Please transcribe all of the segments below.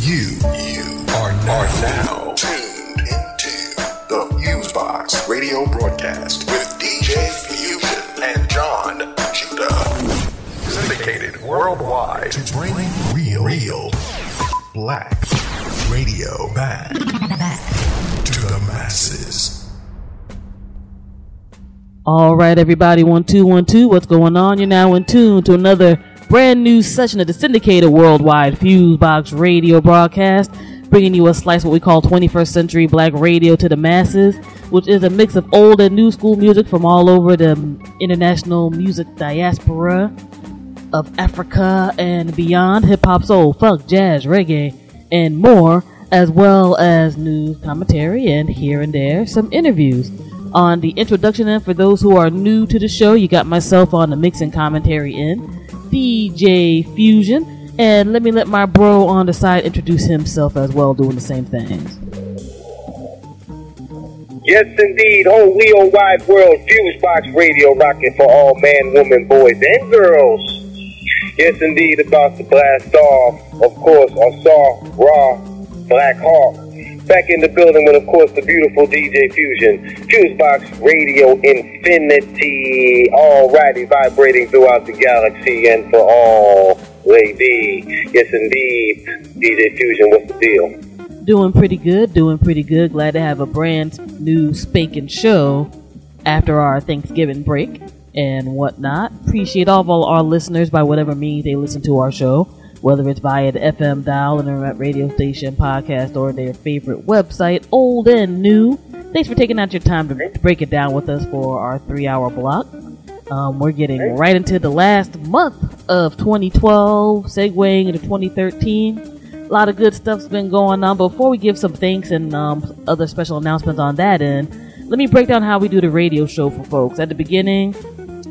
You, you are now, are now tuned into the Fusebox radio broadcast with DJ Fusion and Jon Judah. Syndicated worldwide to bring real, real black radio back to the masses. All right, everybody, one two one two. What's going on? You're now in tune to another brand new session of the syndicated worldwide Fusebox radio broadcast, bringing you a slice what we call 21st century black radio to the masses, which is a mix of old and new school music from all over the international music diaspora of Africa and beyond, hip hop, soul, funk, jazz, reggae, and more, as well as news commentary and here and there some interviews. On the introduction end for those who are new to the show you got myself on the mix and commentary end dj fusion and let me let my bro on the side introduce himself as well doing the same things Yes, indeed. Whole Leo Wide World Fusebox Radio rocking for all man, woman, boys, and girls. Yes, indeed. About to blast off, of course, I saw Raw Black Hawk back in the building with, of course, the beautiful DJ Fusion. Fusebox Radio Infinity. Alrighty, vibrating throughout the galaxy and for all lady. Yes, indeed. DJ Fusion, what's the deal? doing pretty good doing pretty good glad to have a brand new spanking show after our thanksgiving break and whatnot appreciate all of all our listeners by whatever means they listen to our show whether it's via the fm dial internet radio station podcast or their favorite website old and new thanks for taking out your time to break it down with us for our three hour block um, we're getting right into the last month of 2012 segueing into 2013 a lot of good stuff's been going on. Before we give some thanks and um, other special announcements on that end, let me break down how we do the radio show for folks. At the beginning,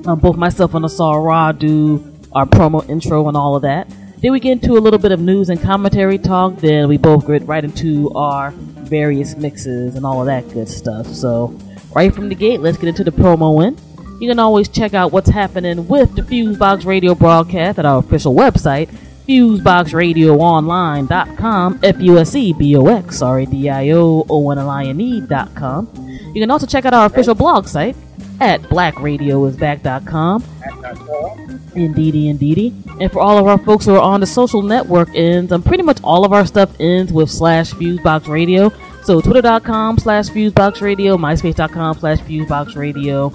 um, both myself and Asar Ra do our promo intro and all of that. Then we get into a little bit of news and commentary talk. Then we both get right into our various mixes and all of that good stuff. So, right from the gate, let's get into the promo in. You can always check out what's happening with the Fusebox radio broadcast at our official website, FuseboxRadioOnline.com, F-U-S-E-B-O-X, sorry, D-I-O-O-N-L-I-N-E dot com. You can also check out our official blog site at blackradioisback.com. Indeedy, indeedy. And for all of our folks who are on the social network ends, um, pretty much all of our stuff ends with slash Fusebox Radio. So twitter.com slash Fusebox Radio, myspace.com slash Fusebox Radio,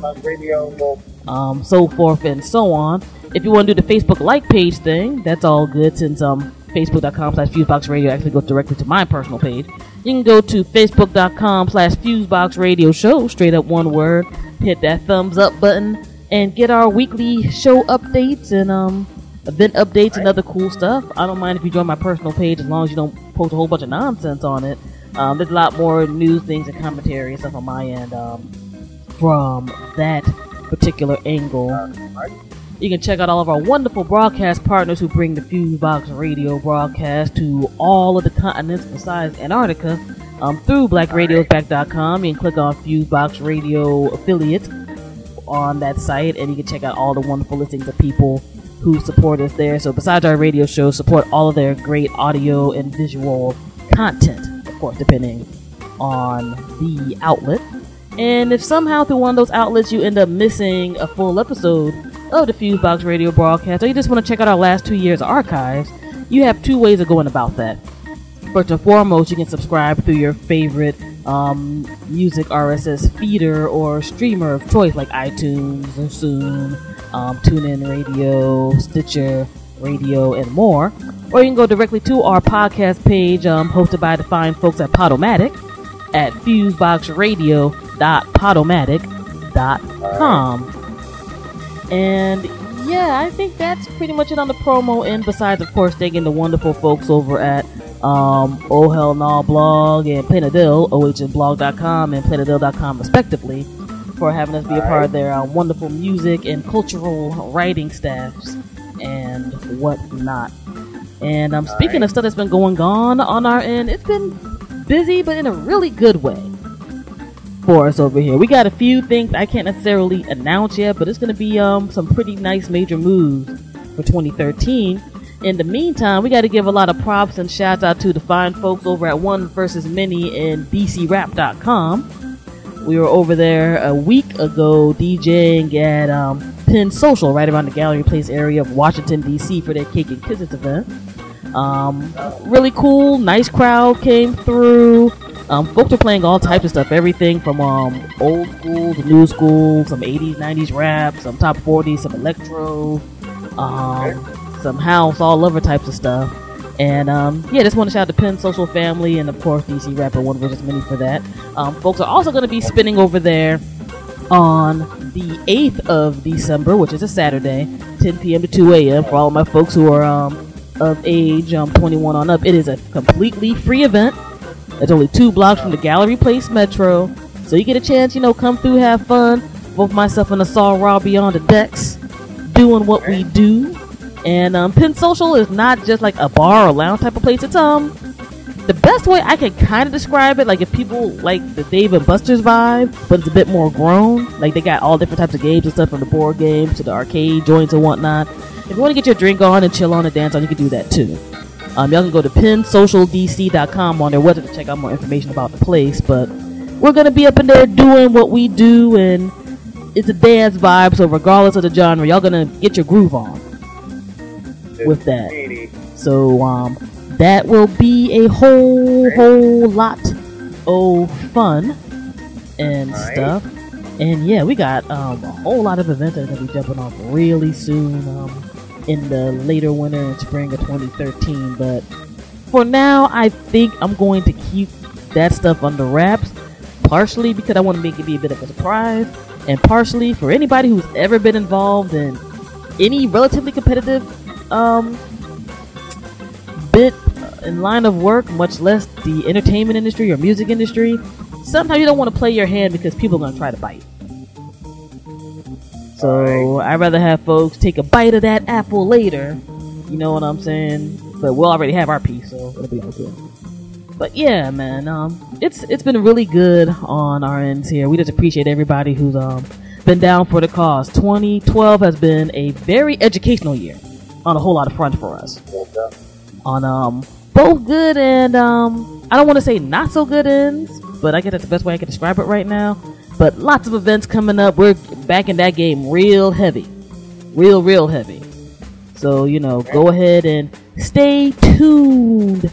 um, so forth and so on. If you want to do the Facebook like page thing, that's all good since um, facebook.com slash Fusebox Radio actually goes directly to my personal page. You can go to facebook.com slash Fusebox Radio Show, straight up one word, hit that thumbs up button, and get our weekly show updates and um, event updates and other cool stuff. I don't mind if you join my personal page as long as you don't post a whole bunch of nonsense on it. Um, there's a lot more news things and commentary and stuff on my end um, from that particular angle. You can check out all of our wonderful broadcast partners who bring the Fusebox radio broadcast to all of the continents besides Antarctica um, through blackradiosback.com. You can click on Fusebox Radio affiliate on that site and you can check out all the wonderful listings of people who support us there. So besides our radio show, support all of their great audio and visual content, of course, depending on the outlet. And if somehow through one of those outlets you end up missing a full episode of the Fusebox radio broadcast, or you just want to check out our last two years' archives, you have two ways of going about that. First and foremost, you can subscribe through your favorite um, music RSS feeder or streamer of choice, like iTunes, Zune, um, TuneIn Radio, Stitcher Radio, and more. Or you can go directly to our podcast page, um, hosted by the fine folks at Podomatic, at fuseboxradio.podomatic.com. And yeah, I think that's pretty much it on the promo end. Besides, of course, thanking the wonderful folks over at um, Oh Hell Nah blog and Planet Ill, ohblog.com and planetill.com respectively, for having us be a part of their uh, wonderful music and cultural writing staffs and whatnot. And um, speaking of stuff that's been going on on our end, it's been busy, but in a really good way for us over here. We got a few things I can't necessarily announce yet, but it's going to be um, some pretty nice major moves for 2013. in the meantime, we got to give a lot of props and shouts out to the fine folks over at One versus Many and DCRap.com. We were over there a week ago DJing at um, Penn Social, right around the Gallery Place area of Washington, D.C. for their Cake and Kisses event. Um, really cool, nice crowd came through. Um, folks are playing all types of stuff, everything from um, old school to new school, some 80s, 90s rap, some top 40s, some electro, um, some house, all other types of stuff. And um, yeah, just want to shout out to Penn Social Family and of course DC Rapper One versus Many for that. Um, folks are also going to be spinning over there on the 8th of December, which is a Saturday, 10 p.m. to 2 a.m. for all my folks who are um, of age, um, 21 on up. It is a completely free event. It's only two blocks from the Gallery Place Metro, so you get a chance, you know, come through, have fun. Both myself and Saw Raw beyond the decks, doing what we do. And um, Penn Social is not just like a bar or lounge type of place. It's um the best way I can kind of describe it, like if people like the Dave and Buster's vibe, but it's a bit more grown. Like they got all different types of games and stuff from the board games to the arcade joints and whatnot. If you want to get your drink on and chill on and dance on, you can do that too. Um, y'all can go to pennsocialdc.com on their website to check out more information about the place. But we're gonna be up in there doing what we do, and it's a dance vibe. So regardless of the genre, y'all gonna get your groove on with that. So um, that will be a whole whole lot of fun and Right. stuff. And yeah, we got um, a whole lot of events that are gonna be jumping off really soon um, in the later winter and spring of 2013. But for now, I think I'm going to keep that stuff under wraps. Partially because I want to make it be a bit of a surprise, and partially for anybody who's ever been involved in any relatively competitive um, bit uh, in line of work, much less the entertainment industry or music industry. Sometimes you don't want to play your hand because people are going to try to bite. So I'd rather have folks take a bite of that apple later. You know what I'm saying? But we'll already have our piece, so it'll be okay. But yeah, man, um, it's it's been really good on our ends here. We just appreciate everybody who's um been down for the cause. 2012 has been a very educational year on a whole lot of fronts for us. On um both good and um I don't want to say not so good ends, but I guess that's the best way I can describe it right now. But lots of events coming up. We're back in that game real heavy, real real heavy. So you know, go ahead and stay tuned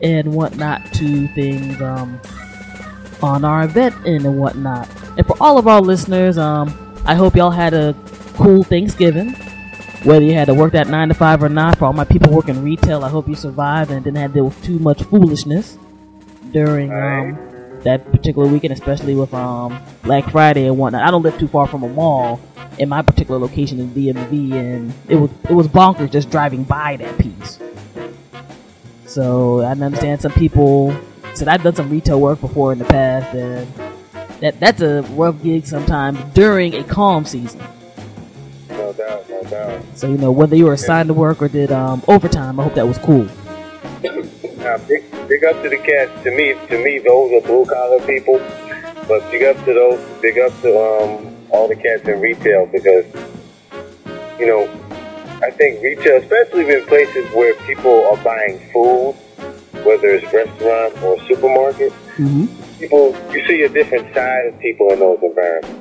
and whatnot to things um, on our event and whatnot. And for all of our listeners, um, I hope y'all had a cool Thanksgiving. Whether you had to work that nine to five or not, for all my people working retail, I hope you survived and didn't have to deal with too much foolishness during um, that particular weekend, especially with um, Black Friday and whatnot. I don't live too far from a mall in my particular location in DMV, and it was it was bonkers just driving by that piece. So I understand some people said I've done some retail work before in the past, and that that's a rough gig sometimes during a calm season. No doubt, no doubt. So you know whether you were assigned to work or did um, overtime, I hope that was cool. Now, big, big up to the cats. To me, to me, those are blue collar people. But big up to those. Big up to um, all the cats in retail because, you know, I think retail, especially in places where people are buying food, whether it's restaurant or supermarket, Mm-hmm. people you see a different side of people in those environments.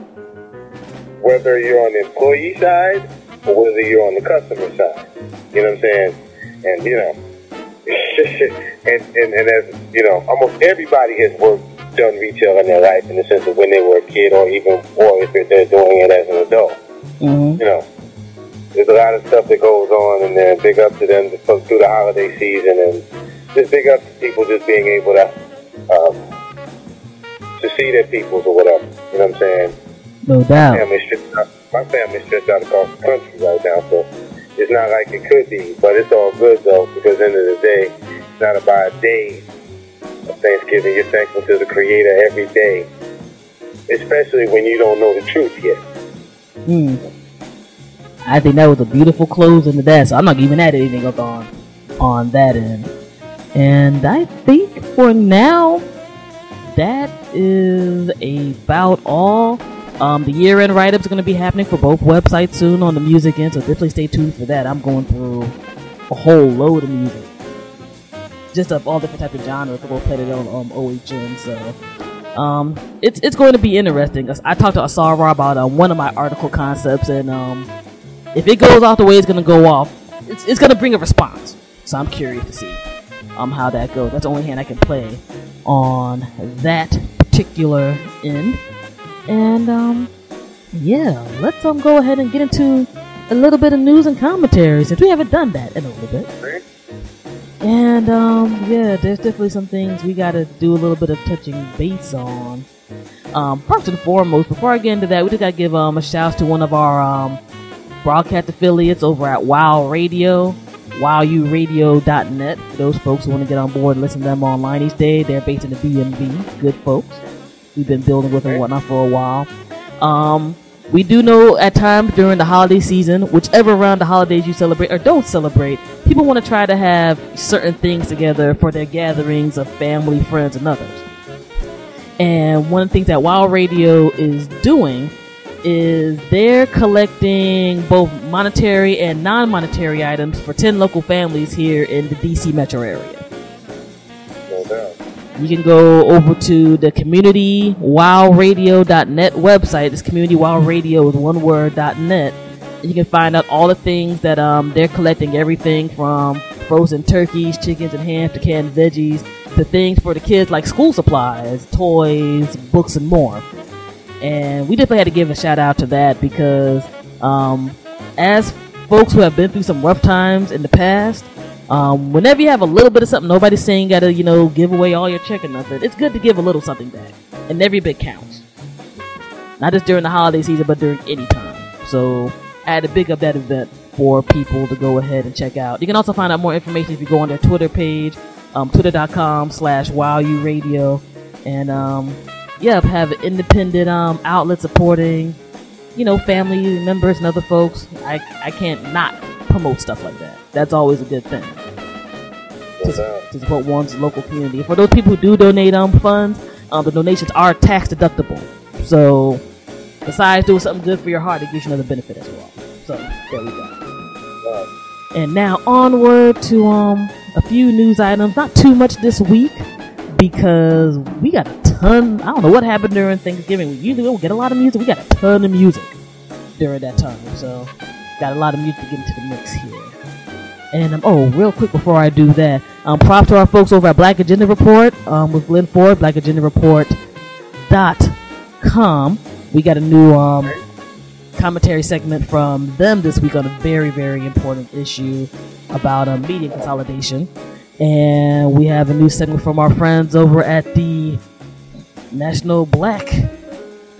Whether you're on the employee side or whether you're on the customer side. You know what I'm saying? And you know and, and, and as you know, almost everybody has worked done retail in their life in the sense of when they were a kid or even or if they're doing it as an adult. Mm-hmm. You know. There's a lot of stuff that goes on and there. Big up to them to go through the holiday season and just big up to people just being able to um, to see their peoples or whatever. You know what I'm saying? No doubt. Family's stressed out. My family's stressed out across the country right now, so it's not like it could be. But it's all good though, because the end of the day, it's not about days of Thanksgiving. You're thankful to the Creator every day, especially when you don't know the truth yet. Hmm. I think that was a beautiful close into that, so I'm not giving that anything up on on that end. And I think for now, that is about all. Um, the year-end write-ups are going to be happening for both websites soon on the music end, so definitely stay tuned for that. I'm going through a whole load of music, just of all different types of genres. We'll play it on um, OHN. So um, it's it's going to be interesting. I talked to Asar Ra about uh, one of my article concepts, and um, if it goes off the way it's going to go off, it's, it's going to bring a response. So I'm curious to see um, how that goes. That's the only hand I can play on that particular end. And um, yeah, let's um go ahead and get into a little bit of news and commentary since we haven't done that in a little bit. And um, yeah, there's definitely some things we gotta do a little bit of touching base on. Um, first and foremost, before I get into that, we just gotta give um a shout out to one of our um broadcast affiliates over at Wow Radio, wowuradio.net. Those folks who want to get on board and listen to them online each day, they're based in the DMV. Good folks. We've been building with and whatnot for a while. Um, we do know at times during the holiday season, whichever round the holidays you celebrate or don't celebrate, people want to try to have certain things together for their gatherings of family, friends, and others. And one of the things that Wild Radio is doing is they're collecting both monetary and non-monetary items for 10 local families here in the DC metro area. You can go over to the community wowradio.net website. This community wow radio is one word net. And you can find out all the things that um, they're collecting everything from frozen turkeys, chickens, and ham to canned veggies to things for the kids like school supplies, toys, books, and more. And we definitely had to give a shout out to that because um, as folks who have been through some rough times in the past, um, whenever you have a little bit of something, nobody's saying you gotta, you know, give away all your check or nothing. It's good to give a little something back. And every bit counts. Not just during the holiday season, but during any time. So, I had to big up that event for people to go ahead and check out. You can also find out more information if you go on their Twitter page, um, twitter.com slash wowuradio. And, um, yeah, have independent, um, outlet supporting, you know, family members and other folks. I, I can't not promote stuff like that. That's always a good thing doubt. to support one's local community. For those people who do donate um funds, um, the donations are tax deductible. So besides doing something good for your heart, it gives you another benefit as well. So there we go. Right. And now onward to um a few news items. Not too much this week because we got a ton. I don't know what happened during Thanksgiving. We usually don't get a lot of music. We got a ton of music during that time. So got a lot of music to get into the mix here. And um, oh, real quick before I do that, um, props to our folks over at Black Agenda Report um, with Glen Ford, Black Agenda Report dot com. We got a new um, commentary segment from them this week on a very, very important issue about um, media consolidation. And we have a new segment from our friends over at the National Black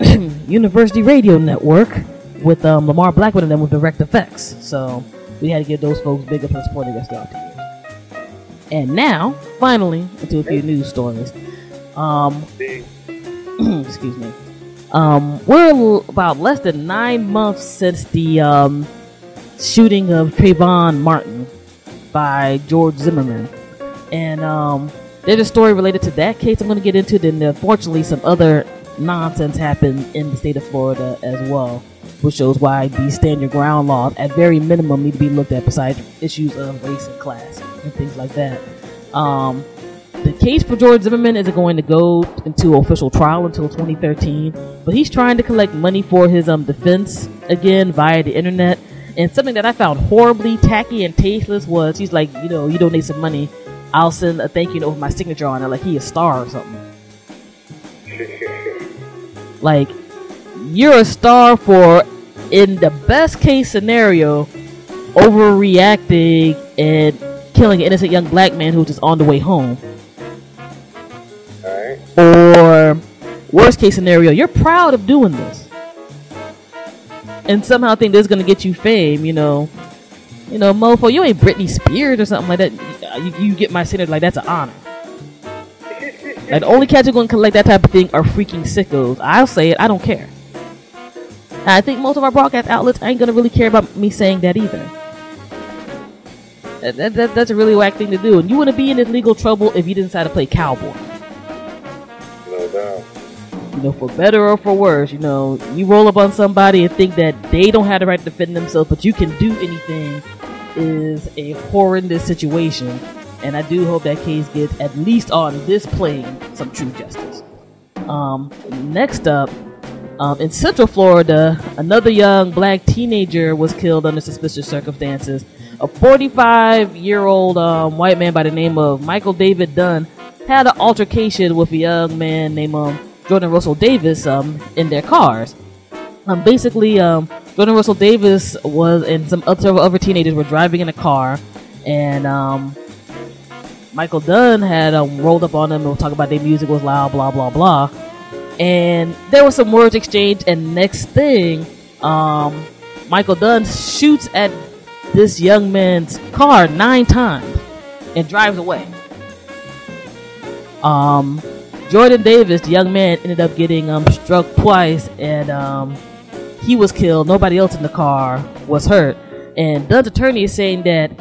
University Radio Network with um, Lamar Blackwood and them with Direct EFX. So we had to give those folks big up for supporting us throughout the year. And now, finally, into a few news stories. Um, excuse me. Um, we're about less than nine months since the um, shooting of Trayvon Martin by George Zimmerman, and um, there's a story related to that case I'm going to get into. Then, unfortunately, some other nonsense happened in the state of Florida as well, which shows why these stand your ground laws, at very minimum, need to be looked at. Besides issues of race and class and things like that. Um, the case for George Zimmerman isn't going to go into official trial until 2013, but he's trying to collect money for his um defense again via the internet. And something that I found horribly tacky and tasteless was he's like, you know, you donate some money, I'll send a thank you note with my signature on it, like he a star or something. Like, you're a star for, in the best case scenario, overreacting and killing an innocent young black man who's just on the way home. Alright. Or worst case scenario, you're proud of doing this. And somehow think this is gonna get you fame, you know. You know, mofo, you ain't Britney Spears or something like that. You, you get my signature like that's an honor. Like the only cats who gonna collect that type of thing are freaking sickos. I'll say it, I don't care. And I think most of our broadcast outlets ain't gonna really care about me saying that either. That, that, that- that's a really whack thing to do. And you wouldn't be in this legal trouble if you didn't decide to play cowboy. No doubt. you know, for better or for worse, you know, you roll up on somebody and think that they don't have the right to defend themselves, but you can do anything is a horrendous situation, and I do hope that case gets at least on this plane some true justice. Um, next up, um, in Central Florida, another young black teenager was killed under suspicious circumstances. A 45 year old um, white man by the name of Michael David Dunn had an altercation with a young man named um, Jordan Russell Davis um, in their cars. Um, basically, um, Jordan Russell Davis was and some several other teenagers were driving in a car, and Michael Dunn had rolled up on them and was talking about their music was loud, blah blah blah and there was some words exchanged and next thing um, michael dunn shoots at this young man's car nine times and drives away. Um, jordan davis the young man ended up getting um, struck twice and um, he was killed. Nobody else in the car was hurt. And dunn's attorney is saying that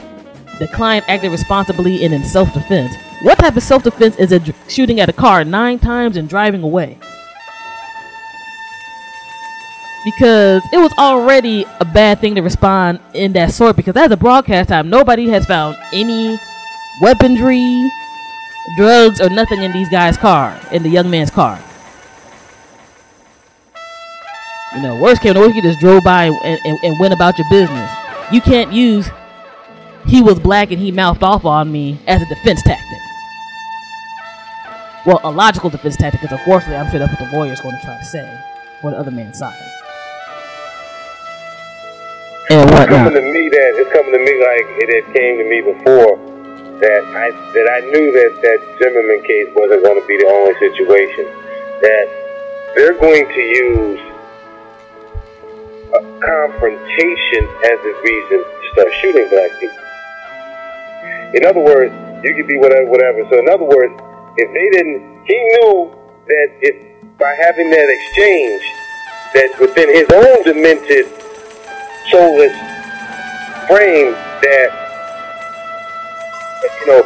the client acted responsibly and in self-defense. What type of self-defense is it shooting at a car nine times and driving away because it was already a bad thing to respond in that sort because as a broadcast time nobody has found any weaponry drugs or nothing in these guys car in the young man's car. You know worst came to worst you just drove by and, and, and went about your business. You can't use he was black and he mouthed off on me as a defense tactic. Well a logical defense tactic because unfortunately i'm sure that's what the lawyer's going to try to say for the other man's side and It's coming to me that it's coming to me like it had came to me before that I that I knew that that Zimmerman case wasn't going to be the only situation. That they're going to use a confrontation as a reason to start shooting black people. In other words, you could be whatever, whatever. So in other words, if they didn't, he knew that if by having that exchange, that within his own demented soulless frame that you know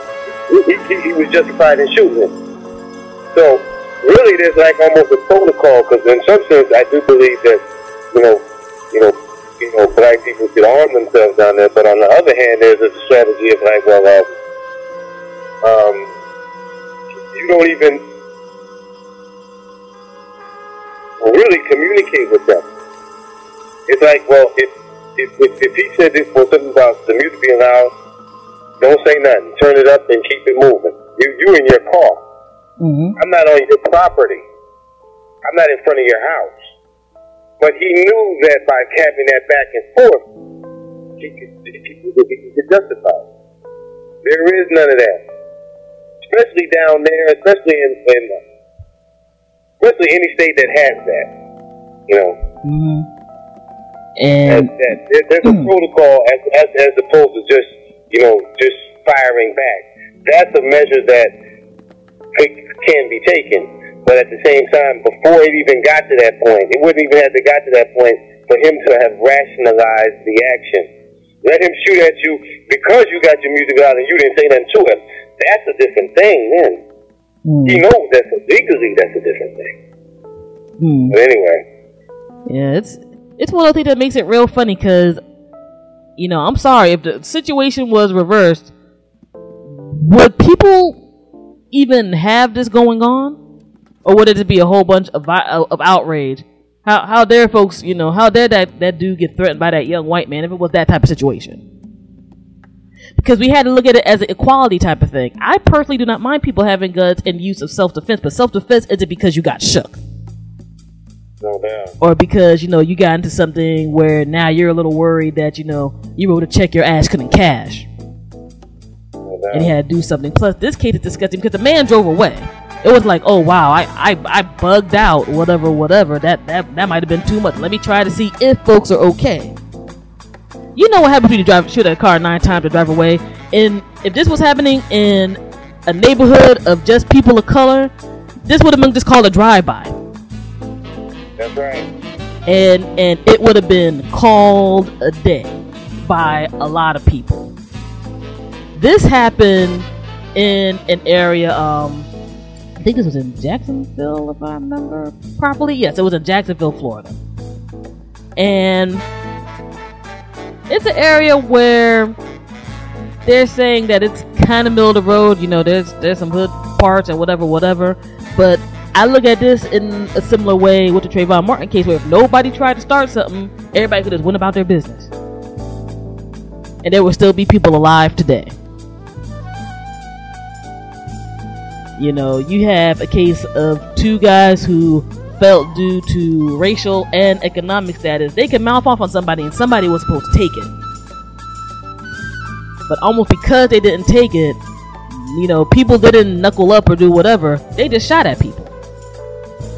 he, he, was justified in shooting him. So really, there's like almost a protocol because in some sense, I do believe that you know, you know, you know, black people should arm themselves down there. But on the other hand, there's a strategy of like, well, uh, um, you don't even really communicate with them. It's like, well, if if, if, if he said this was something about the music being loud, don't say nothing. Turn it up and keep it moving. You you in your car. Mm-hmm. I'm not on your property. I'm not in front of your house. But he knew that by having that back and forth, he could, he could, he could justify it. There is none of that. Especially down there, especially in, in especially any state that has that. You know, Mm-hmm. And that, there, there's a protocol as, as as opposed to just you know just firing back. That's a measure that can be taken. But at the same time, before it even got to that point, it wouldn't even have to got to that point for him to have rationalized the action. Let him shoot at you because you got your music out and you didn't say nothing to him. That's a different thing. Then he mm, knows that legally that's a different thing. mm. But anyway. yeah, it's it's one of the things that makes it real funny because you know I'm sorry if the situation was reversed, would people even have this going on, or would it just be a whole bunch of uh, of outrage? How how dare folks you know how dare that that dude get threatened by that young white man if it was that type of situation? Because we had to look at it as an equality type of thing. I personally do not mind people having guns and use of self defense, but self defense isn't because you got shook No doubt. or because you know you got into something where now you're a little worried that you know you wrote a check your ass couldn't cash No doubt. and he had to do something. Plus, this case is disgusting because the man drove away. It was like, oh wow, I I, I bugged out, whatever, whatever. That that that might have been too much. Let me try to see if folks are okay. You know what happens when you drive shoot a car nine times to drive away. And if this was happening in a neighborhood of just people of color, this would have been just called a drive-by. That's right. and and it would have been called a day by a lot of people. This happened in an area. Um, I think this was in Jacksonville, if I remember properly. Yes, it was in Jacksonville, Florida, and it's an area where they're saying that it's kind of middle of the road. You know, there's there's some hood parts and whatever, whatever. But I look at this in a similar way with the Trayvon Martin case, where if nobody tried to start something, everybody could just went about their business, and there would still be people alive today. You know, you have a case of two guys who felt due to racial and economic status, they could mouth off on somebody and somebody was supposed to take it. But almost because they didn't take it, you know, people didn't knuckle up or do whatever, they just shot at people.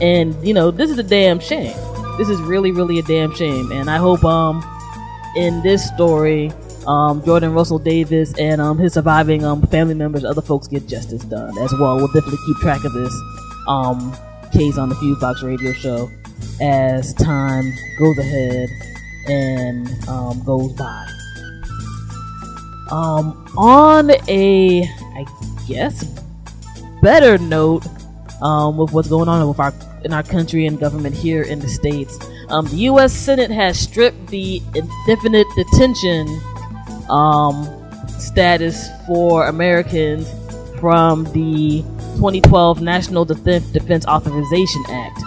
And, you know, this is a damn shame. This is really, really a damn shame. And I hope, um, in this story, um, Jordan Russell Davis and um, his surviving um, family members, other folks get justice done as well. We'll definitely keep track of this um, case on the Fusebox Radio Show as time goes ahead and um, goes by. Um, on a, I guess, better note, um, with what's going on with our in our country and government here in the states, um, the U.S. Senate has stripped the indefinite detention um, status for Americans from the 2012 National Defense, Defense Authorization Act.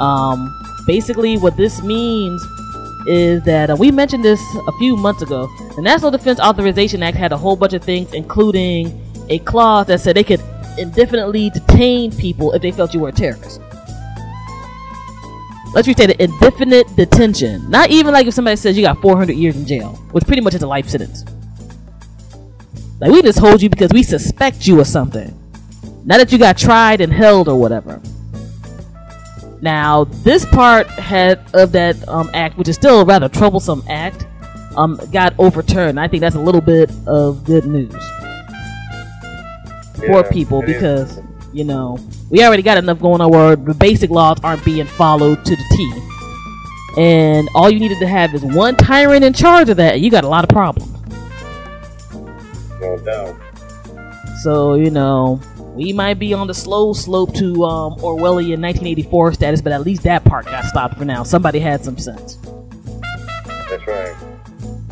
Um, basically, what this means is that uh, we mentioned this a few months ago. The National Defense Authorization Act had a whole bunch of things, including a clause that said they could indefinitely detain people if they felt you were a terrorist. Let's restate it indefinite detention. Not even like if somebody says you got 400 years in jail, which pretty much is a life sentence. Like, we just hold you because we suspect you of something. Not that you got tried and held or whatever. Now, this part had of that um, act, which is still a rather troublesome act, um, got overturned. I think that's a little bit of good news for people because you know we already got enough going on where the basic laws aren't being followed to the T, and all you needed to have is one tyrant in charge of that, and you got a lot of problems. No doubt. So you know we might be on the slow slope to um, Orwellian 1984 status, but at least that part got stopped for now. Somebody had some sense. That's right.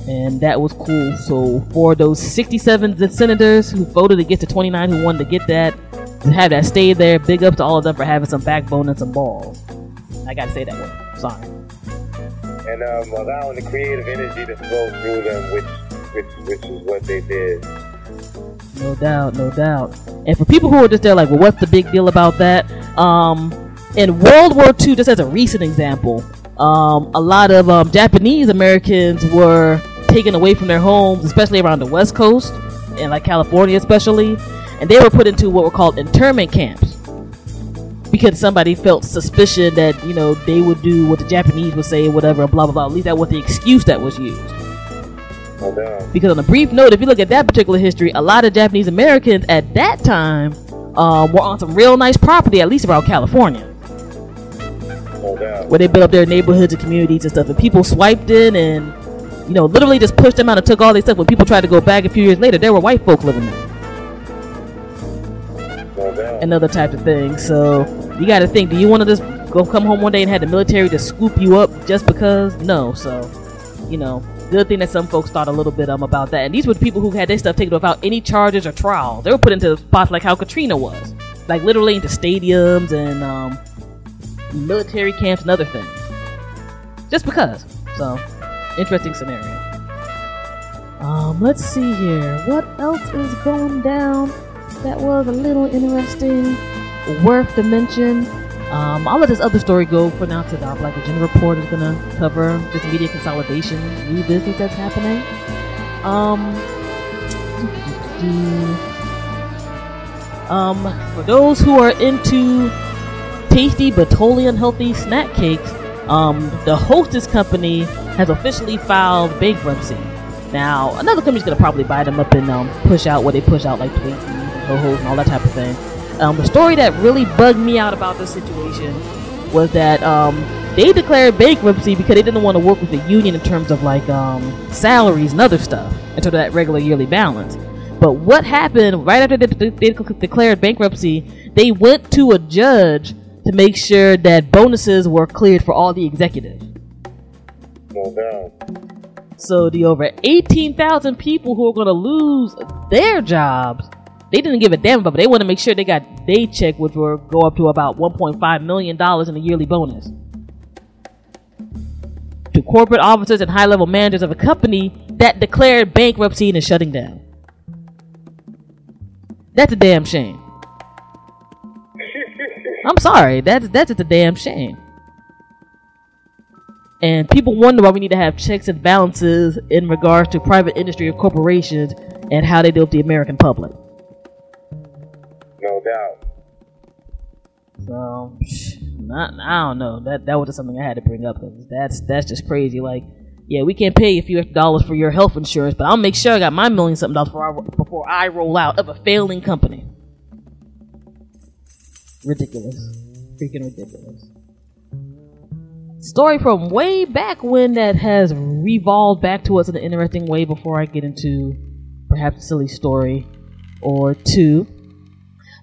And that was cool. So for those 67 senators who voted to get to 29 who wanted to get that, to have that stay there, big up to all of them for having some backbone and some balls. I gotta say that word. Sorry. And um, allowing the creative energy to flow through them, which which which is what they did. No doubt, no doubt. And for people who are just there, like, well, what's the big deal about that? Um, in World War II, just as a recent example, um, a lot of um, Japanese Americans were taken away from their homes, especially around the West Coast and like California, especially, and they were put into what were called internment camps because somebody felt suspicion that you know they would do what the Japanese would say, whatever, blah blah blah. At least that was the excuse that was used. Because on a brief note, if you look at that particular history, a lot of Japanese Americans at that time um, were on some real nice property, at least around California, where they built up their neighborhoods and communities and stuff. And people swiped in and, you know, literally just pushed them out and took all their stuff. When people tried to go back a few years later, there were white folk living there and other types of things. So you got to think: Do you want to just go come home one day and have the military to scoop you up just because? No. So, you know, good thing that some folks thought a little bit um about that. And these were the people who had their stuff taken without any charges or trial. They were put into spots like how Katrina was, like literally into stadiums and um, military camps and other things, just because. So, interesting scenario. Um, let's see here. What else is going down that was a little interesting, worth to mention? Um, I'll let this other story go for now because uh, Black Agenda Report is gonna cover this media consolidation new business that's happening. Um, um, for those who are into tasty but totally unhealthy snack cakes, um, the Hostess company has officially filed bankruptcy. Now, another company's gonna probably buy them up and um, push out what they push out, like Twinkies and Ho-Hos and all that type of thing. Um, the story that really bugged me out about this situation was that um, they declared bankruptcy because they didn't want to work with the union in terms of like um, salaries and other stuff until that regular yearly balance. But what happened right after they, they, they declared bankruptcy? They went to a judge to make sure that bonuses were cleared for all the executives. No doubt. So the over 18,000 people who are going to lose their jobs, they didn't give a damn about, but they want to make sure they got day check, which will go up to about 1.5 million dollars in a yearly bonus. To corporate officers and high-level managers of a company that declared bankruptcy and is shutting down. That's a damn shame. I'm sorry. That's that's just a damn shame. And people wonder why we need to have checks and balances in regards to private industry or corporations and how they deal with the American public. No doubt. So, not, I don't know. That that was just something I had to bring up because that's that's just crazy. Like, yeah, we can't pay a few extra dollars for your health insurance, but I'll make sure I got my million something dollars before I, before I roll out of a failing company. Ridiculous, freaking ridiculous. Story from way back when that has revolved back to us in an interesting way. Before I get into perhaps a silly story or two,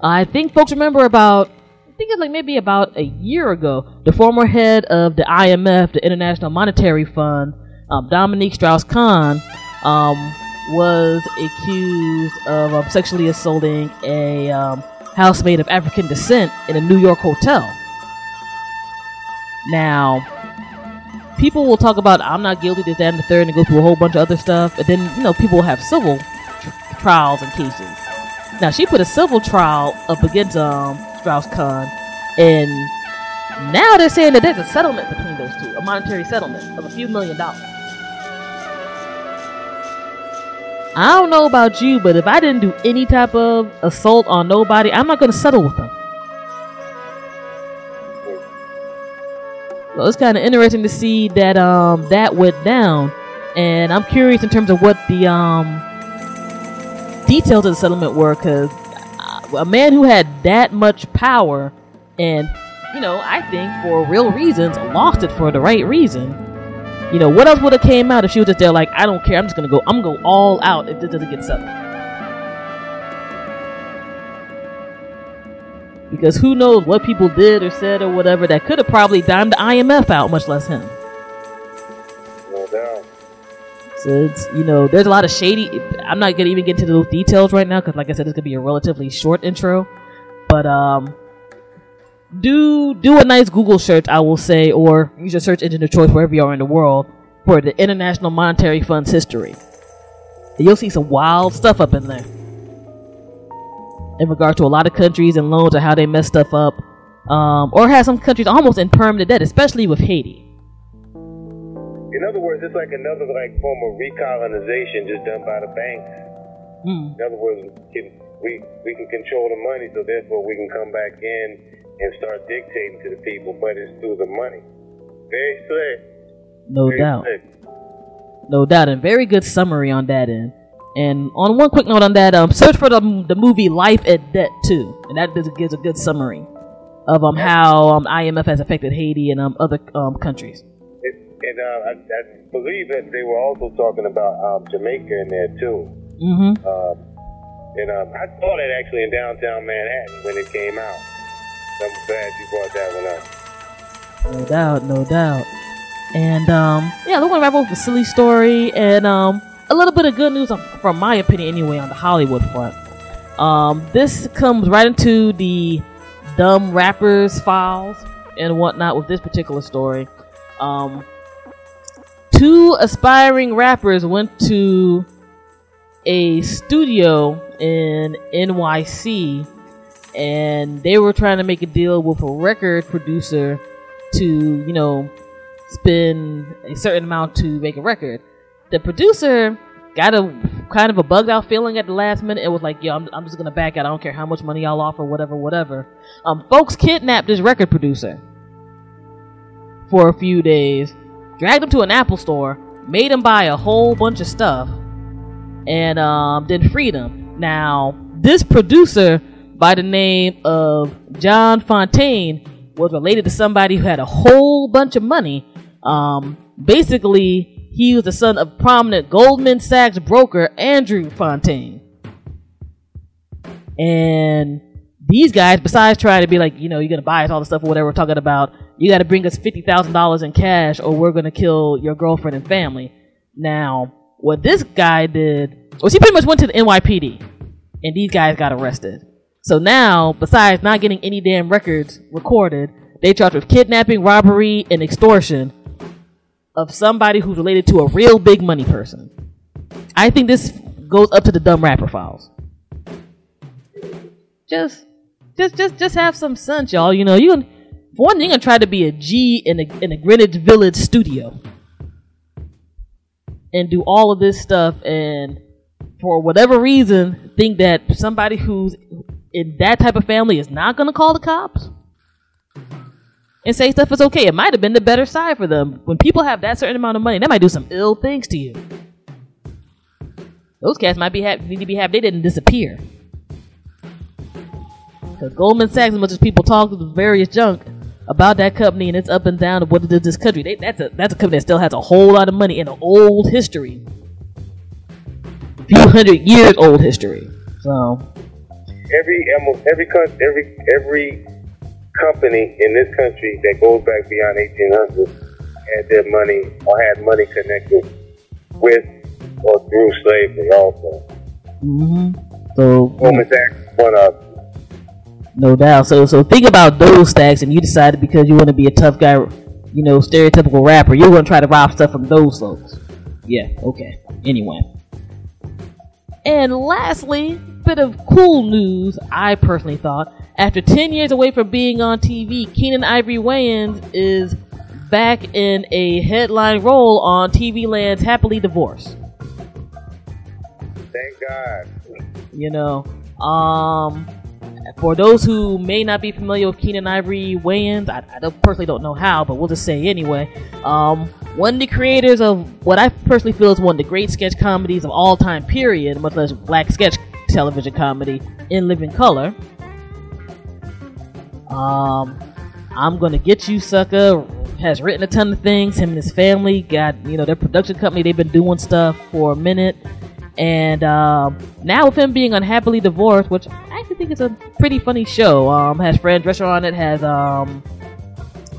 I think folks remember about I think it's like maybe about a year ago, the former head of the IMF, the International Monetary Fund, um, Dominique Strauss-Kahn, um, was accused of um, sexually assaulting a um, housemaid of African descent in a New York hotel. Now, people will talk about I'm not guilty, this, that, and the third, and go through a whole bunch of other stuff, and then you know people will have civil tr- trials and cases. Now, she put a civil trial up against um, Strauss-Kahn, and now they're saying that there's a settlement between those two, a monetary settlement of a few million dollars. I don't know about you, but if I didn't do any type of assault on nobody, I'm not going to settle with them. So it's kind of interesting to see that um that went down, and I'm curious in terms of what the um details of the settlement were, because a man who had that much power, and you know, I think for real reasons, lost it for the right reason. You know, what else would have came out if she was just there like, I don't care, I'm just gonna go, I'm gonna go all out if this doesn't get settled. Because who knows what people did or said or whatever that could have probably dimed the IMF out, much less him. No doubt. So it's you know there's a lot of shady. I'm not gonna even get into those details right now because like I said, it's gonna be a relatively short intro. But um, do do a nice Google search, I will say, or use your search engine of choice wherever you are in the world for the International Monetary Fund's history. And you'll see some wild stuff up in there in regard to a lot of countries and loans and how they mess stuff up, um, or have some countries almost in permanent debt, especially with Haiti. In other words, it's like another like form of recolonization just done by the banks. Hmm. In other words, we can, we, we can control the money, so therefore we can come back in and start dictating to the people, but it's through the money. Very slick. No Very doubt. slick. No doubt, and very good summary on that end. And on one quick note on that, um, search for the, the movie Life and Debt too, and that does, gives a good summary of um how um IMF has affected Haiti and um other um countries. It, and uh, I, I believe that they were also talking about um, Jamaica in there too. Mm-hmm. Um, and um, I saw that actually in downtown Manhattan when it came out. I'm glad you brought that one up. No doubt, no doubt. And um, yeah, we're gonna wrap up with a silly story and um, a little bit of good news, from my opinion anyway, on the Hollywood front. Um, this comes right into the dumb rappers files and whatnot with this particular story. Um, two aspiring rappers went to a studio in NYC and they were trying to make a deal with a record producer to, you know, spend a certain amount to make a record. The producer got a kind of a bugged out feeling at the last minute and was like, yo, I'm, I'm just gonna back out. I don't care how much money y'all offer, whatever, whatever. Um, folks kidnapped this record producer for a few days, dragged him to an Apple store, made him buy a whole bunch of stuff, and um, then freed him. Now, this producer by the name of John Fontaine was related to somebody who had a whole bunch of money. Um, basically, he was the son of prominent Goldman Sachs broker Andrew Fontaine. And these guys, besides trying to be like, you know, you're gonna buy us all the stuff or whatever we're talking about, you gotta bring us fifty thousand dollars in cash or we're gonna kill your girlfriend and family. Now, what this guy did was he pretty much went to the NYPD, and these guys got arrested. So now, besides not getting any damn records recorded, they charged with kidnapping, robbery, and extortion of somebody who's related to a real big money person. I think this goes up to the dumb rapper files. Just, just, just, just have some sense, y'all. You know, you for one, you're gonna try to be a G in a in a Greenwich Village studio and do all of this stuff, and for whatever reason, think that somebody who's in that type of family is not gonna call the cops and say stuff is okay. It might have been the better side for them. When people have that certain amount of money, they might do some ill things to you. Those cats might be ha- need to be happy they didn't disappear. Because Goldman Sachs, as much as people talk to the various junk about that company and its up and down of what it is this country, they, that's a that's a company that still has a whole lot of money and an old history, a few hundred years old history. So Every almost every country, every every company in this country that goes back beyond 1800 had their money or had money connected with or through slavery also. hmm so Sachs is one of. No doubt. So so think about those stacks, and you decided because you want to be a tough guy, you know, stereotypical rapper, you're gonna try to rob stuff from those folks. Yeah. Okay. Anyway. And lastly, bit of cool news. I personally thought after 10 years away from being on TV, Keenen Ivory Wayans is back in a headline role on TV Land's Happily Divorced. Thank God. You know, um, for those who may not be familiar with Keenen Ivory Wayans, I, I don't, personally don't know how, but we'll just say anyway. Um, one of the creators of what I personally feel is one of the great sketch comedies of all time, period, much less black sketch television comedy, In Living Color. Um, I'm gonna get you, sucker. Has written a ton of things. Him and his family got, you know, their production company. They've been doing stuff for a minute. And um, now with him being unhappily divorced, which I actually think is a pretty funny show. Um, has Fran Drescher on it. Has um,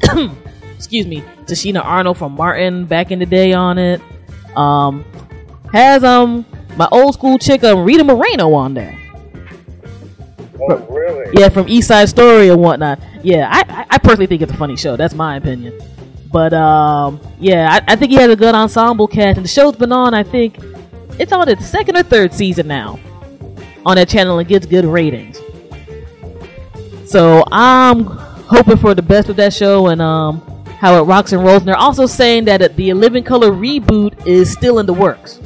excuse me, Tichina Arnold from Martin back in the day on it. Um, has um my old school chick um, Rita Moreno on there. Oh, really? Yeah, from East Side Story and whatnot. Yeah, I, I, personally think it's a funny show. That's my opinion. But um, yeah, I, I think he has a good ensemble cast, and the show's been on. I think it's on its second or third season now on that channel and gets good ratings. So I'm hoping for the best with that show and um how it rocks and rolls. And they're also saying that the Living Color reboot is still in the works.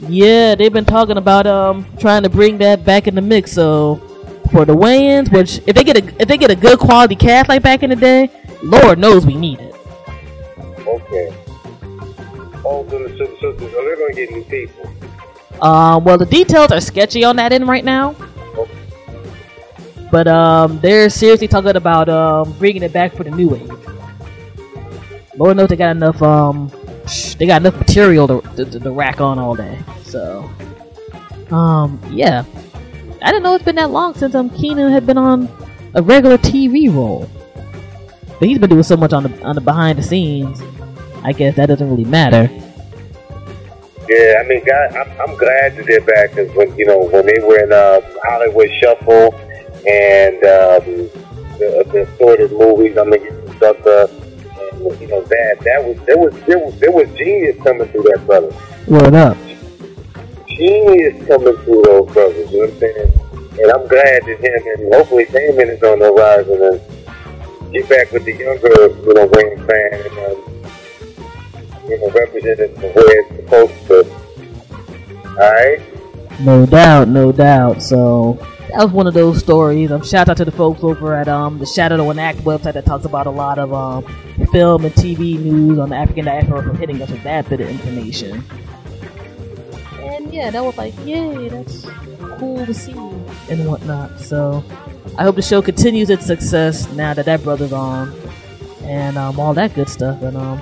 Yeah, they've been talking about um trying to bring that back in the mix. So for the Wayans, which if they get a if they get a good quality cast like back in the day, Lord knows we need it. Okay. Oh, so, they're going to get new people. Um, well, the details are sketchy on that end right now, but um, they're seriously talking about um bringing it back for the new age. Lord knows they got enough um they got enough material to, to, to, rack on all day. So um yeah, I didn't know it's been that long since um Keenen had been on a regular TV role, but he's been doing so much on the on the behind the scenes. I guess that doesn't really matter. Yeah, I mean, God, I'm, I'm glad that they're back because when you know when they were in uh, Hollywood Shuffle and um, the, the assorted movies, gonna some stuff. Uh, you know that that was there was there was there was genius coming through that brother. Word up. Genius coming through those brothers. You know what I'm saying? And I'm glad that him and hopefully Damon is on the horizon and get back with the younger you know Wayne fan and. Um, you know, represented the way it's supposed to. Alright? No doubt, no doubt. So that was one of those stories. Um, shout out to the folks over at um the Shadow and Act website that talks about a lot of um film and TV news on the African diaspora for hitting us with that bit of information. And yeah, that was like, yay, that's cool to see and whatnot. So I hope the show continues its success now that that brother's on, and um all that good stuff. And um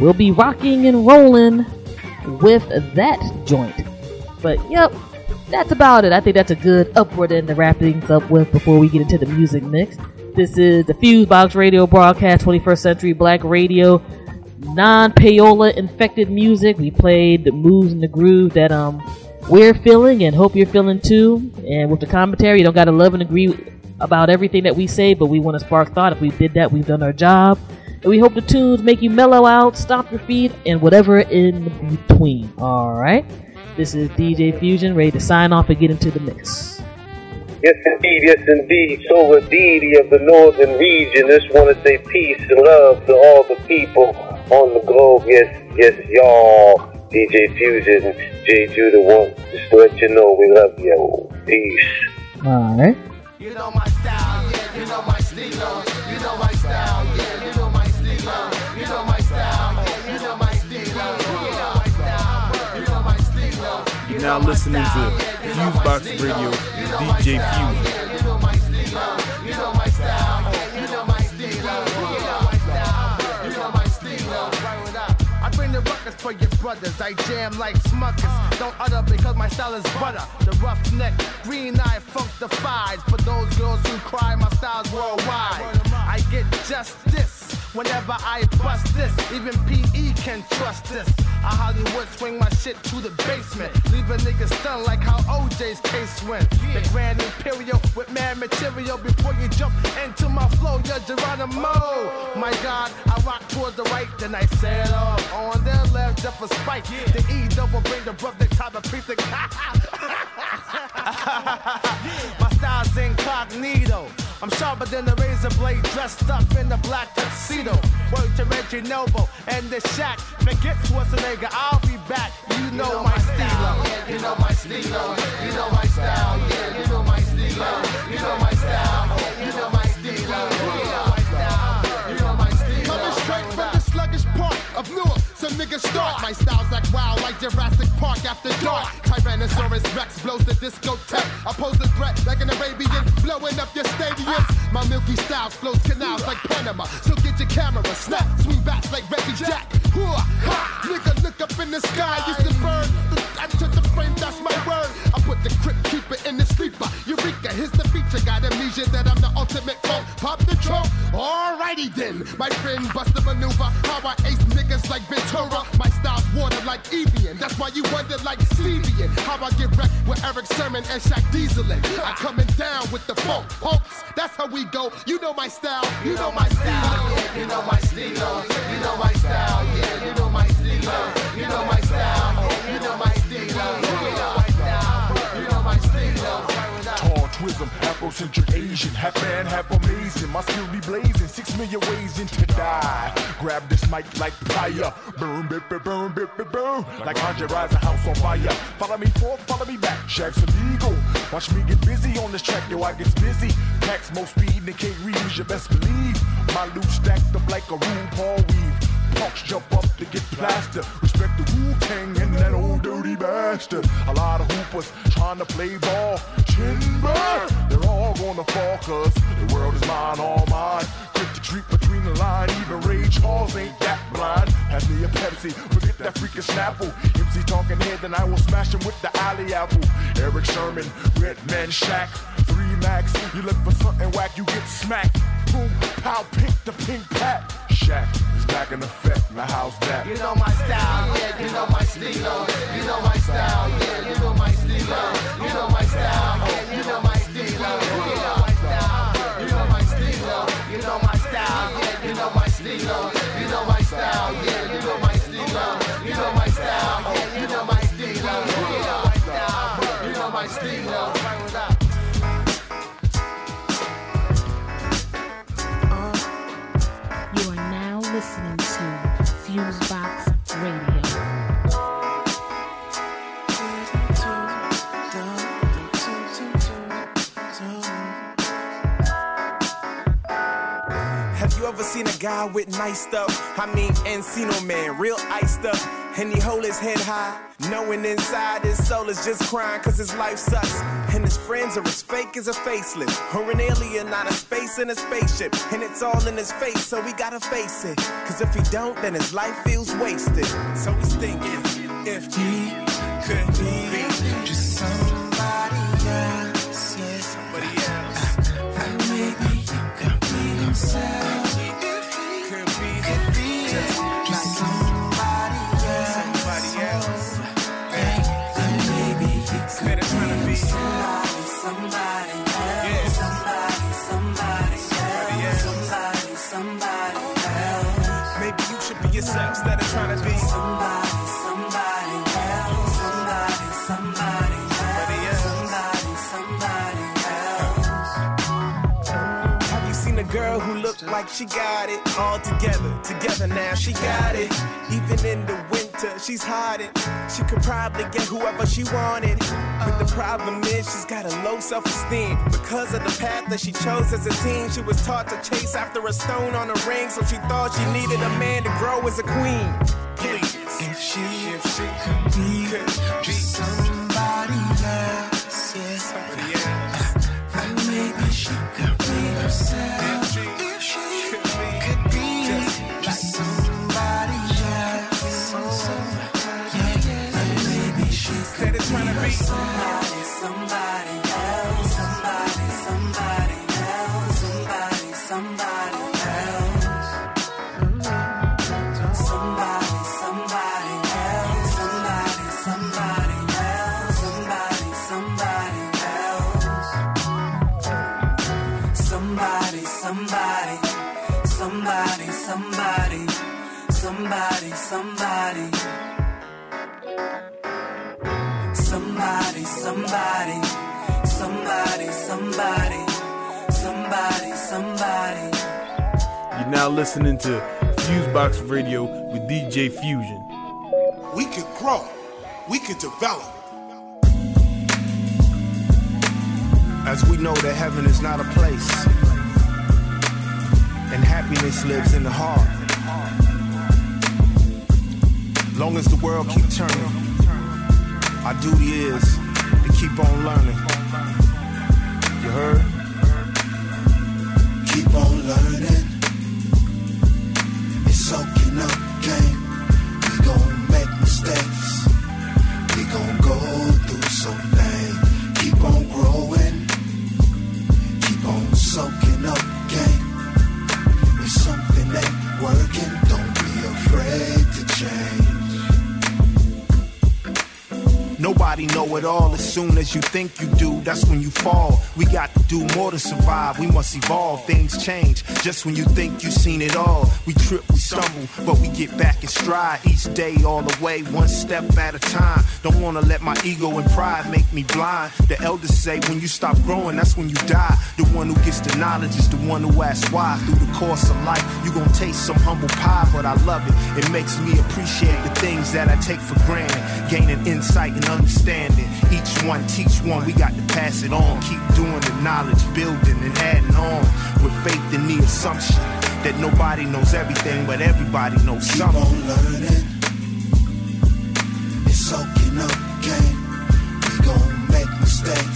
we'll be rocking and rolling with that joint. But yep, that's about it. I think that's a good upward end to wrap things up with before we get into the music mix. This is the Fusebox Radio broadcast, 21st Century Black Radio. non-payola infected music. We played the moves and the groove that um we're feeling and hope you're feeling too. And with the commentary, you don't gotta love and agree about everything that we say, but we want to spark thought. If we did that, we've done our job. And we hope the tunes make you mellow out, stop your feet, and whatever in between. Alright? This is DJ Fusion, ready to sign off and get into the mix. Yes, indeed, yes, indeed. So, the deity of the northern region, just want to say peace and love to all the people on the globe. Yes, yes, y'all. DJ Fusion, J Judah wants just to let you know we love you. Peace. Alright. You know my style, yeah, you know my stilo. You know my style, stilo. Right with that. I bring the ruckus for your brothers. I jam like smuckers. Don't utter because my style is butter. The rough neck, green eye, funk defied. For those girls who cry, my style's worldwide. I get just this whenever I bust this. Even PE can trust this. I Hollywood swing my shit to the basement. Leave a nigga stunned like how OJ's case went. The Grand Imperial with mad material before you jump into my flow. You're Geronimo. My God, I rock towards the right, then I sail off on their left just for spite. The E double bring the brother top of precinct. My style's incognito. I'm sharper than a razor blade, dressed up in a black tuxedo. Word to Reggie Noble and the Shack. Forget Schwarzenegger, I'll be back. You know, my style, yeah, you know my stilo. You know my style, yeah, you know my stilo. You know my style, yeah, you know my stilo. You know my style, you know my stilo. Coming straight from the sluggish part of Newark. Some niggas start. My style's like wild, like Jurassic Park after dark. Tyrannosaurus Rex blows the discotheque. I pose the threat like an Arabian, blowing up your stadiums. My milky styles flows canals like Panama. So get your camera, snap, swing backs like Reggie Jack. Nigga, look up in the sky. Used to burn the to the frame, that's my word. I put the grip, keeper in the sleeper. Eureka, here's the feature. Got amnesia that I'm the ultimate foe. Pop the trunk. Alrighty then, my friend bust the maneuver. How I ace niggas like Ventura. My style's water like Evian. That's why you wonder like Stevian. How I get wrecked with Erick Sermon and Shaq Diesel. I'm coming down with the funk. Punks, that's how we go. You know my style. You know my style, yeah, you know my stilo. You know my style, yeah, you know my stilo. You know my style, you know my stilo. Twism, Afrocentric Asian, half man, half amazing. My skill be blazing, six million ways into die. Grab this mic like fire, burn, bip, bip, burn, bip, bip, burn. Like Andre rise a house on fire. Follow me forth, follow me back. Shaq's illegal. Watch me get busy on this track, yo, I get busy. Packs more speed than Kate Reeves, you best believe. My loot stacked up like a RuPaul weave. Punks jump up to get plastered. Respect the Wu Tang and that old dirty bastard. A lot of hoopers trying to play ball. All gonna fall cause the world is mine, all mine. Quick to treat between the line, even Ray Charles ain't that blind. Pass me a Pepsi, forget that freaking Snapple. MC talking head, then I will smash him with the alley apple. Erick Sermon, Red Man Shack, three max. You look for something whack, you get smacked. Boom, pow, pink the pink pat. Shack is back in effect, my house back. You know my style, yeah, you know my stilo. You know my style, yeah, you know my. You know my style, yeah, you know my guy with nice stuff? I mean, Encino Man, real iced up. And he hold his head high, knowing inside his soul is just crying cause his life sucks. And his friends are as fake as a facelift, or an alien out of space in a spaceship. And it's all in his face, so we gotta face it. Cause if he don't, then his life feels wasted. So he's thinking, if he could be she got it all together? Together now, she got it. Even in the winter, she's hiding. She could probably get whoever she wanted. But the problem is, she's got a low self esteem. Because of the path that she chose as a teen, she was taught to chase after a stone on a ring. So she thought she needed a man to grow as a queen. Please. If she, if she Could be Somebody, somebody, somebody, somebody, somebody, somebody. You're now listening to Fusebox Radio with DJ Fusion. We could grow. We could develop. As we know that heaven is not a place, and happiness lives in the heart. Long as the world keep turning, our duty is to keep on learning. You heard? Keep on learning. It's soaking up game. We gon' make mistakes. Nobody know it all as soon as you think you do. That's when you fall. We got to do more to survive. We must evolve. Things change. Just when you think you've seen it all, we trip, we stumble, but we get back in stride each day, all the way, one step at a time. Don't wanna let my ego and pride make me blind. The elders say when you stop growing, that's when you die. The one who gets the knowledge is the one who asks why. Through the course of life, you gon' taste some humble pie, but I love it. It makes me appreciate the things that I take for granted. Gaining insight and understanding. Each one teach one. We got to pass it on. Keep doing the knowledge, building and adding on. With faith in the assumption that nobody knows everything, but everybody knows Keep something. on learning. It's soaking up game. We gon' make mistakes.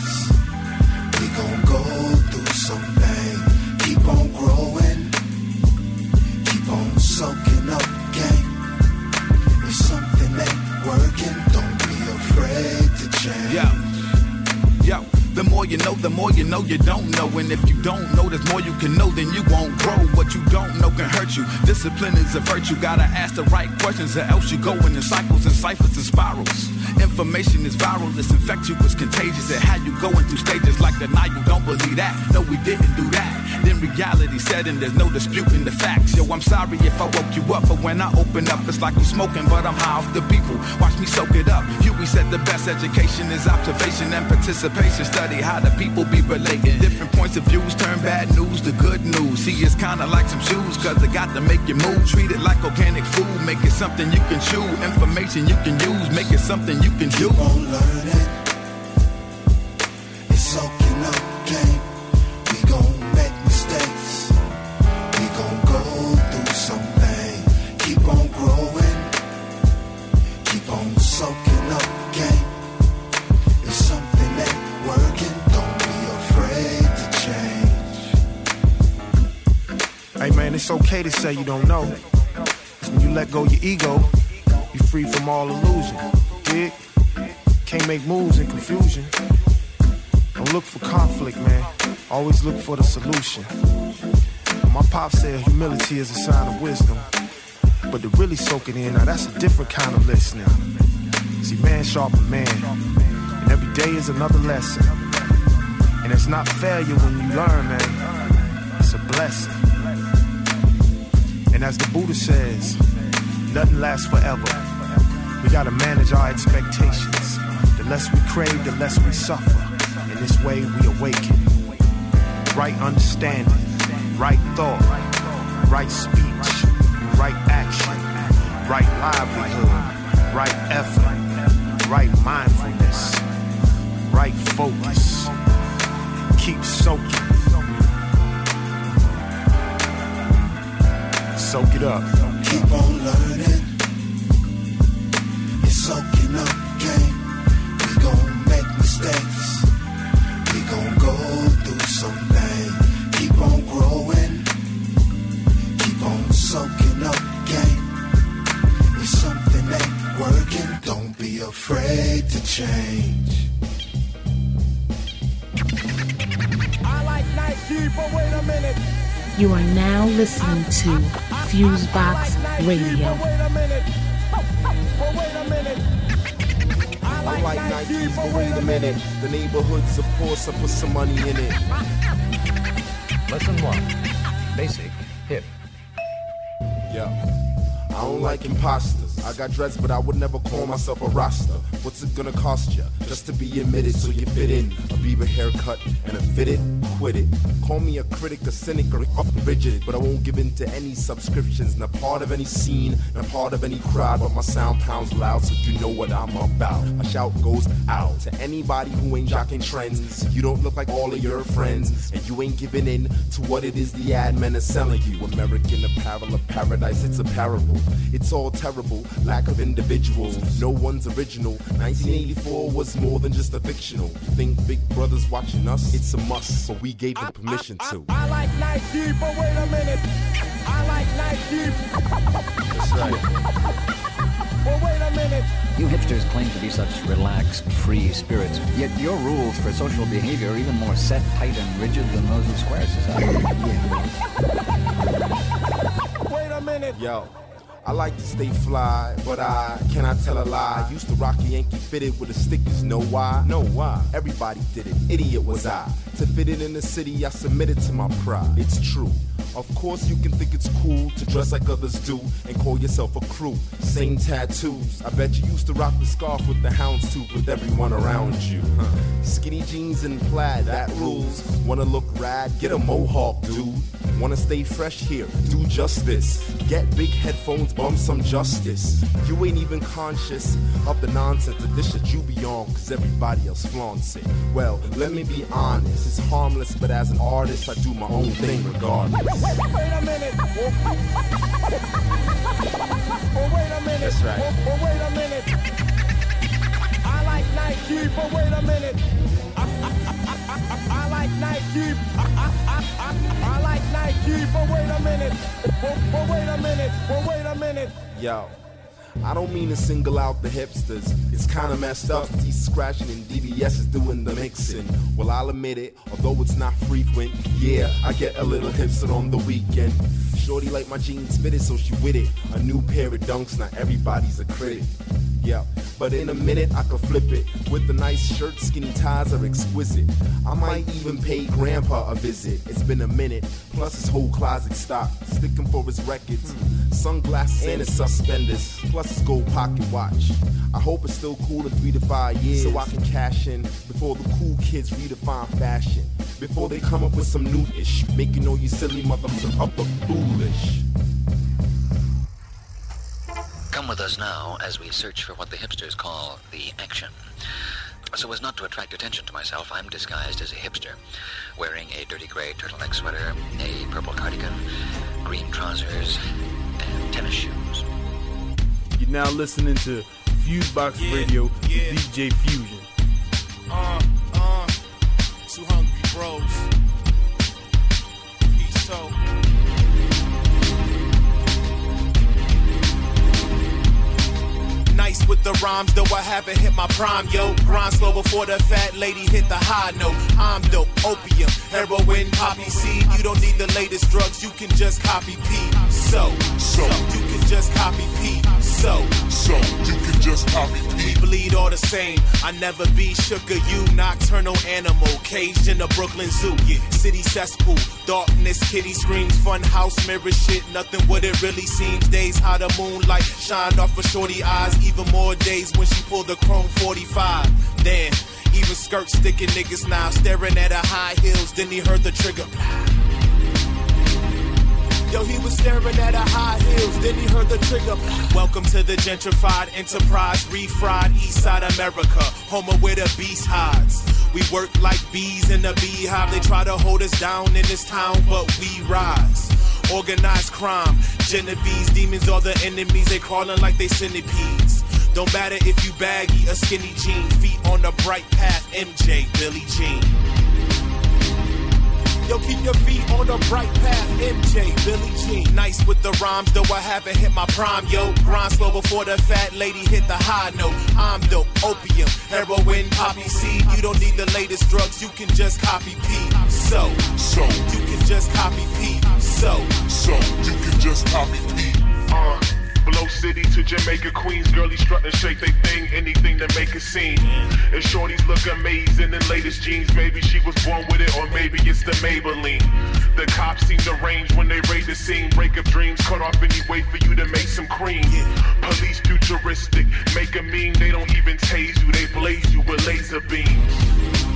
Change. Yo. The more you know, the more you know you don't know. And if you don't know, there's more you can know, then you won't grow. What you don't know can hurt you. Discipline is a virtue. Gotta ask the right questions, or else you go in the cycles and ciphers and spirals. Information is viral, it's infectious, contagious. It had you going through stages like denial. Don't believe that. No, we didn't do that. Then reality set in, there's no disputing the facts. Yo, I'm sorry if I woke you up, but when I open up, it's like I'm smoking, but I'm high off the people. Watch me soak it up. Huey said the best education is observation and participation. Study how the people be relating. Different points of views turn bad news to good news. See, it's kinda like some shoes, cause they got to make you move. Treat it like organic food, make it something you can chew. Information you can use, make it something you can do. Keep on learning. It's soaking up game. We gon' make mistakes. We gon' go through some pain. Keep on growing. Keep on soaking up game. If something ain't working, don't be afraid to change. Hey man, it's okay to say you don't know. 'Cause when you let go your ego, you're free from all illusion. Dig? Can't make moves in confusion. Don't look for conflict, man. Always look for the solution. My pop said humility is a sign of wisdom. But to really soak it in, now that's a different kind of listening. See, man sharpen man. And every day is another lesson. And it's not failure when you learn, man. It's a blessing. And as the Buddha says, Nothing lasts forever. We gotta manage our expectations. The less we crave, the less we suffer. In this way, we awaken. Right understanding, right thought, right speech, right action, right livelihood, right effort, right mindfulness, right focus. Keep soaking. Soak it up. Keep on learning. Change. I like Nike, but wait a minute. You are now listening to Fusebox Radio. Wait a minute. Wait a minute. I like Nikes, but wait a minute. The neighborhood's a poor, so put some money in it. Lesson one Basic Hip. Yeah. I don't like imposters. I got dreads, but I would never call myself a roster. What's it gonna cost ya? just to be admitted so you fit in? A Bieber haircut and a fitted, quit it. Call me a critic, a cynic, or a rigid, but I won't give in to any subscriptions. Not part of any scene, not part of any crowd, but my sound pounds loud so you know what I'm about. My shout goes out to anybody who ain't jocking trends. You don't look like all of your friends, and you ain't giving in to what it is the ad men are selling you. American apparel of paradise, it's a parable. It's all terrible, lack of individuals. No one's original. 1984 was more than just a fictional. You think Big Brother's watching us? It's a must, but we gave them permission to. I like Nike, but wait a minute. I like Nike. That's right. But wait a minute. You hipsters claim to be such relaxed, free spirits, yet your rules for social behavior are even more set, tight, and rigid than those of Square Society. Wait a minute. Yo. I like to stay fly, but I cannot tell a lie. Used to rock a Yankee fitted with the stickers. Know why? No why. Everybody did it. Idiot was I. To fit it in the city, I submitted to my pride. It's true. Of course, you can think it's cool to dress like others do and call yourself a crew. Same tattoos. I bet you used to rock the scarf with the houndstooth with everyone around you. Huh. Skinny jeans and plaid, that rules. Wanna look rad? Get a mohawk, dude. Wanna stay fresh here? Do just this. Get big headphones, bump some justice. You ain't even conscious of the nonsense that this shit you be on, cause everybody else flaunts it. Well, let me be honest, it's harmless, but as an artist, I do my own thing regardless. Wait a minute. Oh, wait a minute. That's right. Oh, wait a minute. I like Nike, but wait a minute. I, I, I, I, like Nike. I, like Nike, but wait a minute. Oh, wait a minute. Oh, wait a minute. Yo. I don't mean to single out the hipsters. It's kinda messed up. He's scratching and DBS is doing the mixing. Well, I'll admit it, although it's not frequent. Yeah, I get a little hipster on the weekend. Shorty like my jeans fitted, so she with it. A new pair of dunks, not everybody's a critic. Yeah, but in a minute I could flip it. With the nice shirt, skinny ties are exquisite. I might even pay grandpa a visit. It's been a minute, plus his whole closet stocked. Sticking for his records, sunglasses and his suspenders, plus his gold pocket watch. I hope it's still cool in three to five years, so I can cash in before the cool kids redefine fashion. Before they come up with some new ish, making all you silly motherfuckers up look foolish. Come with us now as we search for what the hipsters call the action. So as not to attract attention to myself, I'm disguised as a hipster, wearing a dirty gray turtleneck sweater, a purple cardigan, green trousers, and tennis shoes. You're now listening to Fusebox Radio with DJ Fusion. Uh, uh, two hungry bros. Peace so. With the rhymes, though I haven't hit my prime, yo. Grind slow before the fat lady hit the high note. I'm dope, opium, heroin, poppy seed. You don't need the latest drugs, you can just copy P. So, so, you can just copy Pete. So, so you can just copy Pete. We bleed all the same. I never be shook of you, nocturnal animal, caged in a Brooklyn zoo. Yeah. City cesspool, darkness, kitty screams, fun house mirror shit. Nothing what it really seems. Days how the moonlight shined off her shorty eyes. Even more days when she pulled the chrome 45. Damn. Even skirt sticking niggas now staring at her high heels. Then he heard the trigger. Yo, he was staring at her high heels, then he heard the trigger. Welcome to the gentrified enterprise, refried East Side America, home of where the beast hides. We work like bees in a beehive. They try to hold us down in this town, but we rise. Organized crime, Genovese demons are the enemies. They crawling like they centipedes. Don't matter if you baggy or skinny jean, feet on the bright path. MJ, Billie Jean. Yo, keep your feet on the bright path. MJ, Billie Jean. Nice with the rhymes, though I haven't hit my prime. Yo, grind slow before the fat lady hit the high note. I'm dope, opium, heroin, poppy seed. You don't need the latest drugs, you can just copy P. So, so you can just copy P. So, so you can just copy P. Uh. Blow City to Jamaica, Queens, girlies strut and shake they thing, anything to make a scene. And shorties look amazing in latest jeans. Maybe she was born with it, or maybe it's the Maybelline. The cops seem to range when they raid the scene. Break up dreams, cut off any way for you to make some cream. Police futuristic, make a mean, they don't even tase you, they blaze you with laser beams.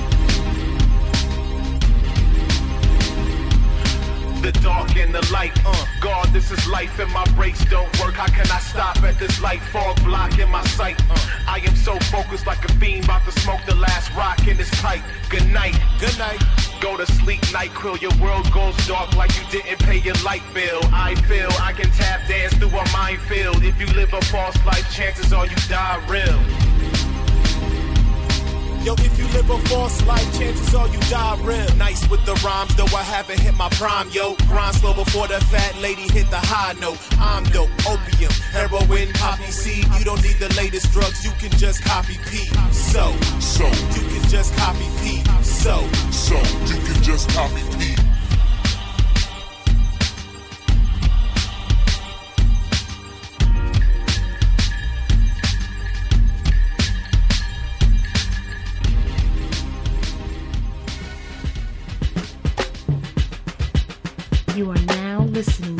The dark and the light. Uh, God, this is life and my brakes don't work. How can I stop at this light? Fog blocking my sight. Uh, I am so focused like a fiend, about to smoke the last rock in this pipe. Good night, good night. Go to sleep, NyQuil. Your world goes dark like you didn't pay your light bill. I feel I can tap dance through a minefield. If you live a false life, chances are you die real. Yo, if you live a false life, chances are you die real. Nice with the rhymes, though I haven't hit my prime, yo. Grind slow before the fat lady hit the high note. I'm dope, opium, heroin, poppy seed. You don't need the latest drugs, you can just copy P. So, so you can just copy P. So, so you can just copy P. You are now listening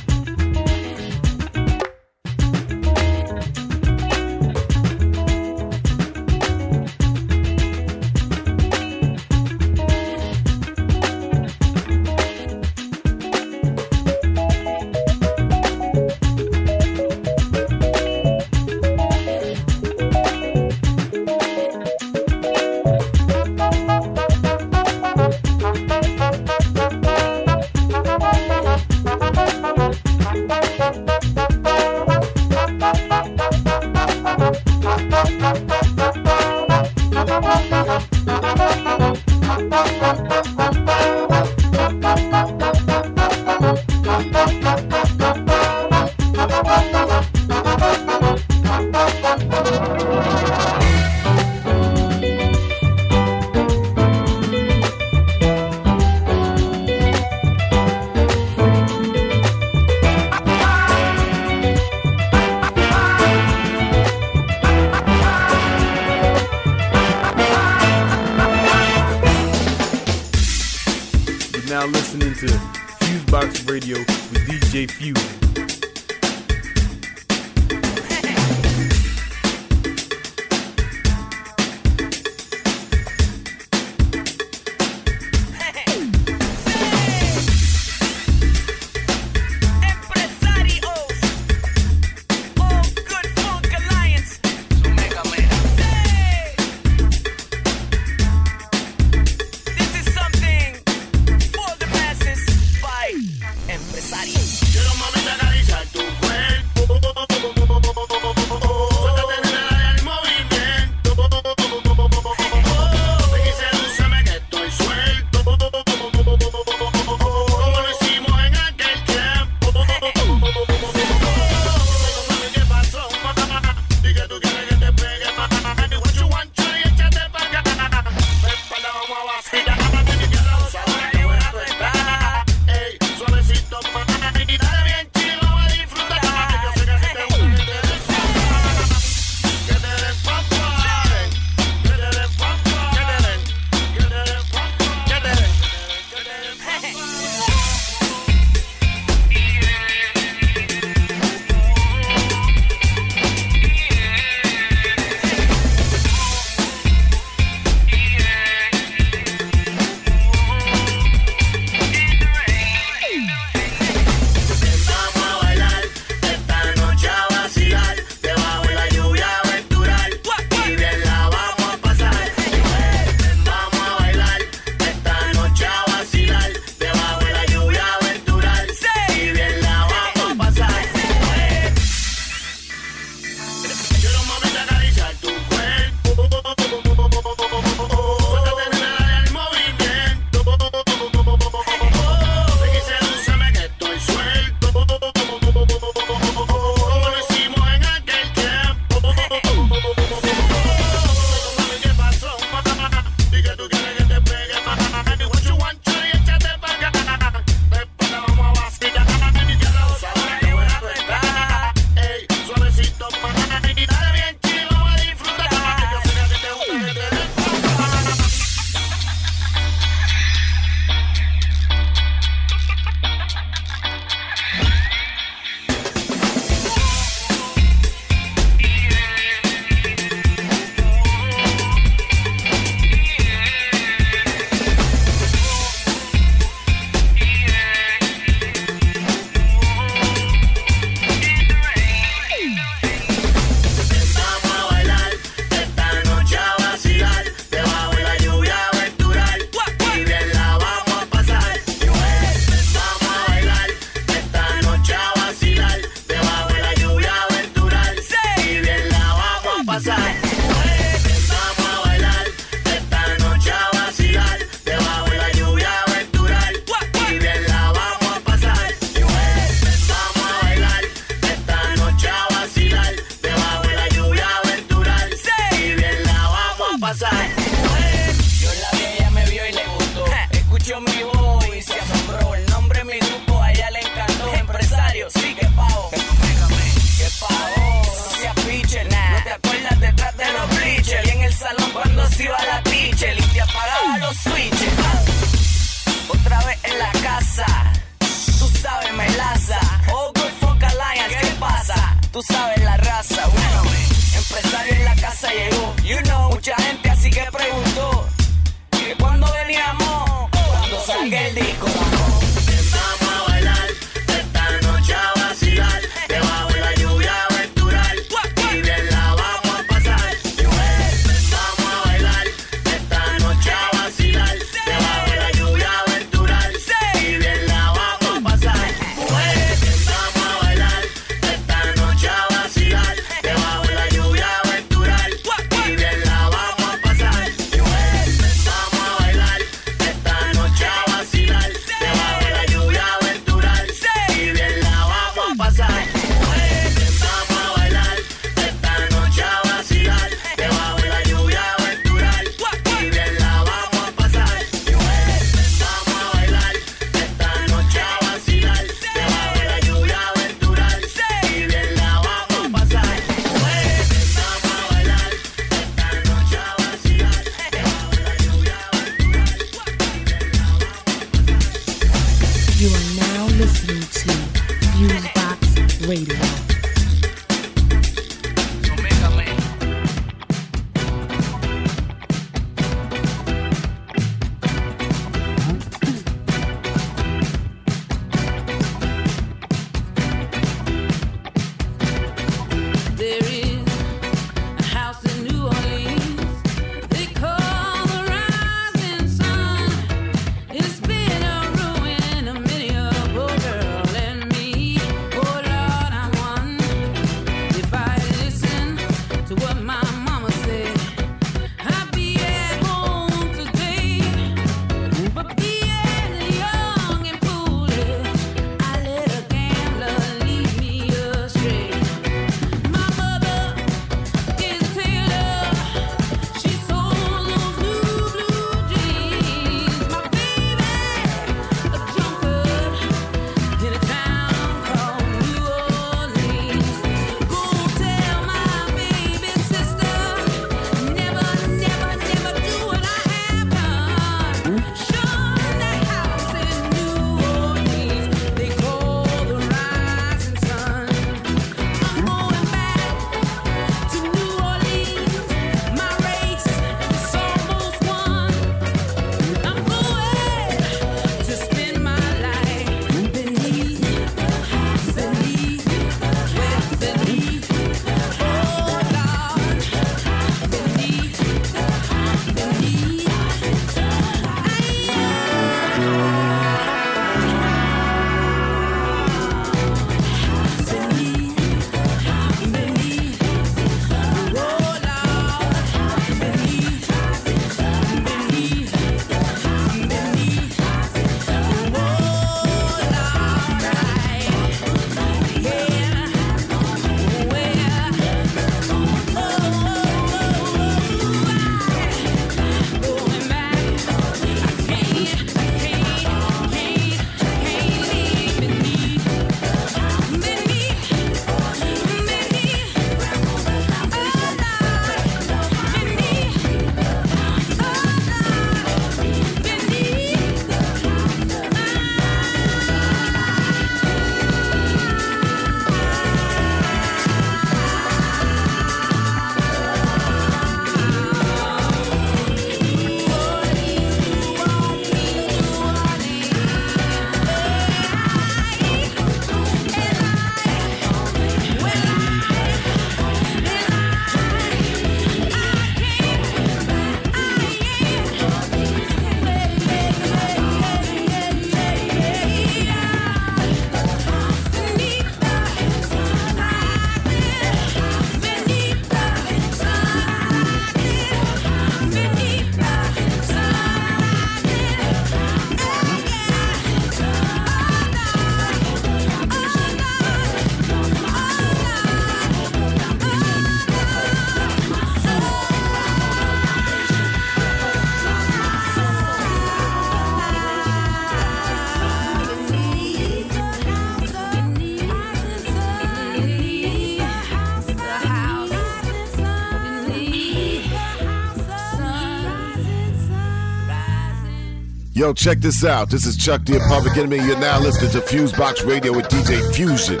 Check this out. This is Chuck D Public Enemy. You're now listening to Fusebox Radio with DJ Fusion.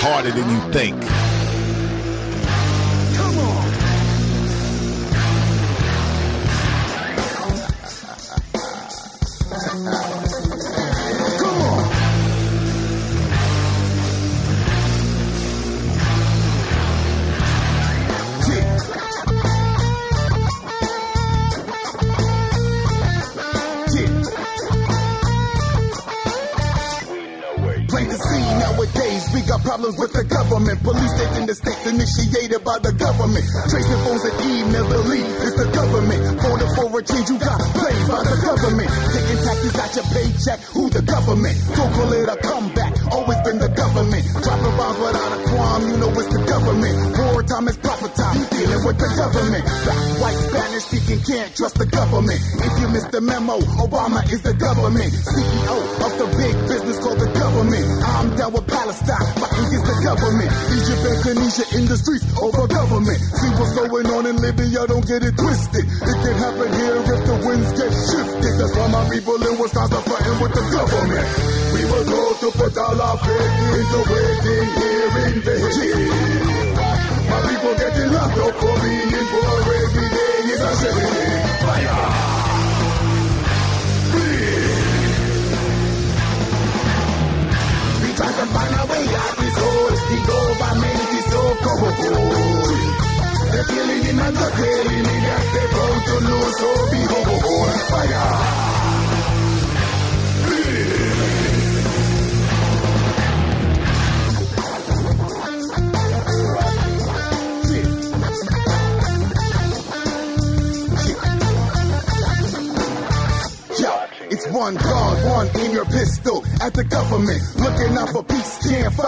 Harder than you think. At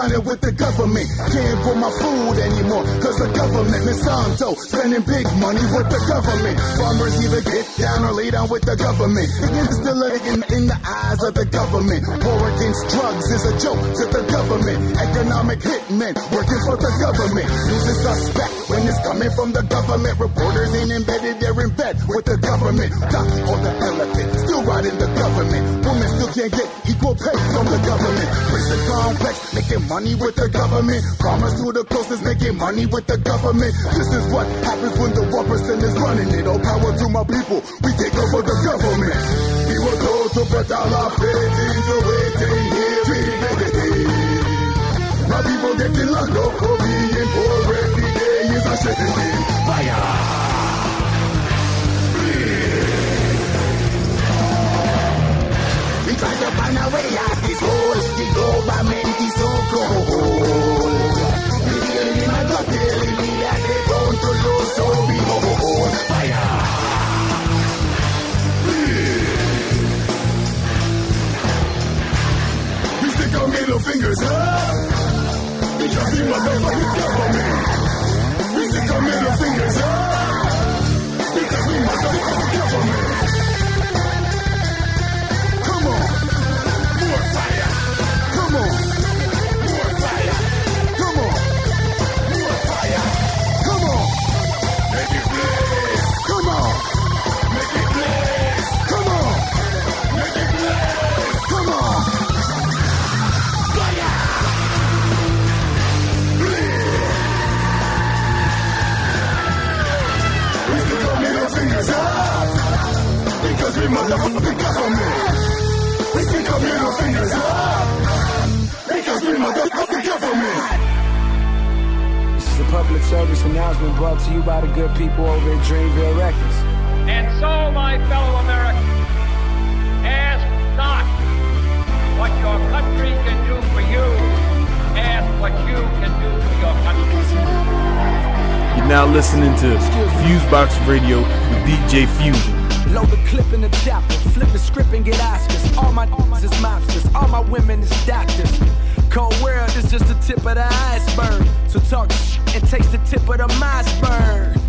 it with the government. Can't grow my food anymore, cause the government. Monsanto spending big money with the government. Farmers either get down or lay down with the government. It's still in, in the eyes of the government. War against drugs is a joke to the government. Economic hitmen working for the government. Losing suspect when it's coming from the government. Reporters ain't embedded, they're in bed with the government. Ducks or the elephant, still riding the government. Women still can't get equal pay from the government. Prison complex, making money with the government. Farmers to the closest, making money with the government. This is what happens when the 1% is running it. All power to my people, we take over the government. We were told to put all our faith into waiting here My people getting locked up for being poor every day is a shame. Fire! Try to find a way out this hole. The government is so cold. The feeling in my gut telling me that they're going to lose, so behold, fire. We stick our middle fingers up because the motherfucking government. Motherfucking government. We stick our middle fingers up. Because we motherfucking government. This is a public service announcement brought to you by the good people over at Dreamville Records. And so, my fellow Americans, ask not what your country can do for you, ask what you can do for your country. You're now listening to Fusebox Radio with DJ Fusion. Load the clip in the chopper, flip the script and get Oscars. All my is mobsters, all my women is doctors. Cold world is just the tip of the iceberg. So talk and taste the tip of the iceberg.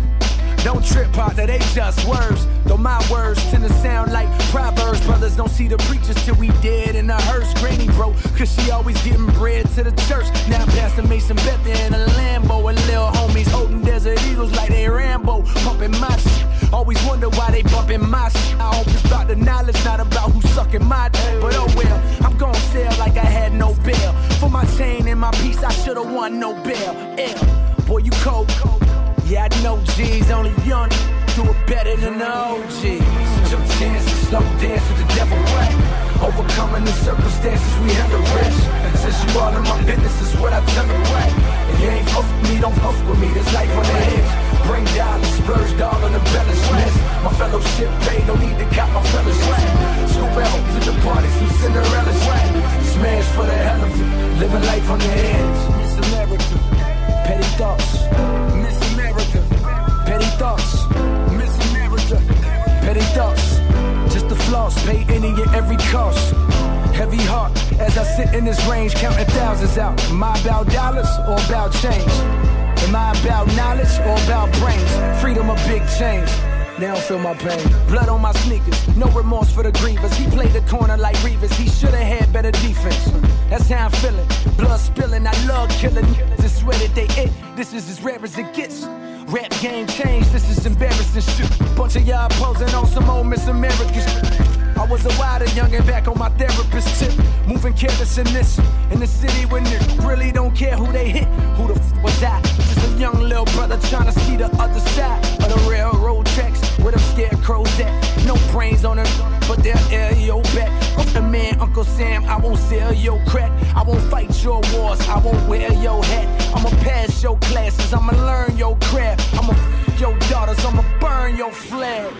Don't trip, partner, they just words. Though my words tend to sound like proverbs. Brothers don't see the preachers till we dead in a hearse. Granny broke, cause she always getting bread to the church. Now Pastor Mason Beth in a Lambo. And little homies holding Desert Eagles like they Rambo. Pumping my shit. Always wonder why they bumping my shit. I hope it's about the knowledge, not about who's sucking my dick. But oh well, I'm gonna sell like I had no bail. For my chain and my piece, I should've won no bail. L, boy, you cold. Yeah, I know G's, only young do it better than the OGs. Took chances, slow dance with the devil, what? Overcoming the circumstances, we have the risk. Since you all in my business, is what I tell the way. If you ain't fuck with me, don't fuck with me. There's life on the edge. Bring dollars, splurge doll on the embellishments. My fellowship paid, no need to cop my fellowship. Scoop out to the party, some Cinderella swag. Smash for the hell of it, living life on the edge. Miss America, petty thoughts. Miss America, petty thoughts. Miss America, petty thoughts. Just the floss, pay any and every cost. Heavy heart as I sit in this range, counting thousands out. Am I about dollars or about change? Am I about knowledge or about brains? Freedom or big change. Don't feel my pain. Blood on my sneakers, no remorse for the grievers. He played the corner like Revis. He should have had better defense. That's how I'm feeling. Blood spilling, I love killing. This swear that they it. This is as rare as it gets. Rap game changed, this is embarrassing shit. Bunch of y'all posing on some old Miss America shit. I was a wilder youngin' back on my therapist tip. Moving careless in this, in the city when they really don't care who they hit. Who the f was that? Just a young little brother trying to see the other side of the railroad tracks. Where them scarecrows at? No brains on them, but air your back. I'm the man, Uncle Sam, I won't sell your crack. I won't fight your wars, I won't wear your hat. I'ma pass your classes, I'ma learn your craft. I'ma f your daughters, I'ma burn your flag.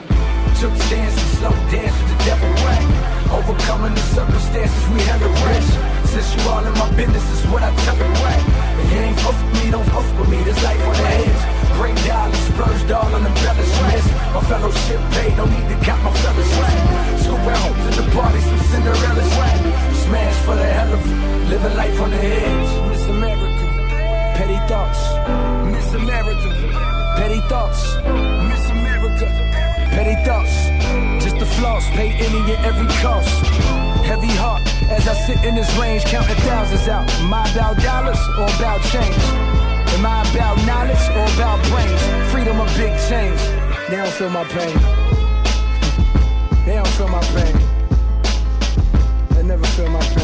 Chances, slow dance with the devil way. Overcoming the circumstances we to risk. Since you all in my business, is what I tell you way. If you ain't fuck with me, don't fuck with me. There's life on the edge. Bring dollars, splurge doll on embellishments. My fellowship paid, no need to count my fellowship. Scoop out to the party, some Cinderella swag. Smash for the hell of it, living life on the edge. Miss America, petty thoughts. Miss America, petty thoughts. Miss America, petty thoughts. Just the floss, pay any and every cost. Heavy heart as I sit in this range, counting thousands out. Am I about dollars or about change? Am I about knowledge or about brains? Freedom or big change? They don't feel my pain. They don't feel my pain. They never feel my pain.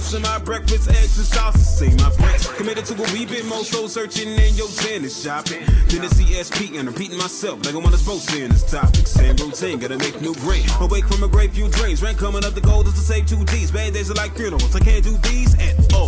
Climate. My breakfast, eggs and sausage. See my friends. Committed to a wee bit more soul searching in your tennis shopping. Tennessee SP and repeating myself like I'm supposed to in this topic. Same routine, gotta make new grade. Awake from a great few dreams. Rank coming up the goal is to save two D's. Bad days are like funerals. I can't do these at all.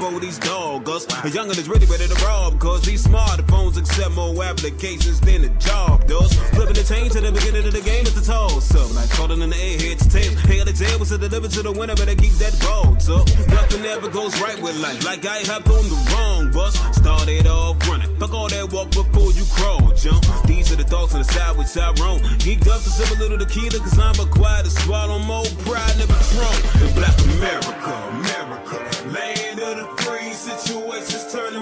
For these doggers. A youngin' is really ready to rob. Cause these smartphones accept more applications than a job does. Flipping the change to the beginning of the game at the toss up. Like calling in the airhead's tail. Hail the tail was to deliver to the winner, better keep that ball up. Nothing ever goes right with life. Like I hopped on the wrong bus. Started off running. Fuck all that walk before you crawl, jump. These are the thoughts on the side with Tyrone. Geeked up to sip a little tequila, cause I'm required to swallow more pride, never throne. In black America, America. Land of the free situations turn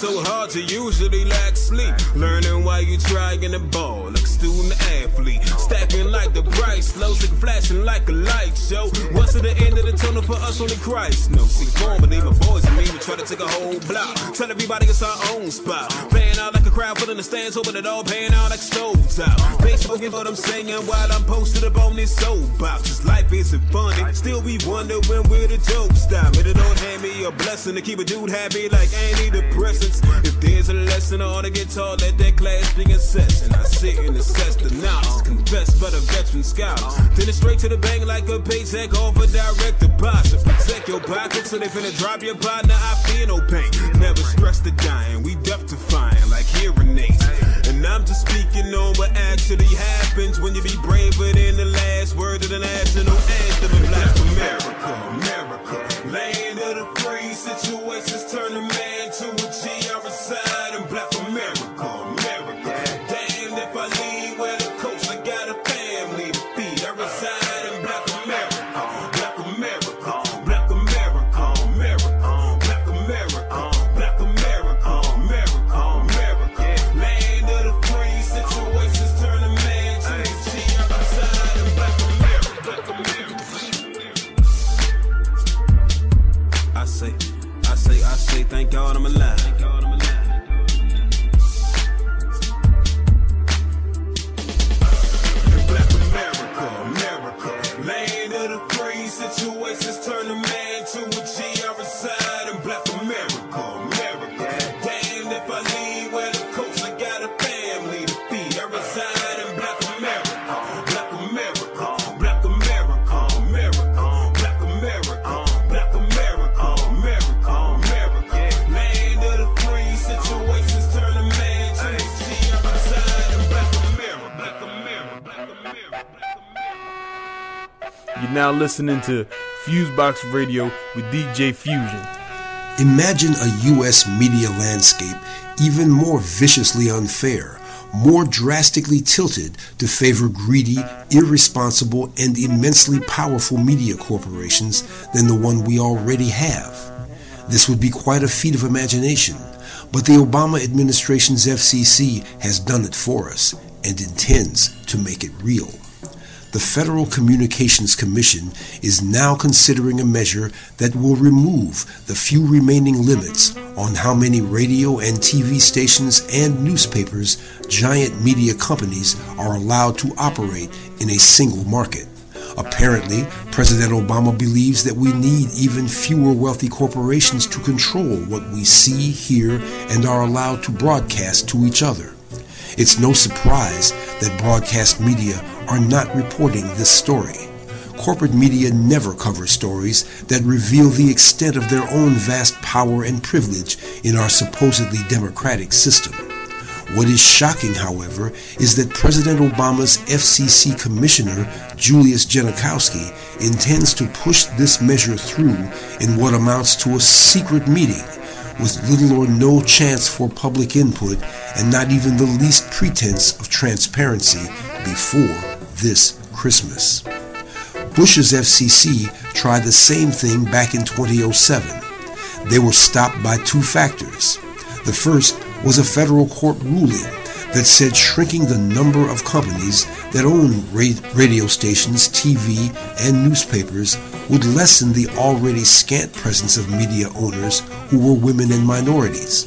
so hard to usually lack sleep. Learning while you trying the ball, student athlete. Stacking like the price, slow, sick, flashing like a light show. What's at the end of the tunnel for us? Only Christ knows. See, formerly my boys and me we try to take a whole block. Tell everybody it's our own spot. Playing out like a crowd filling the stands, hoping it all paying out like stoves out. Facebook is what I'm saying while I'm posted up on this soapbox. This life isn't funny. Still we wonder when we're the joke stop. May the Lord hand me a blessing to keep a dude happy like antidepressants. If there's a lesson, I ought to get taught, let that class be in session. I sit and assess the knowledge, confess but a veteran scholar. Then it's straight to the bank like a paycheck off a direct deposit. Protect your pockets so they finna drop your partner. I feel no pain. Never stress the dying. We deaf to fine like hearing aids. And I'm just speaking on what actually happens when you be braver than the last word of the national anthem in Black America. America, land You're now listening to Fusebox Radio with DJ Fusion. Imagine a U.S. media landscape even more viciously unfair, more drastically tilted to favor greedy, irresponsible, and immensely powerful media corporations than the one we already have. This would be quite a feat of imagination, but the Obama administration's FCC has done it for us and intends to make it real the Federal Communications Commission is now considering a measure that will remove the few remaining limits on how many radio and TV stations and newspapers giant media companies are allowed to operate in a single market. Apparently, President Obama believes that we need even fewer wealthy corporations to control what we see, hear, and are allowed to broadcast to each other. It's no surprise that broadcast media are not reporting this story. Corporate media never cover stories that reveal the extent of their own vast power and privilege in our supposedly democratic system. What is shocking, however, is that President Obama's FCC Commissioner, Julius Genachowski, intends to push this measure through in what amounts to a secret meeting with little or no chance for public input and not even the least pretense of transparency before this Christmas. Bush's FCC tried the same thing back in 2007. They were stopped by two factors. The first was a federal court ruling that said shrinking the number of companies that own radio stations, TV, and newspapers would lessen the already scant presence of media owners who were women and minorities.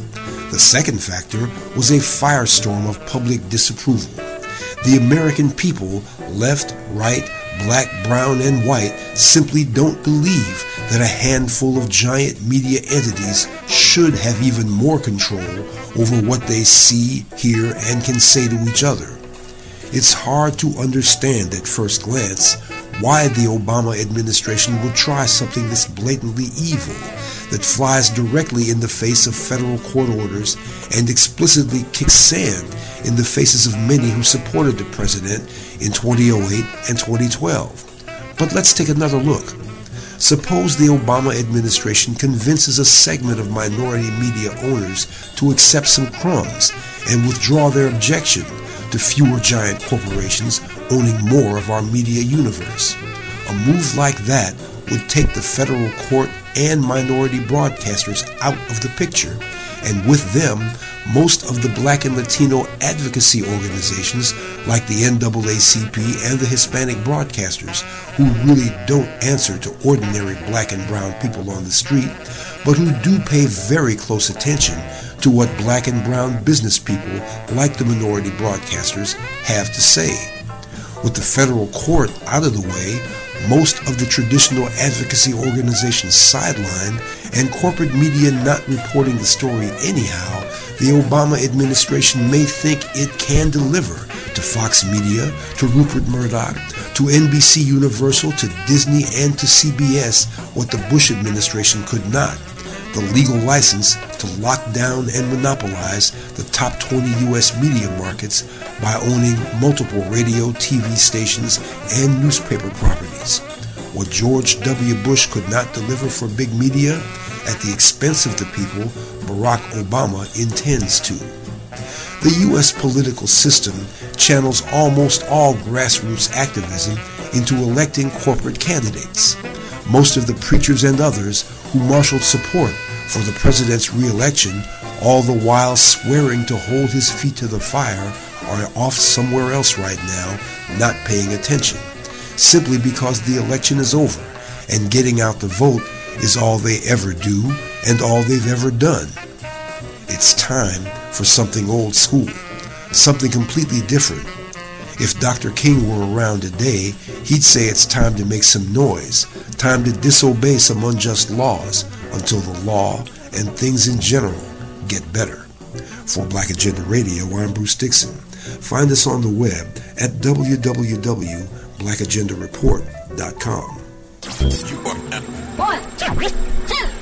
The second factor was a firestorm of public disapproval. The American people, left, right, black, brown, and white, simply don't believe that a handful of giant media entities should have even more control over what they see, hear, and can say to each other. It's hard to understand at first glance why the Obama administration would try something this blatantly evil that flies directly in the face of federal court orders and explicitly kicks sand in the faces of many who supported the president in 2008 and 2012. But let's take another look. Suppose the Obama administration convinces a segment of minority media owners to accept some crumbs and withdraw their objection to fewer giant corporations owning more of our media universe. A move like that would take the federal court and minority broadcasters out of the picture, and with them, most of the black and Latino advocacy organizations like the NAACP and the Hispanic broadcasters, who really don't answer to ordinary black and brown people on the street, but who do pay very close attention to what black and brown business people like the minority broadcasters have to say. With the federal court out of the way, most of the traditional advocacy organizations sidelined and corporate media not reporting the story anyhow, the Obama administration may think it can deliver to Fox Media, to Rupert Murdoch, to NBC Universal, to Disney, and to CBS what the Bush administration could not the legal license to lock down and monopolize the top 20 U.S. media markets by owning multiple radio, TV stations, and newspaper properties. What George W. Bush could not deliver for big media at the expense of the people, Barack Obama intends to. The U.S. political system channels almost all grassroots activism into electing corporate candidates. Most of the preachers and others who marshaled support for the president's reelection, all the while swearing to hold his feet to the fire, are off somewhere else right now, not paying attention, simply because the election is over and getting out the vote is all they ever do and all they've ever done. It's time for something old school, something completely different. If Dr. King were around today, he'd say it's time to make some noise, time to disobey some unjust laws until the law and things in general get better. For Black Agenda Radio, I'm Bruce Dixon. Find us on the web at www.blackagendareport.com. One, two,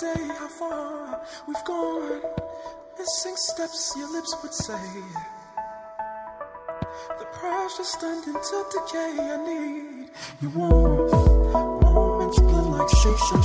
Yesterday, how far we've gone. Missing steps, your lips would say. The pressure's starting to decay. I need you warmth. Moments blend like shapes and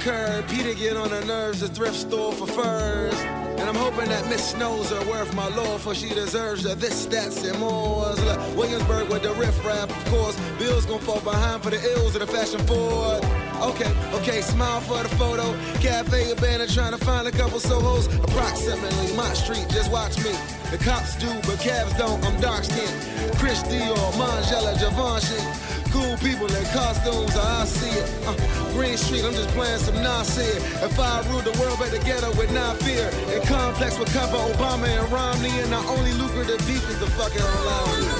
curb. Peter get on her nerves, the thrift store for furs. And I'm hoping that Miss Snows are worth my love, for she deserves her this, that, and more. Like Williamsburg with the riff rap, of course. Bills gon' fall behind for the ills of the fashion forward. Okay, okay, smile for the photo. Cafe abandoned, trying to find a couple Sohos. Approximately my street, just watch me. The cops do, but cabs don't. I'm dark skinned. Chris Dior, Margiela, Givenchy. Cool people in costumes, I see it. Uh, Green Street, I'm just playing some nonsense. If I rule the world back together with not fear, and complex with cover Obama, and Romney, and the only lucrative beef is the fucking allowance.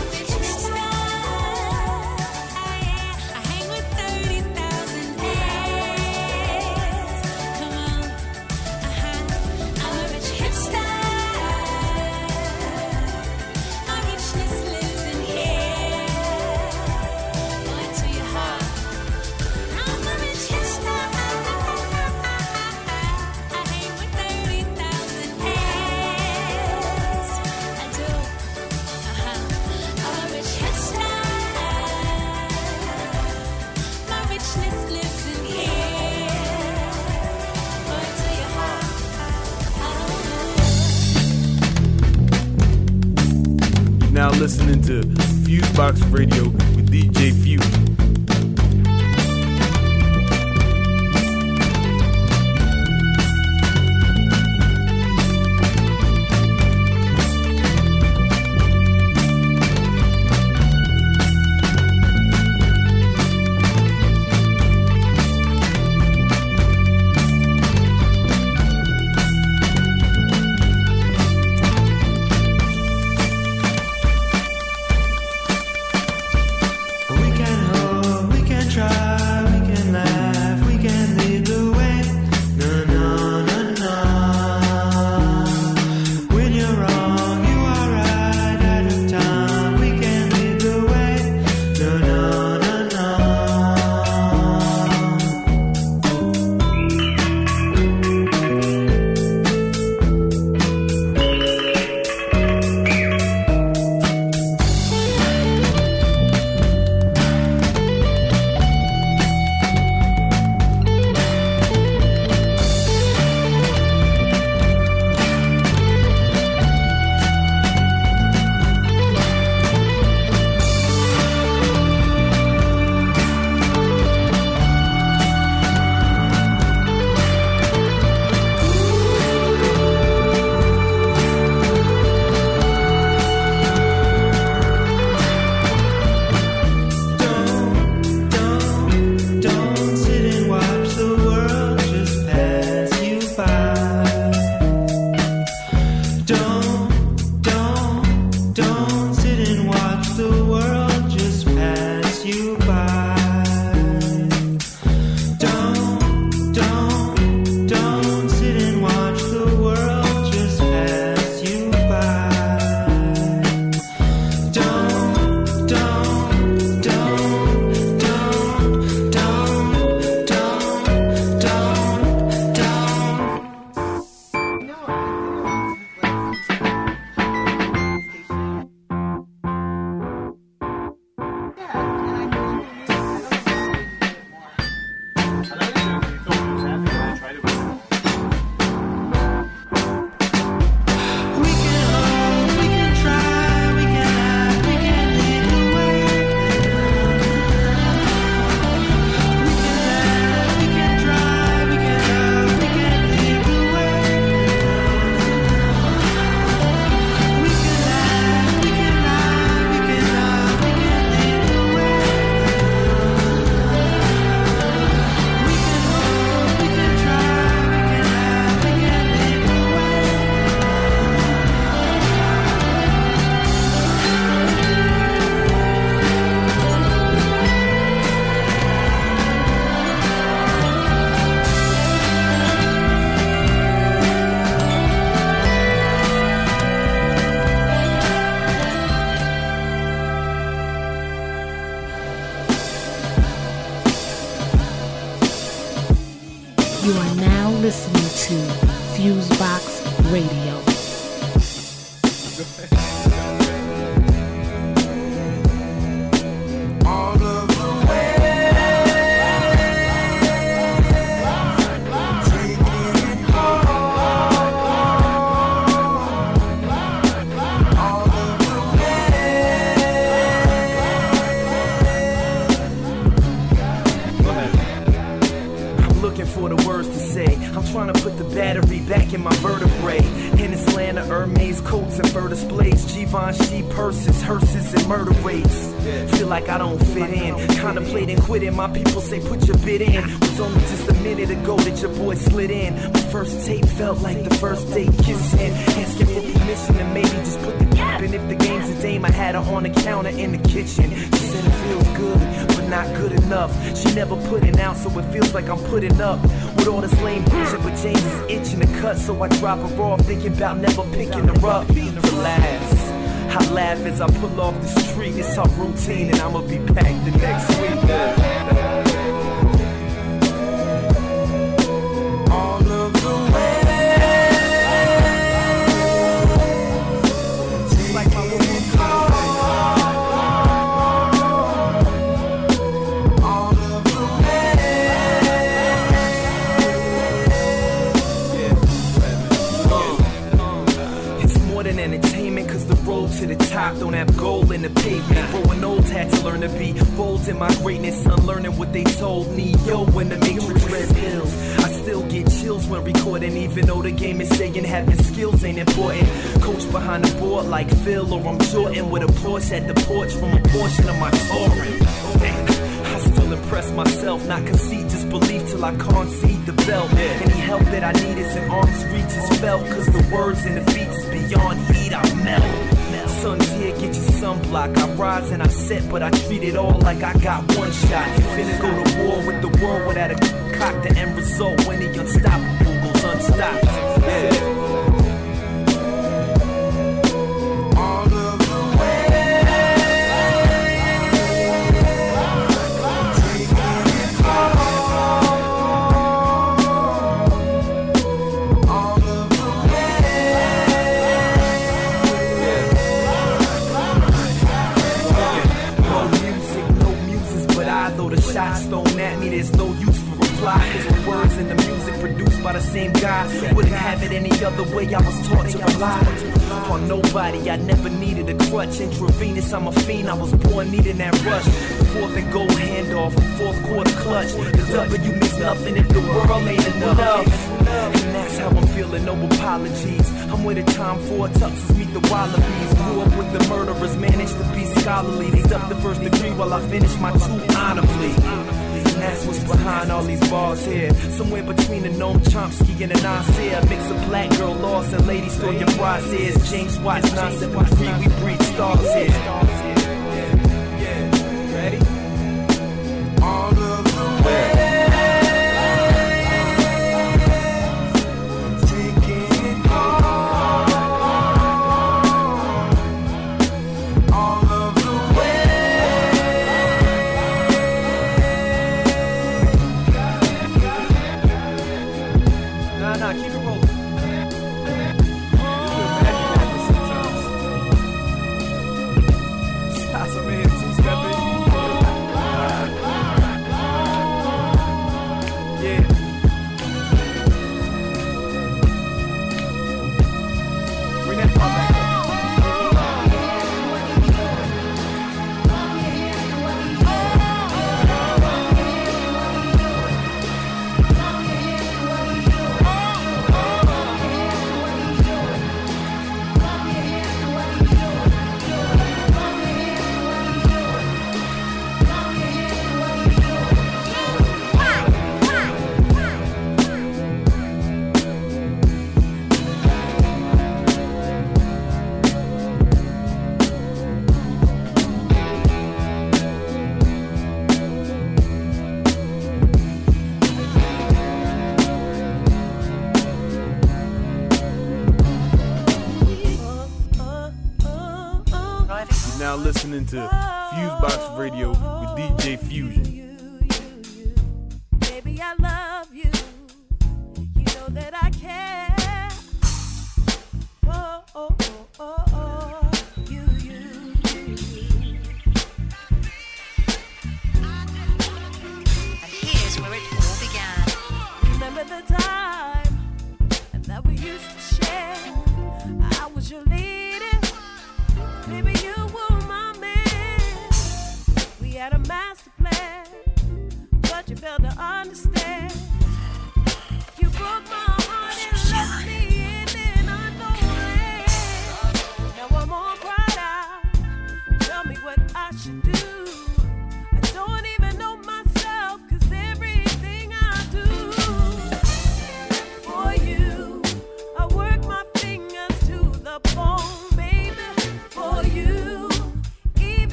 Givenchy purses, hearses, and murder rates. Feel like I don't fit in. Contemplating quitting. My people say put your bid in. Was only just a minute ago that your boy slid in. My first tape felt like the first date kissing. Asking for permission and maybe just put the cap in. If the game's a dame, I had her on the counter in the kitchen. She said it feels good, but not good enough. She never put it out, so it feels like I'm putting up with all this lame bullshit. But James is itching to cut, so I drop her off, thinking about never picking her up. Relax. I laugh as I pull off the street. It's our routine, and I'ma be packed the next week. Pavement. Growing old had to learn to be bold in my greatness, unlearning what they told me. Yo, when the matrix red pills, I still get chills when recording, even though the game is saying having skills ain't important. Coach behind the board like Phil, or I'm Jordan with a Porsche at the porch from a portion of my touring. I still impress myself, not concede, just believe till I concede the belt. Any help that I need is in arm's reach is felt, cause the words and the beats is beyond heat, I melt. Get your sunblock. I rise and I set, but I treat it all like I got one shot. Finna go to war with the world without a cock. The end result when the unstoppable goes unstopped. Yeah. Reply. Cause the words and the music produced by the same guy. Wouldn't have it any other way. I was taught to rely on nobody. I never needed a crutch. Intravenous, I'm a fiend. I was born needing that rush. Fourth and goal handoff, fourth quarter clutch. The W means nothing if the world ain't enough. And that's how I'm feeling, no apologies. I'm with the time for tuxes meet the wallabies. Grew up with the murderers, managed to be scholarly. They stuck the first degree while I finished my two honorably. That's what's behind all these bars here. Somewhere between the Noam Chomsky and the Nasir. Mix of black girl lost and ladies throw your process. James Watts, nonsense, we breed stars here.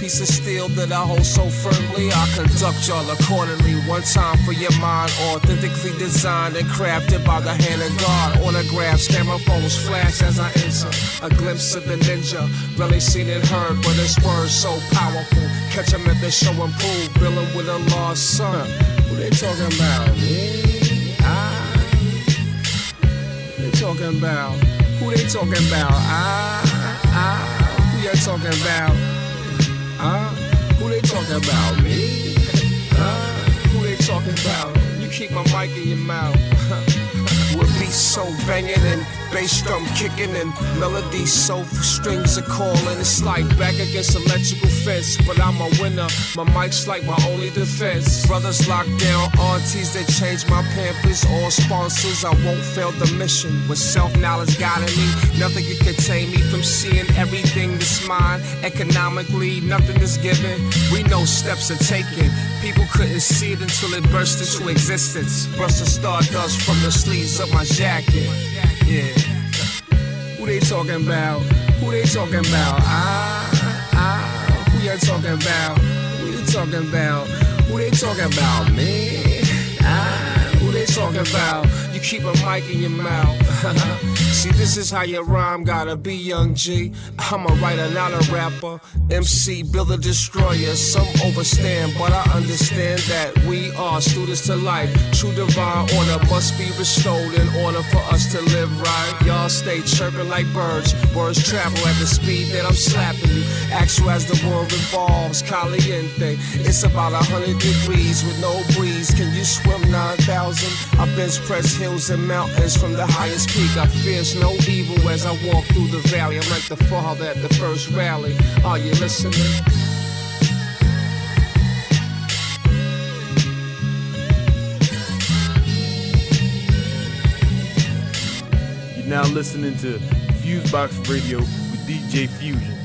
Piece of steel that I hold so firmly, I conduct y'all accordingly. One time for your mind, authentically designed and crafted by the hand of God. Autographs, camera phones flash as I enter. A glimpse of the ninja, rarely seen and heard, but his words so powerful. Catch him at the show and prove, billing with a lost son. Who they talking about? Me? I? They talking about? Who they talking about? I, I, who you talking about? Talking about? Me? Huh? Who they talking about? You keep my mic in your mouth. With beats so banging and bass drum kicking and melody so strings are calling. It's like back against electrical fence, but I'm a winner. My mic's like my only defense. Brothers locked down, aunties that change my pampers, all sponsors. I won't fail the mission. With self knowledge guiding me, nothing can contain me from seeing everything that's mine. Economically, nothing is given. We know steps are taken. People couldn't see it until it burst into existence. Burst of stardust from the sleeves of my jacket. Yeah. Who they talking about? Who they talking about? Ah, ah. Who you talking about? Who you talking about? Who they talking about? Me? Ah, who they talking about? You keep a mic in your mouth. See, this is how your rhyme gotta be, young G. I'm a writer, not a rapper. MC, build a destroyer. Some overstand, but I understand that we are students to life. True divine order must be restored in order for us to live right. Y'all stay chirping like birds. Words travel at the speed that I'm slapping you. Actual as the world revolves, caliente. It's about a hundred degrees with no breeze. Can you swim 9,000? I bench press hill hills and mountains from the highest peak. I fears no evil as I walk through the valley. I'm like the father at the first rally. Are you listening? You're now listening to Fusebox Radio with DJ Fusion.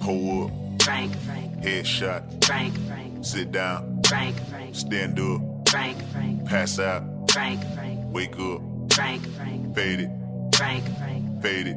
Hold up. Frank, Frank, Headshot. Frank, Frank, Sit down. Frank, Frank, Stand up. Frank, Frank, Pass out. Frank, Frank, Wake up. Frank, Frank, Fade it. Frank, Frank, Fade it.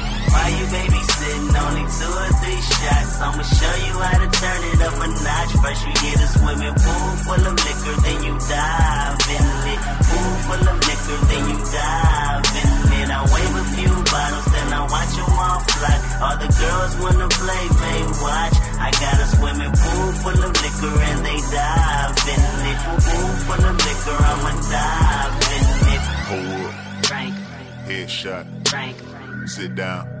Why you babysitting? Only two or three shots. I'ma show you how to turn it up a notch. First you get a swimming pool full of liquor, then you dive in it. Pool full of liquor, then you dive in it. I wave a few bottles, then I watch them all fly. All the girls wanna play, they watch. I got a swimming pool full of liquor and they dive in it. Pool full of liquor, I'ma dive in it. Hold up. Frank, Headshot. Frank, Sit down.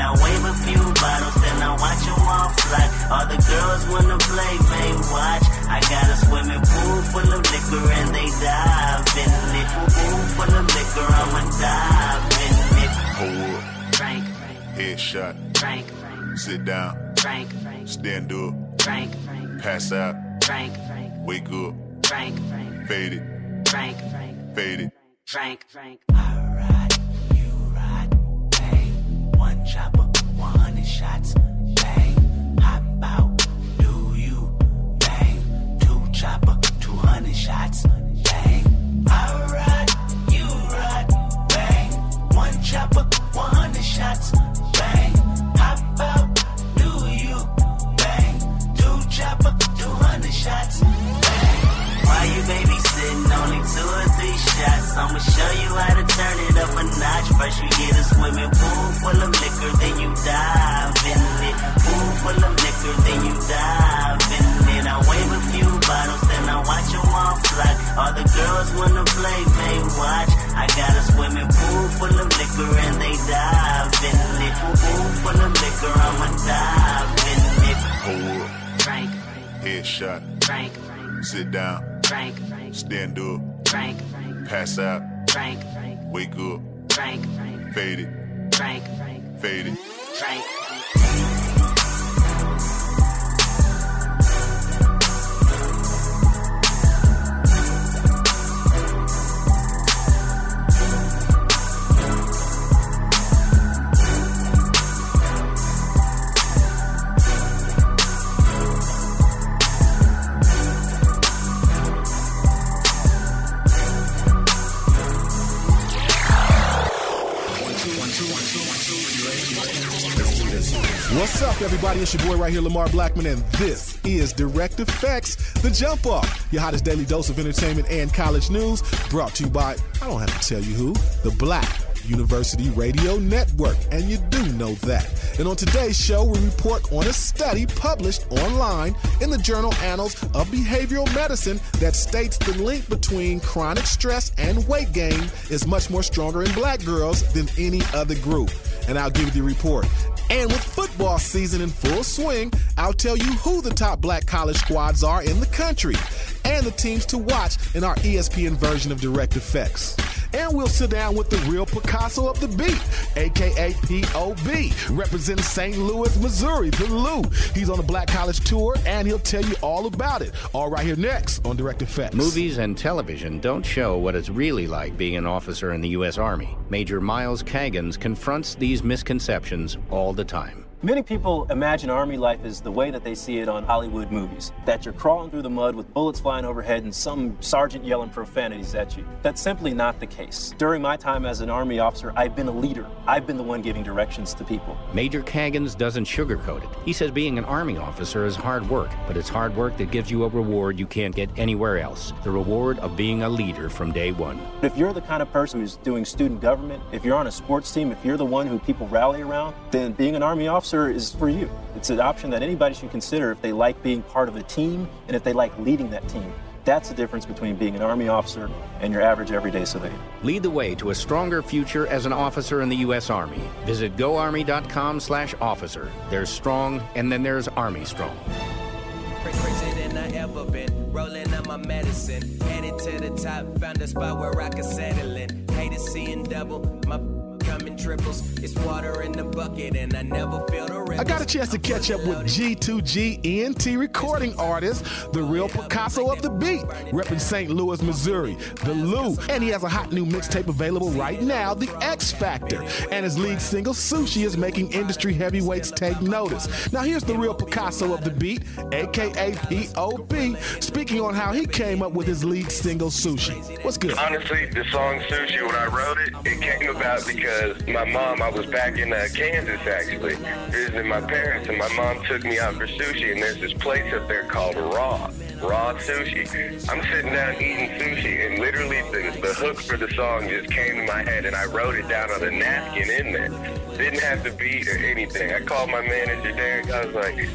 I wave a few bottles, then I watch them all fly. All the girls wanna play, they watch. I got a swimming pool full of liquor and they dive in it. Pool full of liquor, I'ma dive in it. Hold up. Frank, Headshot. Frank, Sit down. Frank, Frank, Stand up. Frank, Frank, Pass out. Frank, Frank, Wake up. Frank, Frank, Fade it. Frank, Frank, chopper, 100 shots, bang. Hop out, do you, bang. Two chopper, 200 shots, bang. I ride, you ride, bang. One chopper, I'ma show you how to turn it up a notch. First you get a swimming pool full of liquor, then you dive in it. Pool full of liquor, then you dive in it. I wave a few bottles, then I watch them all fly. All the girls wanna play, they watch. I got a swimming pool full of liquor and they dive in it. Pool full of liquor, I'ma dive in it. Hold up. Frank, Headshot. Frank, Sit down. Frank, Stand up. Frank, Pass out. Frank, Frank, Wake up. Frank, Frank, Fade it. Frank, Frank, Fade it. Frank. What's up, everybody? It's your boy right here, Lamar Blackman, and this is Direct EFX, The Jump Off, your hottest daily dose of entertainment and college news, brought to you by, I don't have to tell you who, the Black University Radio Network, and you do know that. And on today's show, we report on a study published online in the journal Annals of Behavioral Medicine that states the link between chronic stress and weight gain is much more stronger in black girls than any other group. And I'll give you the report. And with football season in full swing, I'll tell you who the top black college squads are in the country and the teams to watch in our ESPN version of Direct EFX. And we'll sit down with the real Picasso of the beat, aka POB, representing St. Louis, Missouri, the Lou. He's on the Black College Tour and he'll tell you all about it. All right here next on Direct EFX. Movies and television don't show what it's really like being an officer in the U.S. Army. Major Miles Kagans confronts these misconceptions all the time. Many people imagine Army life as the way that they see it on Hollywood movies that you're crawling through the mud with bullets flying overhead and some sergeant yelling profanities at you. That's simply not the case. During my time as an Army officer, I've been a leader. I've been the one giving directions to people. Major Kagans doesn't sugarcoat it. He says being an Army officer is hard work, but it's hard work that gives you a reward you can't get anywhere else the reward of being a leader from day one. If you're the kind of person who's doing student government, if you're on a sports team, if you're the one who people rally around, then being an Army officer is for you. It's an option that anybody should consider if they like being part of a team and if they like leading that team. That's the difference between being an Army officer and your average everyday civilian. Lead the way to a stronger future as an officer in the U.S. Army. Visit goarmy.com slash officer. There's strong, and then there's Army strong. Crazier than I ever been. Rolling on my medicine. Headed to the top. Found a spot where I could settle in. Hate seeing double. My coming triples. It's water in the bucket, and I never feel the ripples. I got a chance to catch up with G2G ENT recording artist, the real Picasso of the beat, repping St. Louis, Missouri, the Lou. And he has a hot new mixtape available right now, The X Factor. And his lead single, Sushi, is making industry heavyweights take notice. Now, here's the real Picasso of the beat, aka POB, speaking on how he came up with his lead single, Sushi. What's good? Honestly, the song Sushi, when I wrote it, it came about because my mom, I was back in uh, Kansas actually, visiting my parents, and my mom took me out for sushi, and there's this place up there called Raw. Raw sushi. I'm sitting down eating sushi, and literally the, the hook for the song just came to my head, and I wrote it down on a napkin in there. Didn't have the beat or anything. I called my manager, Derek. I was like,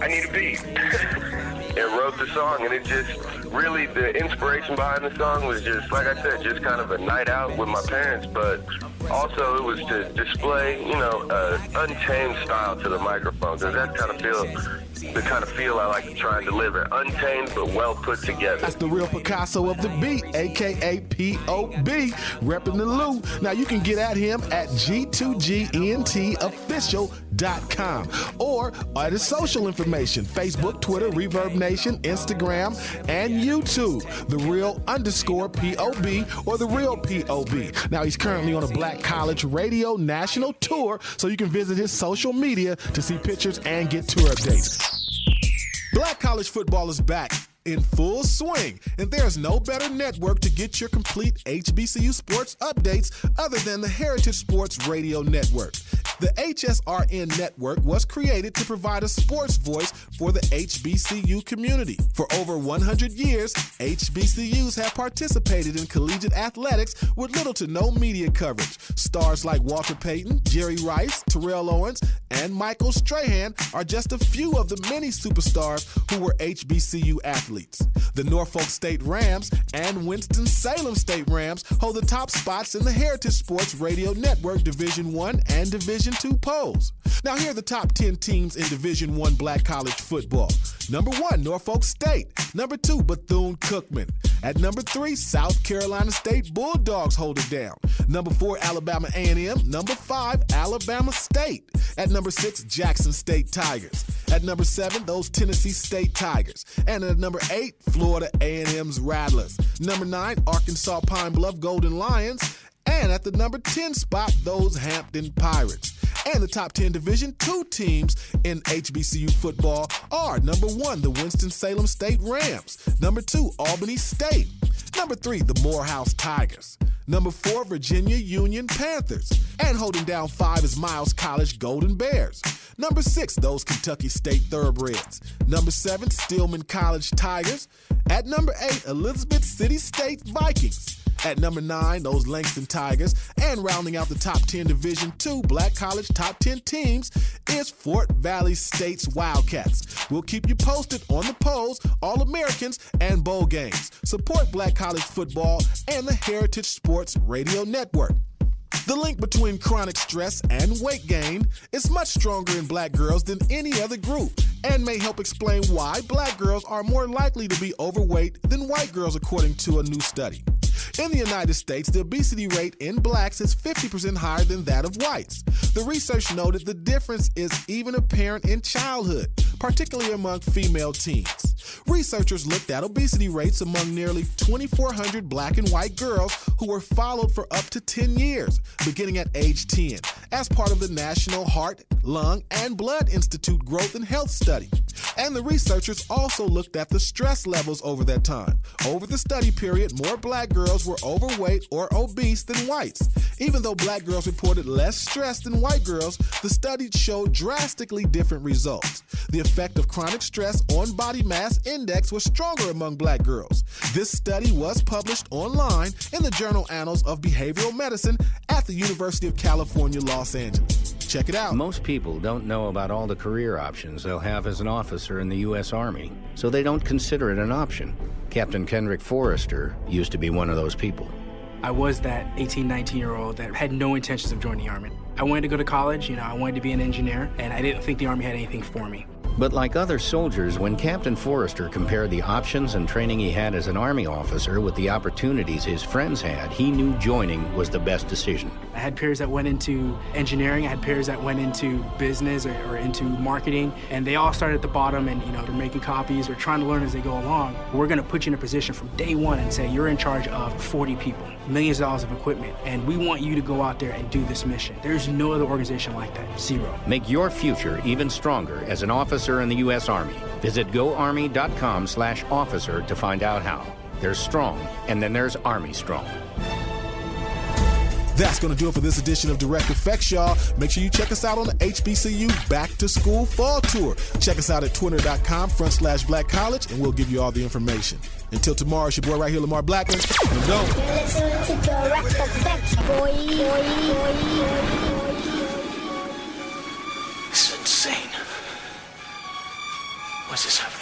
I need a beat. and wrote the song, and it just really the inspiration behind the song was just like I said, just kind of a night out with my parents, but also it was to display, you know, uh, untamed style to the microphone because that kind of feel the kind of feel I like to try and deliver. Untamed but well put together. That's the real Picasso of the beat, aka POB, repping the Lou. Now you can get at him at G2GENTofficial.com or at his social information Facebook, Twitter, Reverb Nation, Instagram, and YouTube. The real underscore POB or the real POB. Now he's currently on a Black College Radio national tour, so you can visit his social media to see pictures and get tour updates. Black college football is back in full swing, and there's no better network to get your complete HBCU sports updates other than the Heritage Sports Radio Network. The HSRN network was created to provide a sports voice for the HBCU community. For over 100 years, HBCUs have participated in collegiate athletics with little to no media coverage. Stars like Walter Payton, Jerry Rice, Terrell Owens, and Michael Strahan are just a few of the many superstars who were HBCU athletes. The Norfolk State Rams and Winston-Salem State Rams hold the top spots in the Heritage Sports Radio Network Division 1 and Division 2 polls. Now here are the top 10 teams in Division 1 black college football. Number 1, Norfolk State. Number 2, Bethune-Cookman. At number 3, South Carolina State Bulldogs hold it down. Number 4, Alabama A&M. Number 5, Alabama State. At number 6, Jackson State Tigers. At number 7, those Tennessee State Tigers. And at number 8, Florida A&M's Rattlers. Number 9, Arkansas Pine Bluff Golden Lions. And at the number 10 spot, those Hampton Pirates. And the top 10 Division 2 teams in HBCU football are number 1, the Winston-Salem State Rams. Number 2, Albany State. Number 3, the Morehouse Tigers. Number 4, Virginia Union Panthers. And holding down 5 is Miles College Golden Bears. Number 6, those Kentucky State Thoroughbreds. Number 7, Stillman College Tigers. At number 8, Elizabeth City State Vikings. At number 9, those Langston Tigers. And rounding out the top 10 Division 2 Black College top 10 teams is Fort Valley State's Wildcats. We'll keep you posted on the polls, All Americans, and bowl games. Support Black College football and the Heritage Sports Radio Network. The link between chronic stress and weight gain is much stronger in black girls than any other group and may help explain why black girls are more likely to be overweight than white girls, according to a new study. In the United States, the obesity rate in blacks is 50% higher than that of whites. The research noted the difference is even apparent in childhood, particularly among female teens. Researchers looked at obesity rates among nearly 2,400 black and white girls who were followed for up to 10 years, beginning at age 10, as part of the National Heart, Lung, and Blood Institute Growth and Health Study. And the researchers also looked at the stress levels over that time. Over the study period, more black girls were overweight or obese than whites. Even though black girls reported less stress than white girls, the study showed drastically different results. The effect of chronic stress on body mass index was stronger among black girls. This study was published online in the journal Annals of Behavioral Medicine at the University of California, Los Angeles. Check it out. Most people don't know about all the career options they'll have as an officer in the U.S. Army, so they don't consider it an option. Captain Kendrick Forrester used to be one of those people. I was that 18, 19 year old that had no intentions of joining the Army. I wanted to go to college, you know, I wanted to be an engineer, and I didn't think the Army had anything for me. But like other soldiers, when Captain Forrester compared the options and training he had as an Army officer with the opportunities his friends had, he knew joining was the best decision. I had peers that went into engineering, I had peers that went into business or, or, into marketing, and they all started at the bottom and, you know, they're making copies or trying to learn as they go along. We're gonna put you in a position from day one and say you're in charge of 40 people, millions of dollars of equipment, and we want you to go out there and do this mission. There's no other organization like that, zero. Make your future even stronger as an officer in the U.S. Army. Visit goarmy.com slash officer to find out how. There's strong, and then there's Army strong. That's going to do it for this edition of Direct EFX, y'all. Make sure you check us out on the HBCU Back to School Fall Tour. Check us out at twitter.com front slash black college, and we'll give you all the information. Until tomorrow, it's your boy right here, Lamar Blackman. And go. You're listening to Direct EFX, boy. What's this happening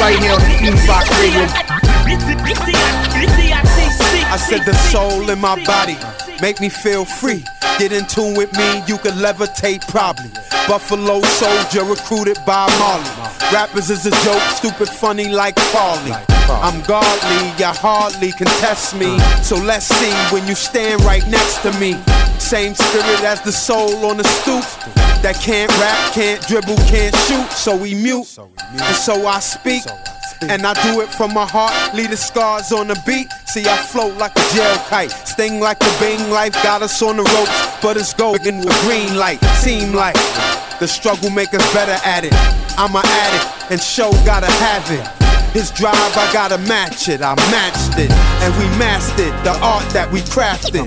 Right here the Fusebox Radio. I said the soul in my body make me feel free. Get in tune with me, you can levitate probably. Buffalo soldier recruited by Marley. Rappers is a joke, stupid funny like Farley. I'm godly, you hardly can test me. So let's see when you stand right next to me. Same spirit as the soul on the stoop. That can't rap, can't dribble, can't shoot, so we mute. And so I speak. And I do it from my heart, leave the scars on the beat. See, I float like a jail kite, sting like a bing life. Got us on the ropes, but it's golden with green light. Seem like the struggle make us better at it. I'm an addict, and show gotta have it. His drive, I gotta match it. I matched it, and we mastered the art that we crafted.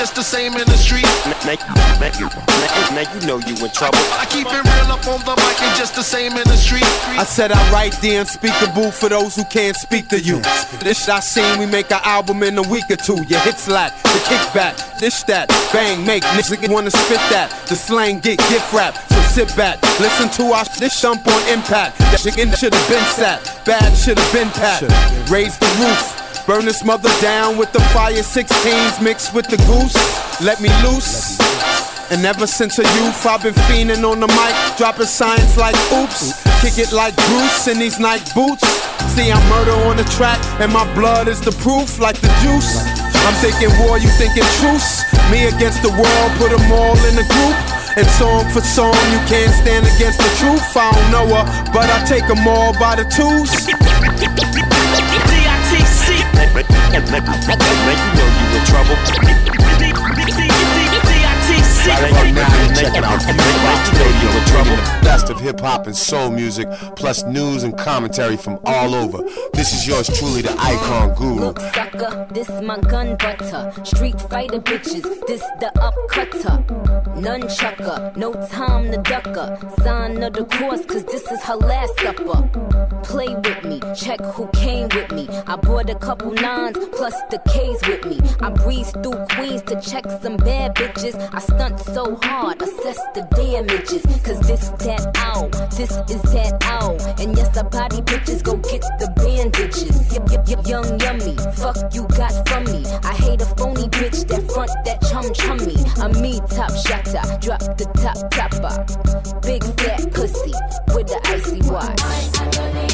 Just the same in the street. Now, now, now, now you know you in trouble. I keep it real up on the mic and just the same in the street. I said I write the unspeakable for those who can't speak to you. This I seen we make an album in a week or two. Your hits lack, the kickback, this that, bang, make niggas wanna spit that. The slang get gift wrap. So sit back, listen to our this thump on impact. That shit should have been sat, bad should have been packed. Raise the roof, burn this mother down with the fire 16s mixed with the goose. Let me loose. And ever since a youth, I've been fiending on the mic, dropping signs like oops. Kick it like Bruce in these Nike boots. See, I'm murder on the track, and my blood is the proof, like the juice. I'm thinking war, you thinking truce. Me against the world, put them all in a group. And song for song, you can't stand against the truth. I don't know her, but I take them all by the twos. Already, already, already know you in trouble. Right now, you're checking out Fusebox Radio with trouble. The best of hip hop and soul music, plus news and commentary from all over. This is yours truly, the icon guru. Look, sucker, this my gun butter. Street fighter bitches, this the upcutter. Nunchucker, no time to ducker. Sign of the course, cause this is her last supper. Play with me, check who came with me. I brought a couple nines plus the K's with me. I breeze through Queens to check some bad bitches. I stunt so hard, assess the damages. Cause this that ow, this is that ow. And yes, I body bitches, go get the bandages. Yep, yep, yep, young yummy, fuck you got from me. I hate a phony bitch that front that chum chummy. I'm me, top shotter, drop the top topper. Big fat pussy with the icy watch.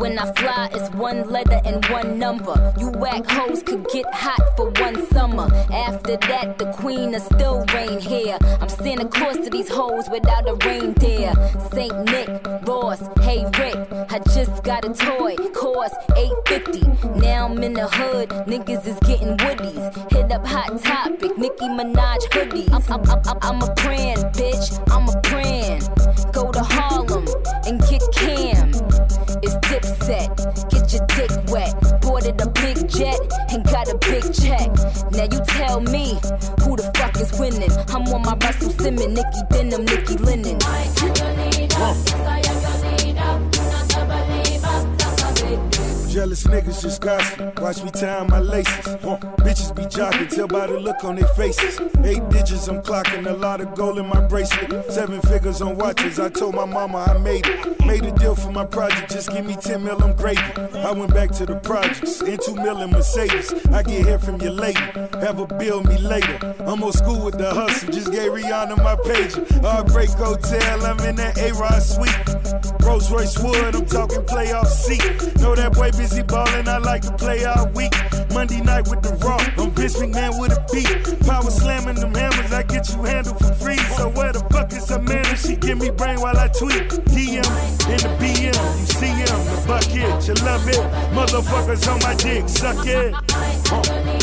When I fly, it's one letter and one number. You whack hoes could get hot for one summer. After that, the queen will still reign here. I'm Santa Claus to these hoes without a reindeer. Saint Nick, Ross, hey Rick, I just got a toy, cost 850. Now I'm in the hood, niggas is getting woodies. Hit up Hot Topic, Nicki Minaj hoodies. I'm, I'm, I'm, I'm a brand, bitch, I'm a brand. Go to Harlem and get Cam. It's dipset, get your dick wet. Boarded a big jet and got a big check. Now you tell me who the fuck is winning. I'm on my Russell Simmons, Nicky Denim, Nicky Linen. Jealous niggas just gossip. Watch me tie my laces. Huh. Bitches be jocking, tell by the look on their faces. Eight digits, I'm clocking. A lot of gold in my bracelet. Seven figures on watches. I told my mama I made it. Made a deal for my project. Just give me 10 mil, I'm gravy. I went back to the projects. In two mil in Mercedes. I get here from your lady. Have a bill me later. I'm old school with the hustle. Just gave Rihanna my page. Heartbreak Hotel. I'm in that A-Rod suite. Rolls Royce Wood. I'm talking playoff seat. Know that boy busy ballin', I like to play all week. Monday night with the raw, I'm Vince McMahon with a beat. Power slamming them hammers, I get you handled for free. So where the fuck is her man? And she give me brain while I tweet. DM in the BM, you see him, the bucket, you love it. Motherfuckers on my dick, suck it.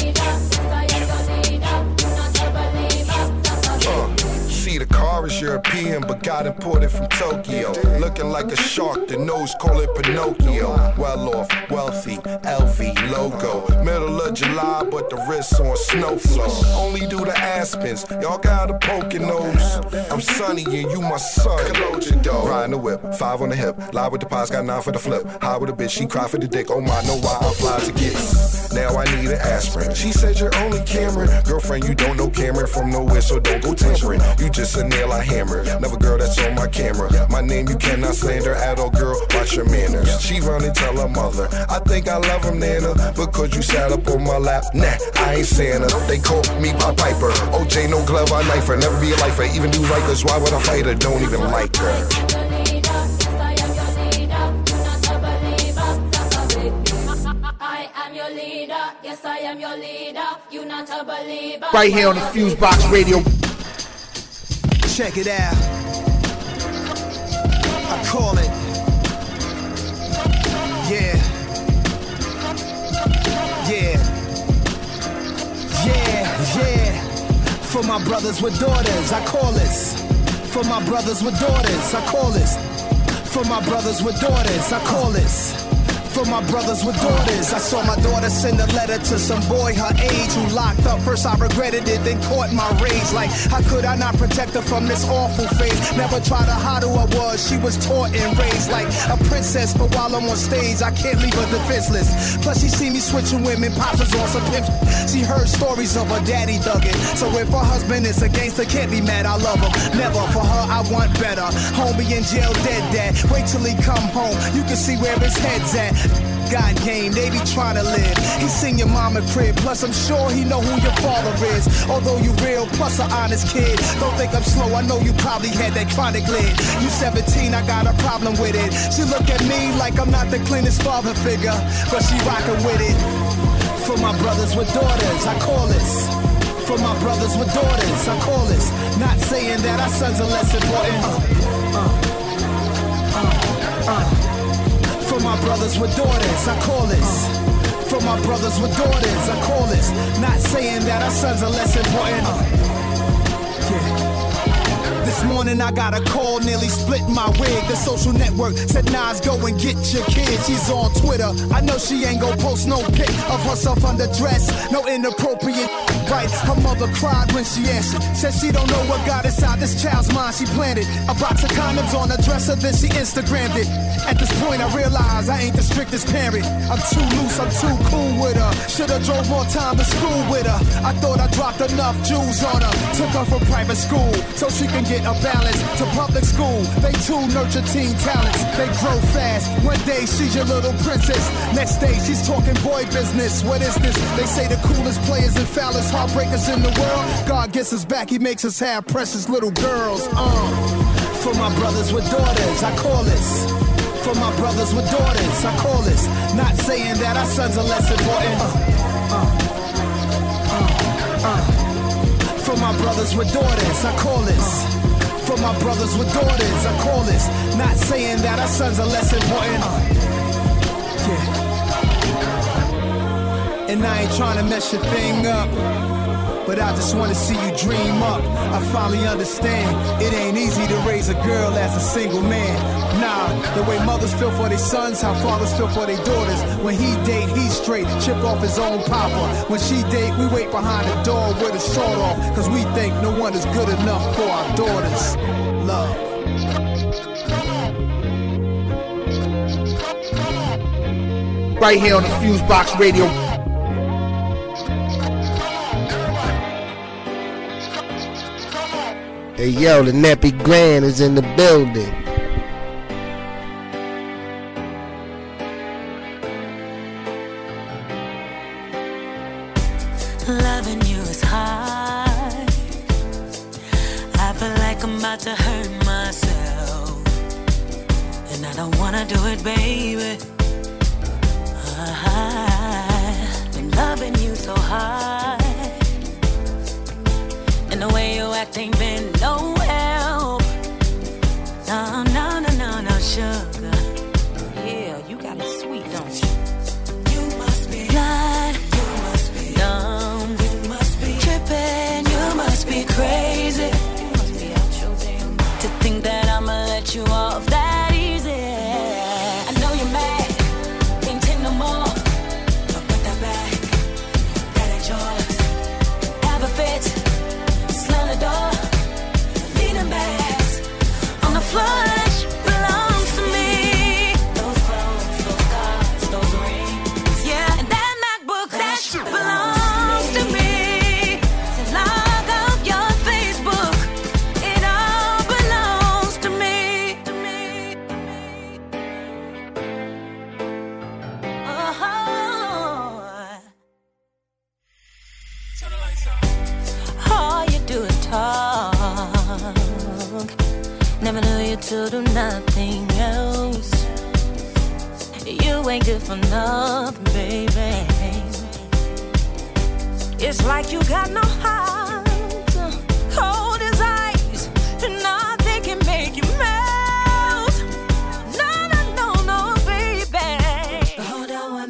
See, the car is European, but got imported from Tokyo. Looking like a shark, the nose call it Pinocchio. Well off, wealthy, LV logo. Middle of July, but the wrists on snow flow. Only do the Aspens, y'all got a poking nose. I'm sunny and you my son. Riding the whip, five on the hip. Lie with the pies, got nine for the flip. High with a bitch, she cry for the dick. Oh my, know why I'm fly to get. Now I need an aspirin. She said you're only Cameron. Girlfriend, you don't know Cameron from nowhere, so don't go tampering. You just a nail I hammer. Never girl that's on my camera. My name you cannot slander at all, girl. Watch your manners. She run and tell her mother. I think I love him, Nana. Because you sat up on my lap. Nah, I ain't Santa. They call me Pop Piper. OJ, no glove, I knife her. Never be a lifer. Even do Rikers. Why would I fight her? Don't even like her. I am your leader, yes I am your leader. You not a believer. Right here on the Fusebox Radio. Check it out. I call it. Yeah. Yeah. Yeah, yeah. For my brothers with daughters, I call this. For my brothers with daughters, I call this. For my brothers with daughters, I call this. For my brothers with daughters, I saw my daughter send a letter to some boy her age who locked up. First I regretted it, then caught my rage. Like, how could I not protect her from this awful phase? Never tried to hide who I was. She was taught and raised like a princess, but while I'm on stage, I can't leave her defenseless. Plus, she see me switching women, pops was on some pimp. She heard stories of her daddy thugging. So if her husband is a gangster, can't be mad. I love him. Never for her, I want better. Homie in jail, dead dad. Wait till he come home. You can see where his head's at. God game, they be trying to live. He seen your mama crib, plus I'm sure he know who your father is. Although you real, plus an honest kid. Don't think I'm slow, I know you probably had that chronic lid. You 17, I got a problem with it. She look at me like I'm not the cleanest father figure, but she rockin' with it. For my brothers with daughters, I call this. For my brothers with daughters, I call this. Not saying that our sons are less important. Uh, uh, uh, uh. For my brothers with daughters, I call this. For my brothers with daughters, I call this. Not saying that our sons are less important. This morning I got a call, nearly split my wig. The social network said Nas, go and get your kid. She's on Twitter. I know she ain't gon' post no pic of herself underdressed. No inappropriate right. Her mother cried when she answered. Said she don't know what got inside this child's mind. She planted a box of condoms on her dresser, then she Instagrammed it. At this point, I realize I ain't the strictest parent. I'm too loose, I'm too cool with her. Should've drove more time to school with her. I thought I dropped enough jewels on her. Took her from private school so she can get a balance to public school. They too nurture teen talents. They grow fast. One day she's your little princess. Next day she's talking boy business. What is this? They say the coolest players and foulest heartbreakers in the world. God gets us back. He makes us have precious little girls. Uh. For my brothers with daughters, I call this. For my brothers with daughters, I call this. Not saying that our sons are less important. Uh, uh, uh, For my brothers with daughters, I call this. For my brothers with daughters, I call this. Not saying that our sons are less important. Yeah. And I ain't trying to mess your thing up. But I just wanna see you dream up. I finally understand it ain't easy to raise a girl as a single man. Nah, the way mothers feel for their sons, how fathers feel for their daughters. When he date, he's straight, chip off his own papa. When she date, we wait behind the door with a sword off. Cause we think no one is good enough for our daughters. Love. Right here on the Fusebox Radio. Hey yo, the Nappy Grand is in the building.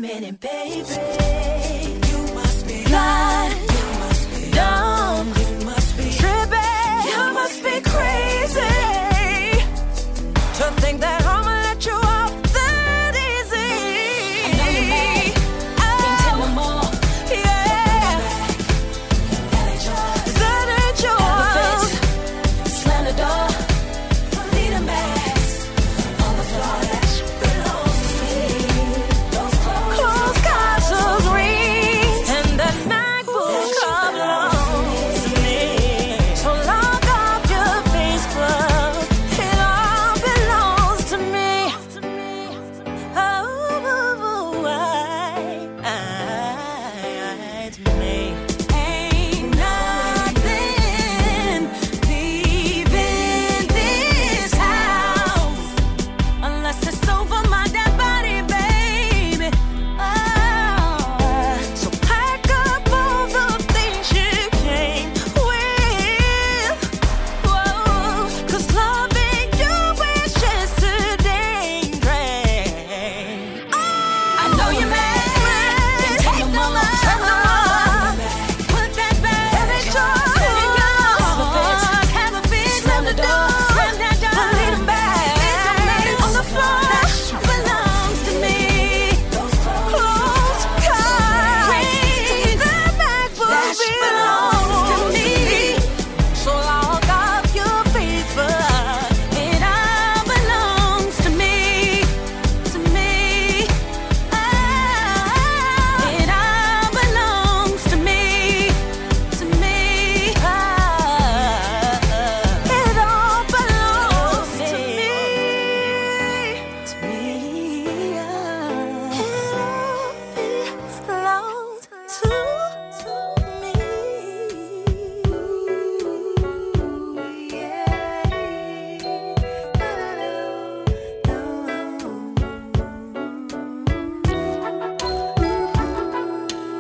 Minute, baby.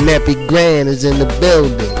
Nappy Grand is in the building.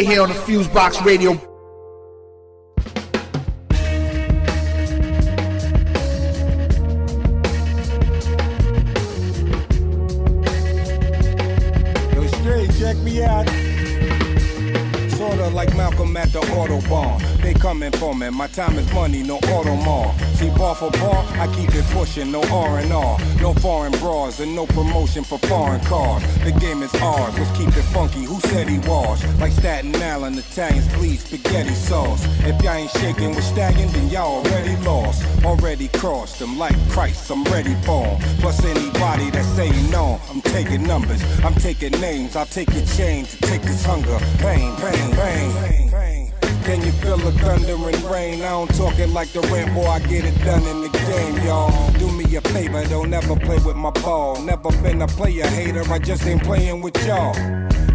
right here on the Fusebox Radio. Yo, straight, check me out. Sorta like Malcolm at the Autobahn. They coming for me. My time is money, no no R&R, no foreign bras, and no promotion for foreign cars. The game is ours, let's keep it funky. Who said he was? Like Staten Island, Italians bleed spaghetti sauce. If y'all ain't shaking with stagging, then y'all already lost. Already crossed them like Christ, I'm ready for. Plus anybody that say no, I'm taking numbers. I'm taking names, I'll take your change, take this hunger. Pain, pain, pain. pain. Can you feel the thunder and rain? I don't talk it like the Rambo, I get it done in the game, y'all. Do me a favor, don't never play with my ball. Never been a player hater, I just ain't playing with y'all.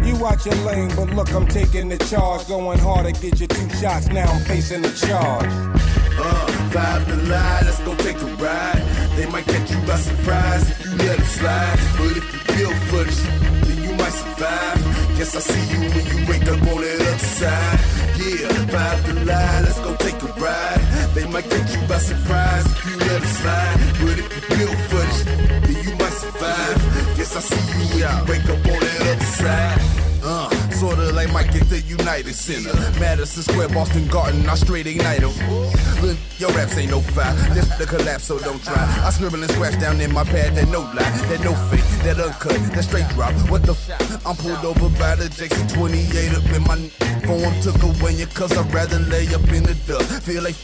You watch your lane, but look, I'm taking the charge. Going hard to get you two shots, now I'm facing the charge. Uh, five to lie, let's go take a ride. They might catch you by surprise if you let it slide. But if you feel footage, then you might survive. Guess I see you when you wake up on the other side. Yeah, five to lie, let's go take a ride. They might get you by surprise if you let it slide. But if you feel footage, then you might survive. Guess I see you when you wake up on that other side. Like Mike at the United Center. Madison Square, Boston Garden, I straight ignite 'em. Look, your raps ain't no fire. This the collapse, so don't try. I scribble and scratch down in my pad, that no lie, that no fake, that uncut, that straight drop. What the f? I'm pulled over by the Jackson 28 up in my phone. Took away ya, cause I'd rather lay up in the dust. Feel like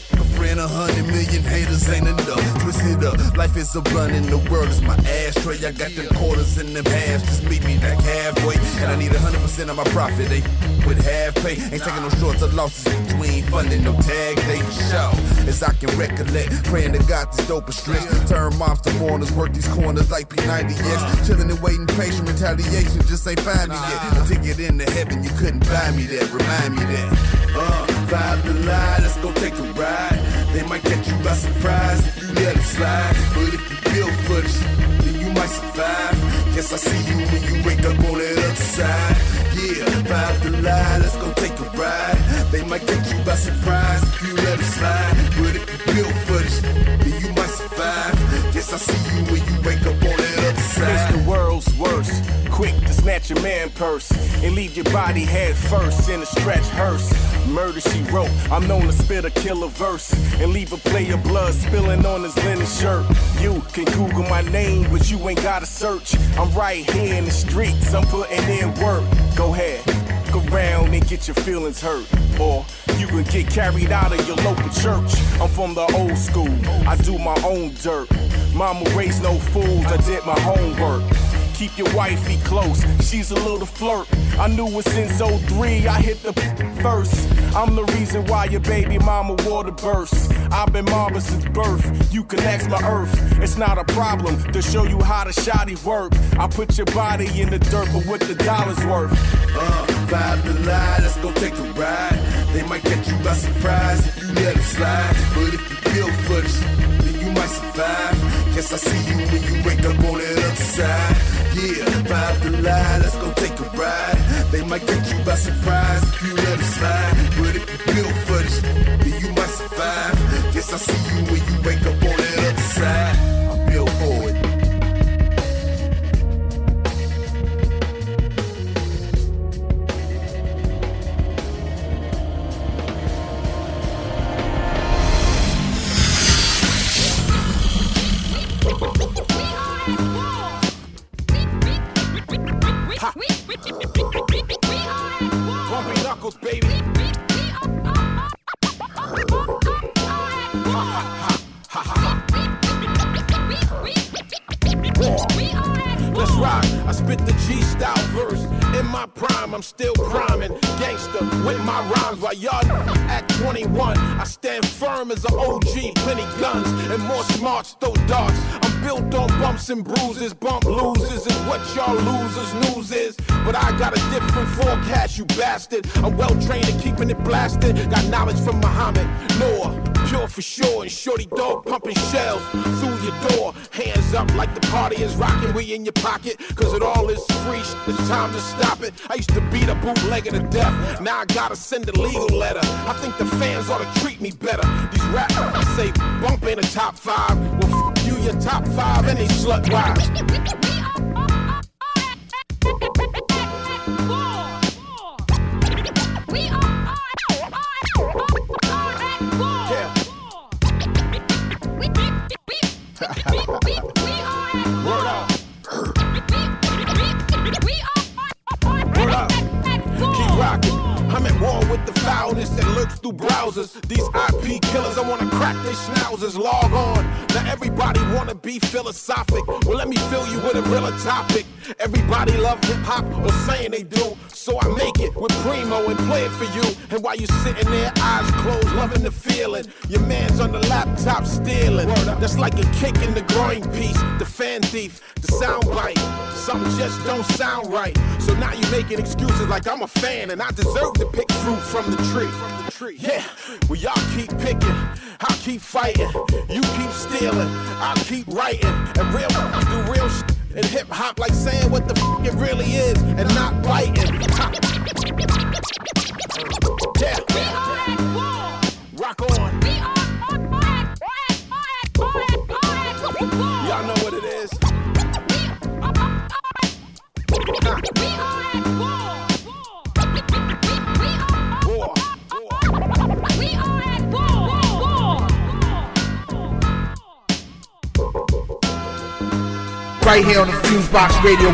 friend, a hundred million haters ain't enough. Twist it up, life is a blunt and the world is my ashtray. I got them quarters in them halves, just meet me like halfway. And I need a hundred percent of my profit, they with half pay. Ain't taking no shorts or losses between funding, no tag for show. As I can recollect, praying to God this dope is strict. Turn moms to mourners, work these corners like P90X. Chilling and waiting, patient retaliation just ain't find me yet. A ticket into heaven, you couldn't buy me that, remind me that. Uh, five to lie, let's go take a ride. They might catch you by surprise if you let it slide. But if you feel footage, then you might survive. Guess I see you when you wake up on that other side. Yeah, five to lie, let's go take a ride. They might catch you by surprise if you let it slide. But if you feel footage, then you might survive. Guess I see you when you wake up on that other side. It's the world's worst. Quick to snatch your man purse and leave your body head first in a stretch hearse. Murder she wrote. I'm known to spit a killer verse and leave a player blood spilling on his linen shirt. You can Google my name, but you ain't gotta search. I'm right here in the streets. I'm putting in work. Go ahead, look around and get your feelings hurt. Or you can get carried out of your local church. I'm from the old school. I do my own dirt. Mama raised no fools. I did my homework. Keep your wifey close, she's a little flirt. I knew it since 03, I hit the first. I'm the reason why your baby mama water burst. I've been mama since birth, you can ask my earth. It's not a problem to show you how the shoddy work. I put your body in the dirt, but what the dollar's worth. Uh, five to lie, let's go take a ride. They might catch you by surprise if you let it slide. But if you feel footage, then you might survive. Guess I see you when you wake up on that other side. Yeah, five to lie, let's go take a ride. They might catch you by surprise if you let it slide. But if you feel footage, then you might survive. Guess I see you when you wake up Baby. Rock. I spit the G style verse. In my prime, I'm still priming. Gangster with my rhymes while y'all at 21. I stand firm as an OG. Plenty guns and more smarts, throw darts. I'm built on bumps and bruises. Bump losers is what y'all losers news is. But I got a different forecast, you bastard. I'm well trained in keeping it blasted. Got knowledge from Muhammad, Noah. Pure for sure, and shorty dog pumping shells through your door. Hands up like the party is rocking, we in your pocket. Cause it all is free, it's time to stop it. I used to beat a bootlegger to death, now I gotta send a legal letter. I think the fans ought to treat me better. These rappers I say bump in the top five. Well, f you, your top five, and they slut wives. I'm at war with the foulness that lurks through browsers. These IP killers, I wanna crack their schnauzers. Log on. Now everybody wanna be philosophic. Well, let me fill you with a realer topic. Everybody love hip hop or saying they do. So I make it with Primo and play it for you. And while you sitting there, eyes closed, loving the feeling. Your man's on the laptop stealing. That's like a kick in the groin piece. The fan thief, the sound bite. Something just don't sound right. So now you're making excuses like I'm a fan and I deserve to pick fruit from the tree. Yeah, well y'all keep picking, I'll keep fighting. You keep stealing, I'll keep writing. And real do real shit. And hip hop like saying what the f it really is and not biting. Yeah. We are at war. Rock on. Y'all know what it is. Right here on the Fusebox Radio.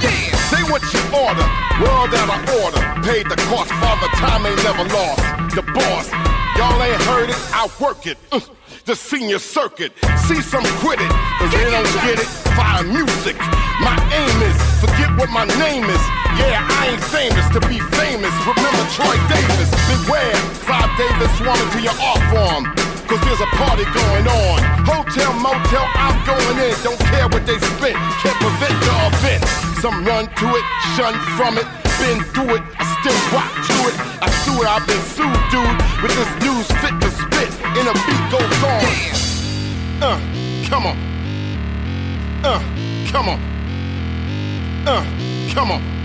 Yeah, Say what you order, world out of order. Paid the cost, father time ain't never lost. The boss, y'all ain't heard it, I work it. Uh, the senior circuit, see some quit it, cause they don't get it. Fire music, my aim is, forget what my name is. Yeah, I ain't famous to be famous. Remember Troy Davis, beware. Clive Davis wanted to your art form. Cause there's a party going on. Hotel, motel, I'm going in. Don't care what they spent. Can't prevent the event. Some run to it, shun from it. Been through it, I still rock to it. I do it, I've been sued, dude. With this news fit to spit. And a beat goes on. Uh, come on. Uh, come on. Uh, come on.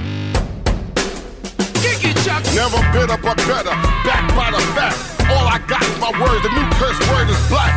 Never bit up a better, back by the fact. All I got is my word, the new curse word is black.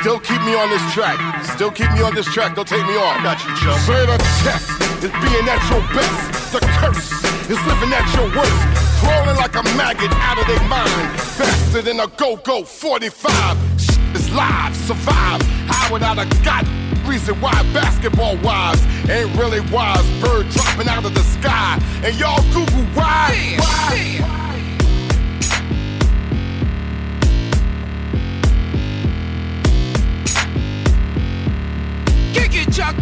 Still keep me on this track, still keep me on this track, don't take me off. Got you, Chuck. Say the test is being at your best. The curse is living at your worst. Crawling like a maggot out of their mind. Faster than a go-go 45. Shit is live, survive. How would I have got reason why basketball wives ain't really wise. Bird dropping out of the sky. And y'all Google why? Why? Kick it, Chuck.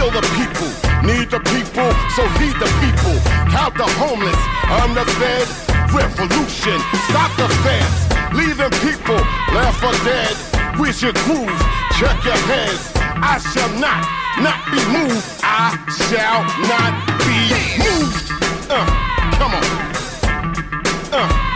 Heal the people, need the people, so heed the people. Count the homeless, underfed, revolution, stop the feds, leaving people left for dead. We should groove, check your heads. I shall not, not be moved. I shall not be moved. Uh, come on. Uh,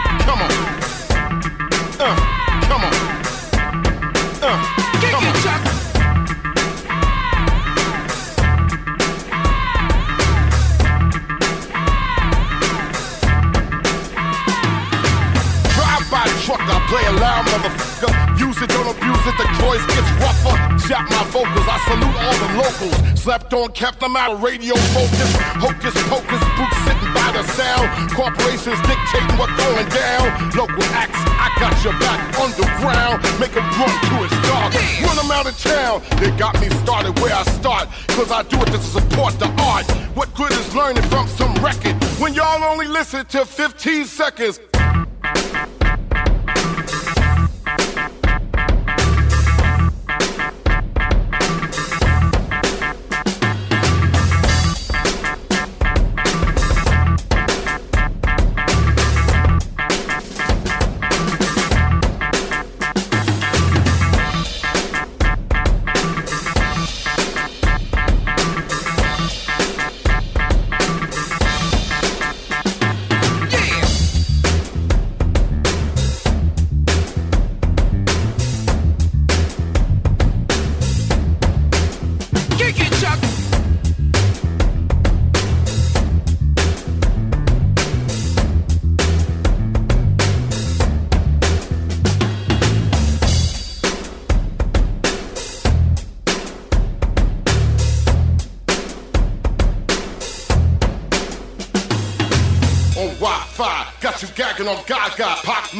motherfucker. Use it, don't abuse it, the voice gets rougher. Shot my vocals, I salute all the locals. Slept on, kept them out of radio focus. Hocus pocus, boots sitting by the sound. Corporations dictating what's going down. Local acts, I got your back underground. Make them run to it dark. Run them out of town. They got me started where I start. Cause I do it to support the art. What good is learning from some record when y'all only listen to 15 seconds?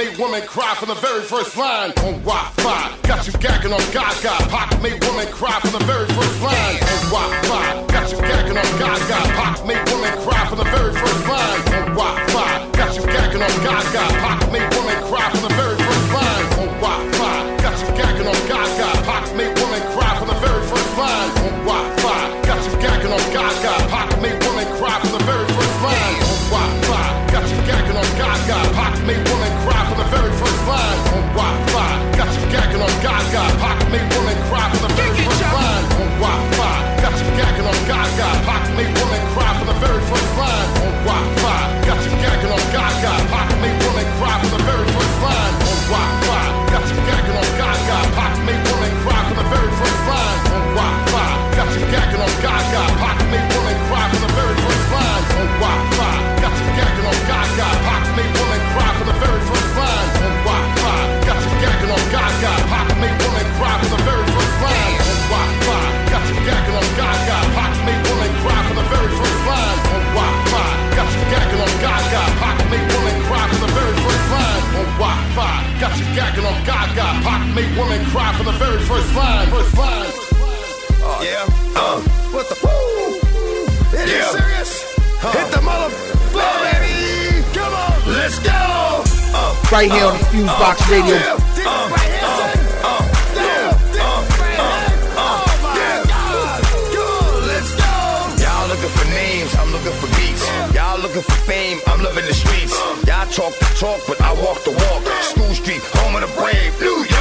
Made women cry from the very first line on Wi-Fi. Got you gagging on Gaga. Pac made women cry from the very first line on Wi-Fi. Got you gagging on Gaga. Pac made women cry from the very first line on Wi-Fi. Got you gagging on Gaga. Pac made women cry from the very made women cry from the first on Wi-Fi. Got you gagging on Gaga. Pac Pac made women cry from the very first line. First line. Oh, yeah. Uh. What the? Woo. It Yeah. is serious. Hit the mother floor, baby. Come on. Let's go. Uh. Right here on the Fuse uh, Box Radio. Y'all for names, I'm looking for beats. Y'all looking for fame, I'm living the streets. Uh. Y'all talk the talk, but I walk the walk. School Street, home of the brave, New York.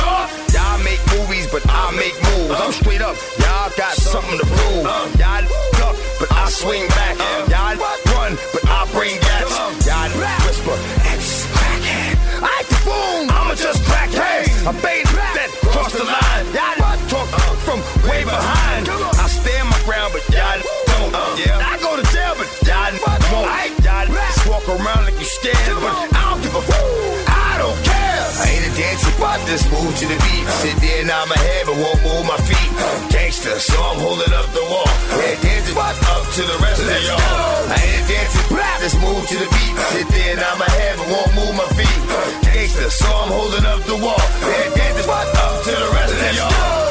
Moves. I'm straight up, y'all got something to prove. Y'all duck, but I swing back. Y'all run, but I bring gas. Y'all whisper, X crackhead. I the boom, I'ma just crack heads. I bait that cross the line. Y'all talk from way behind. I stand my ground, but y'all don't. I go to jail, but y'all won't. Y'all just walk around like you scared, but just move to the beat. Sit there and nod my head, but won't move my feet. Gangster, so I'm holding up the wall. Yeah, dancing up to the rest of y'all. I ain't dancer, just move to the beat. Sit there and nod my head, but won't move my feet. Gangster, so I'm holding up the wall. Yeah, dancing up to the rest of y'all.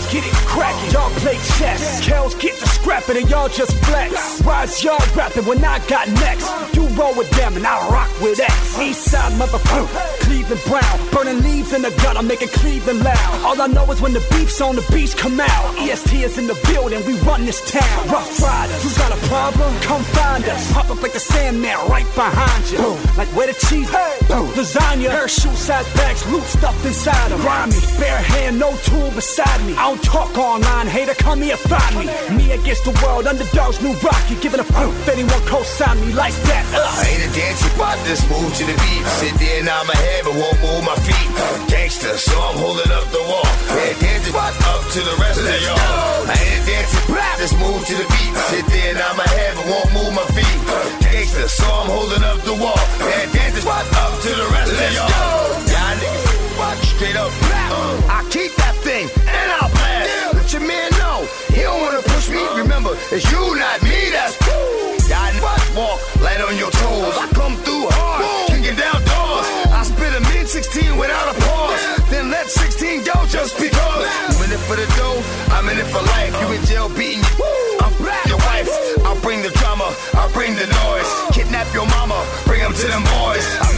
Kells get it cracking, y'all play chess. Kells get the scrapping and y'all just flex. Rise y'all rapping when I got next. You roll with them and I rock with X. Eastside motherfucker, Cleveland Brown. Burning leaves in the gut, I'm making Cleveland loud. All I know is when the beef's on the beach, come out. EST is in the building, we run this town. Rough Riders, you got a problem? Come find us. Pop up like the Sandman right behind you. Boom. Like where the cheese? Boom. Lasagna, parachute size bags, loot stuffed inside them. Grimy, bare hand, no tool beside me. I don't talk online, hater, come here, find me. Me against the world, underdogs, new rocky. Giving a fuck if anyone co-sign me like that. Uh. I ain't a dancer, but just move to the beat. Sit there and nod my head, but won't move my feet. Gangster, so I'm holding up the wall. Yeah, dancing up to the rest of y'all. I ain't a dancer, just move to the beat. Sit there and nod my head, but won't move my feet. Gangster, so I'm holding up the wall. Yeah, dancing up to the rest of y'all. Y'all niggas, watch straight up. Wanna push me. Remember, it's you, not me. That's Y'all niggas walk light on your toes. I come through hard, kicking down doors. I spit a mid 16 without a pause. Then let 16 go just because. You in it for the dough, I'm in it for life. You in jail beating you. I'm your wife. I'll bring the drama, I'll bring the noise. Kidnap your mama, bring them to them boys. I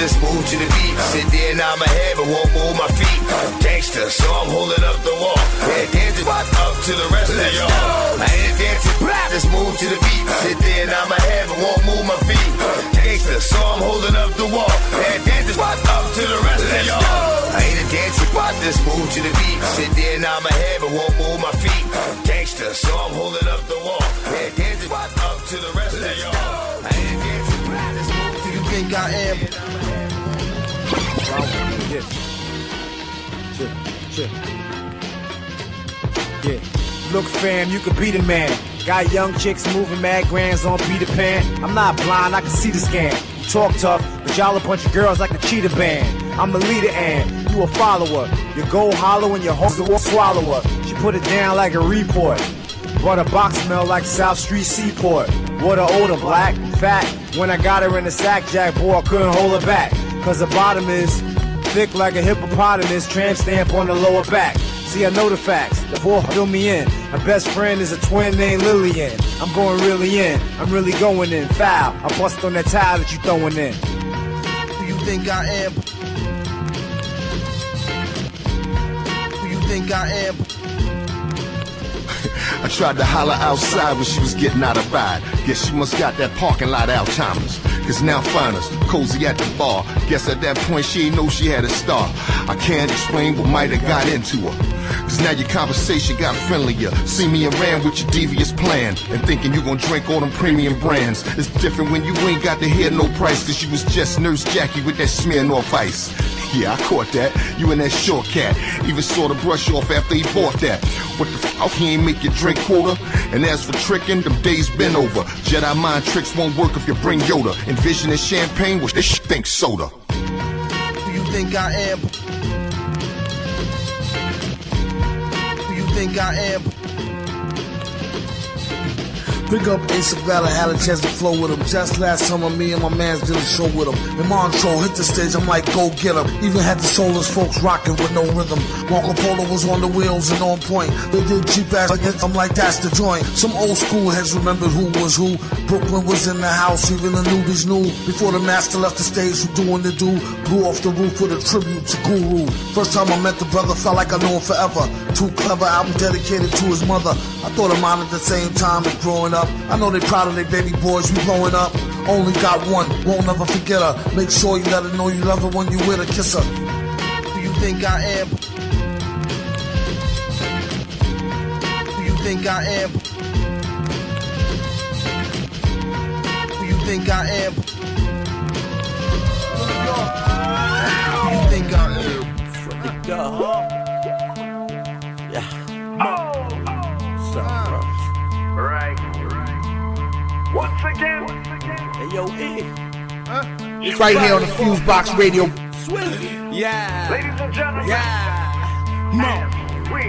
just move to the beat. Sit there and nod my head, but won't move my feet. Gangster, so I'm holding up the wall. Yeah, dancing up to the rest of y'all. I ain't dancer, just move to the beat. Sit there and nod my head, but won't move my feet. Gangster, so I'm holding up the wall. Yeah, dancing up to the rest of y'all. I ain't a dancer, just move to the beat. Sit there and nod my head, but won't move my feet. Gangster, so I'm holding up the wall. Yeah, dancing up to the rest of y'all. I ain't dancer, just move to the You think I am? Yeah. Look, fam, you could be the man. Got young chicks moving mad grands on Peter Pan. I'm not blind, I can see the scam. You talk tough, but y'all a bunch of girls like the cheetah band. I'm a leader and you a follower. Your goal hollow and your hope will swallow her. She put it down like a report. Brought a box smell like South Street Seaport. Water odor, black, fat. When I got her in the sack, Jack, boy, I couldn't hold her back. Cause the bottom is thick like a hippopotamus, tramp stamp on the lower back. See, I know the facts. The boy fill me in. My best friend is a twin named Lillian. I'm going really in. I'm really going in. Foul. I bust on that tile that you throwing in. Who you think I am? Who you think I am? I tried to holler outside when she was getting out of ride. Guess she must got that parking lot Alzheimer's. Cause now find us, cozy at the bar. Guess at that point she ain't know she had a star. I can't explain what might have got into her. Cause now your conversation got friendlier. See me ran with your devious plan. And thinking you gon' drink all them premium brands. It's different when you ain't got to hear no price. Cause you was just Nurse Jackie with that smear off ice. Yeah, I caught that. You and that short cat. Even saw the brush off after he bought that. What the fuck? He ain't make your drink quota? And as for tricking, them days been over. Jedi mind tricks won't work if you bring Yoda. Envisioning champagne, which this sh- think soda. Who you think I am? Who you think I am? Big up Ace Valor, had a chance to flow with him. Just last summer, me and my mans did a show with him. And Montreux hit the stage, I'm like, go get him. Even had the soulless folks rocking with no rhythm. Marco Polo was on the wheels and on point. They did cheap ass, I'm like, that's the joint. Some old school heads remembered who was who. Brooklyn was in the house, even the newbies knew. Before the master left the stage, who doing the do? Blew off the roof with a tribute to Guru. First time I met the brother, felt like I knew him forever. Too clever, album dedicated to his mother. I thought of mine at the same time as growing up. I know they proud of their baby boys, we blowing up. Only got one, won't never forget her. Make sure you let her know you love her when you with her, kiss her. Who you think I am? Who you think I am? Who you think I am? Who you think I am? Dub. Once again. Hey, yo, E. It's right here on the Fusebox Radio. Swizzy. Yeah. Ladies and gentlemen. Yeah. Mo. We.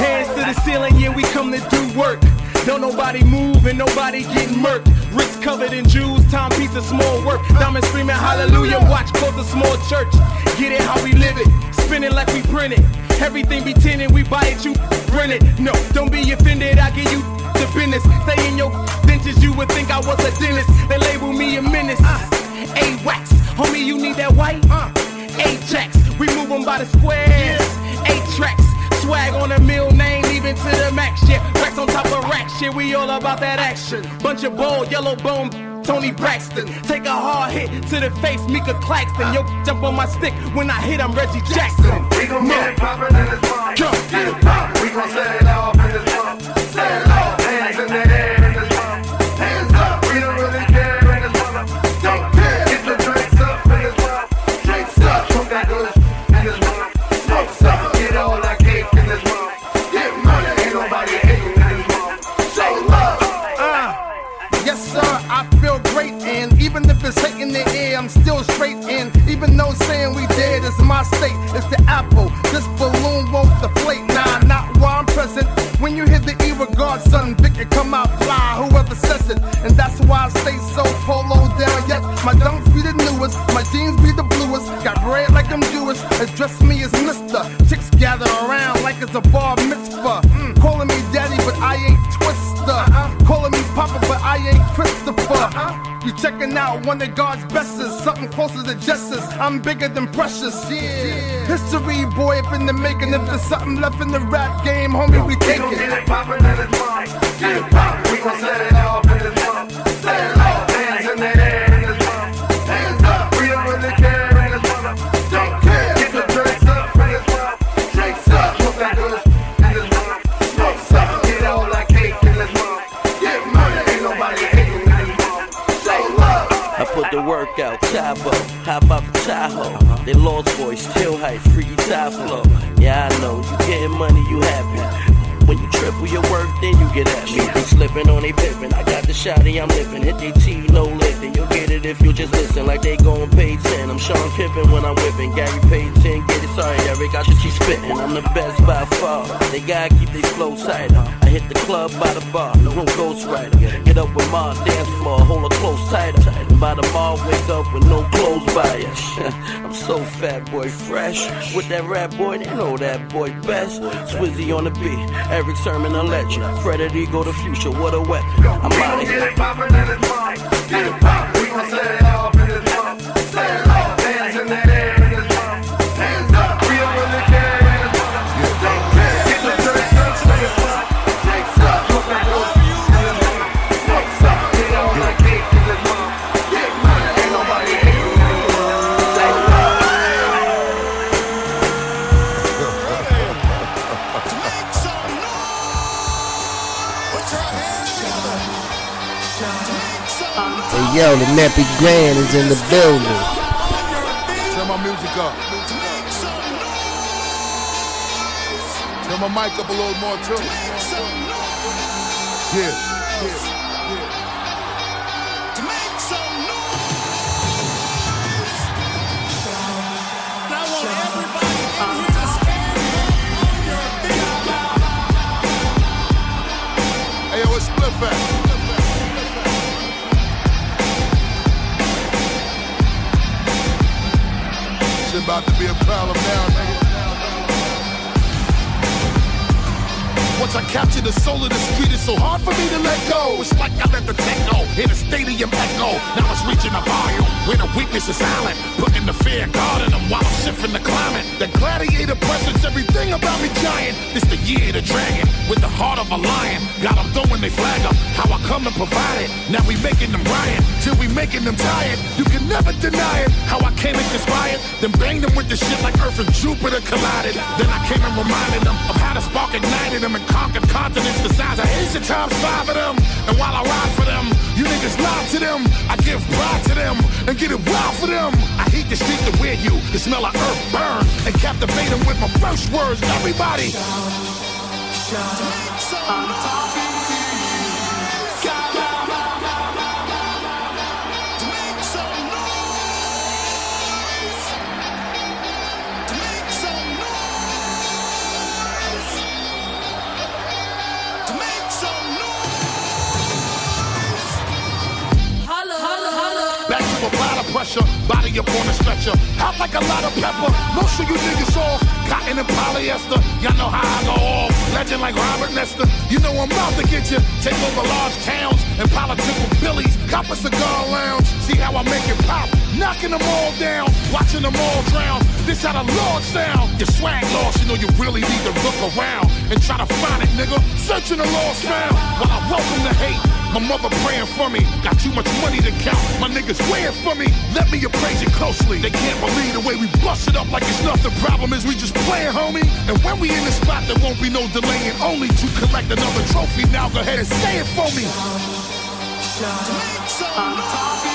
Hands to the ceiling, yeah, we come to do work. Don't nobody move and nobody getting murked. Wrists covered in jewels, timepiece of small work. Diamonds screaming hallelujah, watch close a small church. Get it how we live it, spin it like we print it. Everything be tinted, we buy it, you rent it. No, don't be offended, I give you the business. Stay in your dentist, you would think I was a dentist. They label me a menace. Uh, A-wax, homie, you need that white? Uh, Ajax, we move them by the squares. A-tracks, swag on a mill name, even to the max shit. Racks on top of racks shit, we all about that action. Bunch of bold, yellow bone. Toni Braxton, take a hard hit to the face, Mika Claxton. Yo, jump on my stick when I hit, I'm Reggie Jackson. We gon' get it poppin' in this mom. Get it poppin'. We gon' set it off in this mom. Set it off. Hate in the air, I'm still straight in. Even though saying we dead is my state, it's the apple. This balloon won't deflate. Nah, not while I'm present. When you hear the E regard, son, Vic, it come out fly. Whoever says it, and that's why I stay so polo down. Yet my dunks be the newest, my jeans be the bluest. Got bread like I'm Jewish. Address me as Mister. Chicks gather around like it's a bar mitzvah. Out one of God's bestest, something closer to justice. I'm bigger than precious. Yeah. History, boy, if in the making. If there's something left in the rap game, homie, we take We gon' get it. it poppin' in this mom. Get it poppin'. We gon' set it They lost boys, still hype, free tie flow. Yeah, I know, you getting money, you happy. When you triple your work, then you get at me. Slipping on they pippin'. I got the shotty, I'm living. Hit they T, lick. Then you'll get it if you just listen like they gon' pay 10. I'm Sean Pippen when I'm whipping. Gary Payton, get it, sorry, Eric, I should keep spittin'. I'm the best by far. They gotta keep their flow tight. I hit the club by the bar, no one ghost rider. Get up with my dance floor, hold her close tighter. And by the bar, wake up with no clothes by ya. I'm so fat boy fresh. With that rap boy, they know that boy best. Swizzy on the beat, Erick Sermon a legend. Fred Ego the future, what a weapon. I'm out of here. Get it pop. We gon' set yo, the Nappy Grand is in the building. Turn my music up. Turn my mic up a little more too. Yeah. yeah. Hey, yo, it's Spliff at? Shit about to be a problem now, nigga. Once I capture the soul of the street, it's so hard for me to let go. It's like I let the techno hit a stadium echo. Now it's reaching a volume where the weakness is silent. Putting the fear in them while I'm shifting the climate. The gladiator presence, everything about me giant. This the year of the dragon with the heart of a lion. Got them throwing they flag up. How I come to provide it. Now we making them riot till we making them tired. You can never deny it. How I came and conspired, then banged them with the shit like Earth and Jupiter collided. Then I came and reminded them of how the spark ignited them and conquered continents the size of Asia times five of them. And while I ride for them, you niggas lie to them. I give pride to them and get it wild for them. I hate the street to wear you, the smell of earth burn, and captivate them with my first words. Everybody. Back pressure, body up on a stretcher. Hot like a lot of pepper. Most of you niggas off. Cotton and polyester. Y'all know how I go off. Legend like Robert Nesta. You know I'm out to get you. Take over large towns and political billies. Cop a cigar lounge. See how I make it pop. Knocking them all down. Watching them all drown. This how the Lord sound. Your swag lost. You know you really need to look around and try to find it, nigga. Searching the lost found. While I welcome the hate. My mother praying for me. Got too much money to count. My niggas waiting for me. Let me appraise it closely. They can't believe the way we bust it up like it's nothing. Problem is we just playing, homie. And when we in the spot, there won't be no delaying. Only to collect another trophy. Now go ahead and say it for me. Knowing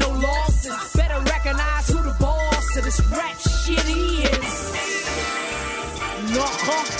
no losses. Better recognize who the boss of this rap shit is. No, huh?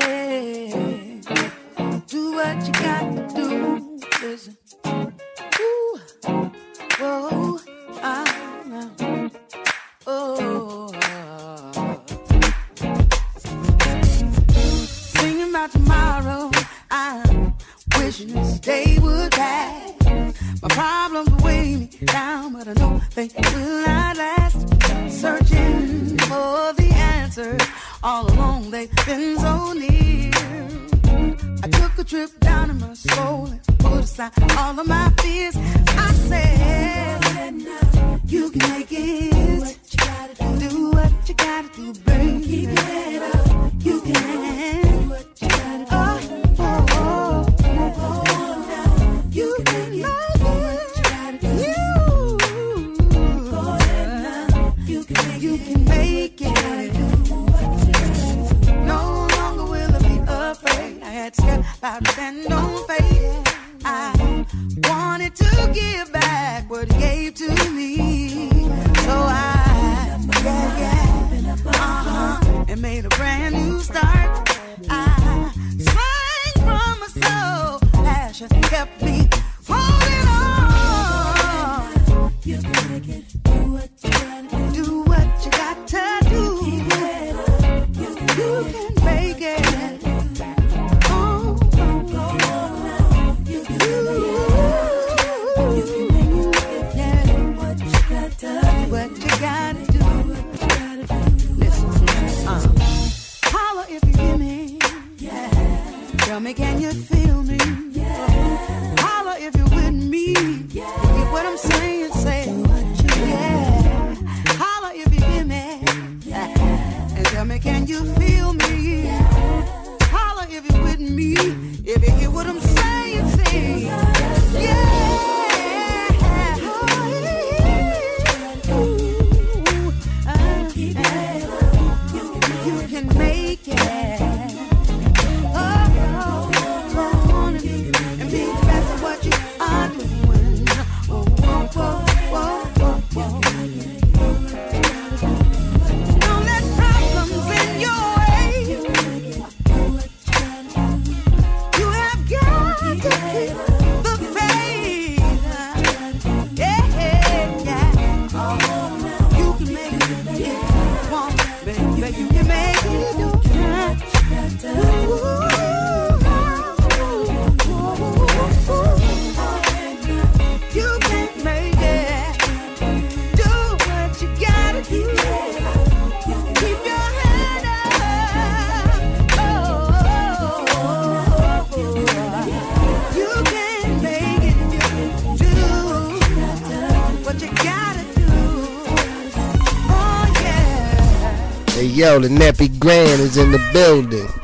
Yo, the nappy grand is in the building.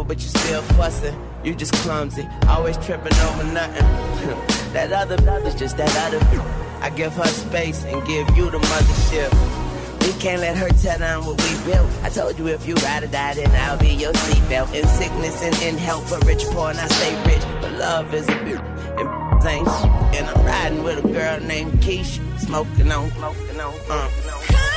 trouble, but you still fussing. You just clumsy, always tripping over nothing. that other brother's just that other. I give her space and give you the mothership. We can't let her tear down what we built. I told you if you ride or die, then I'll be your seatbelt. In sickness and in health, for rich, poor, and I stay rich. But love is a bitch, and things. And I'm riding with a girl named Keisha, smoking on, smoking on, uh.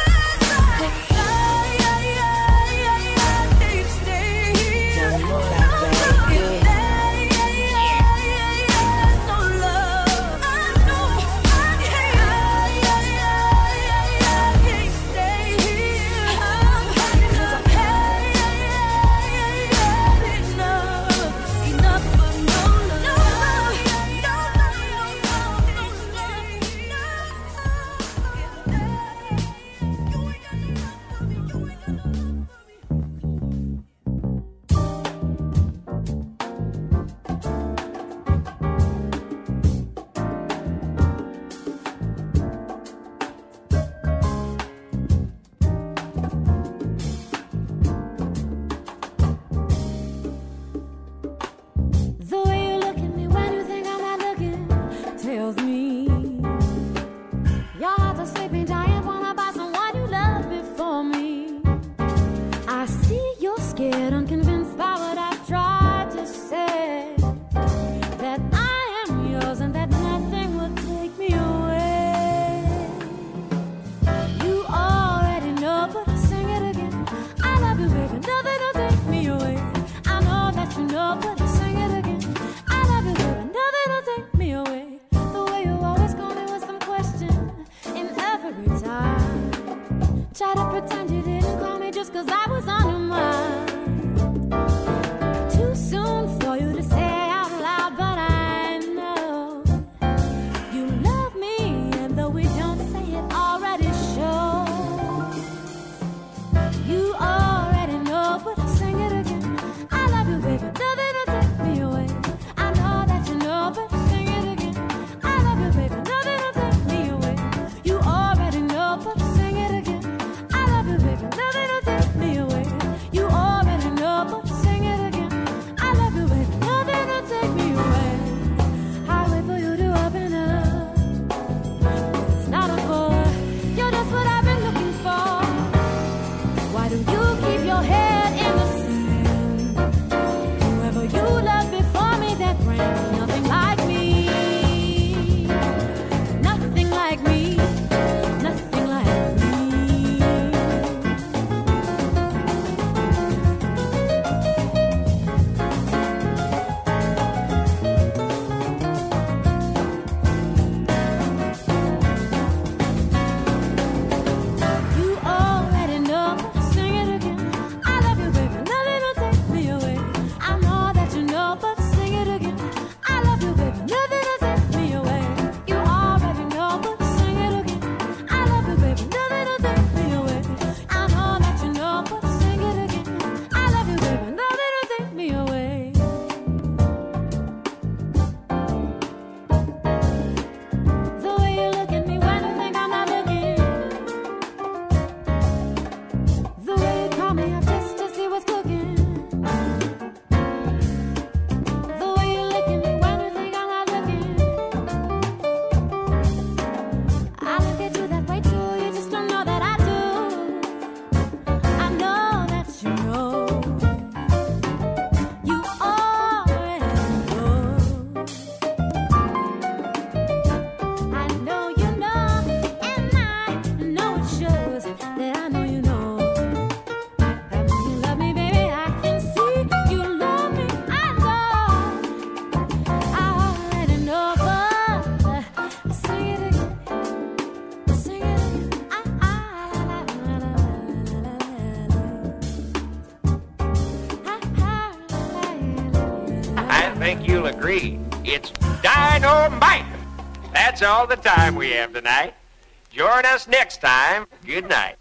All the time we have tonight. Join us next time. Good night.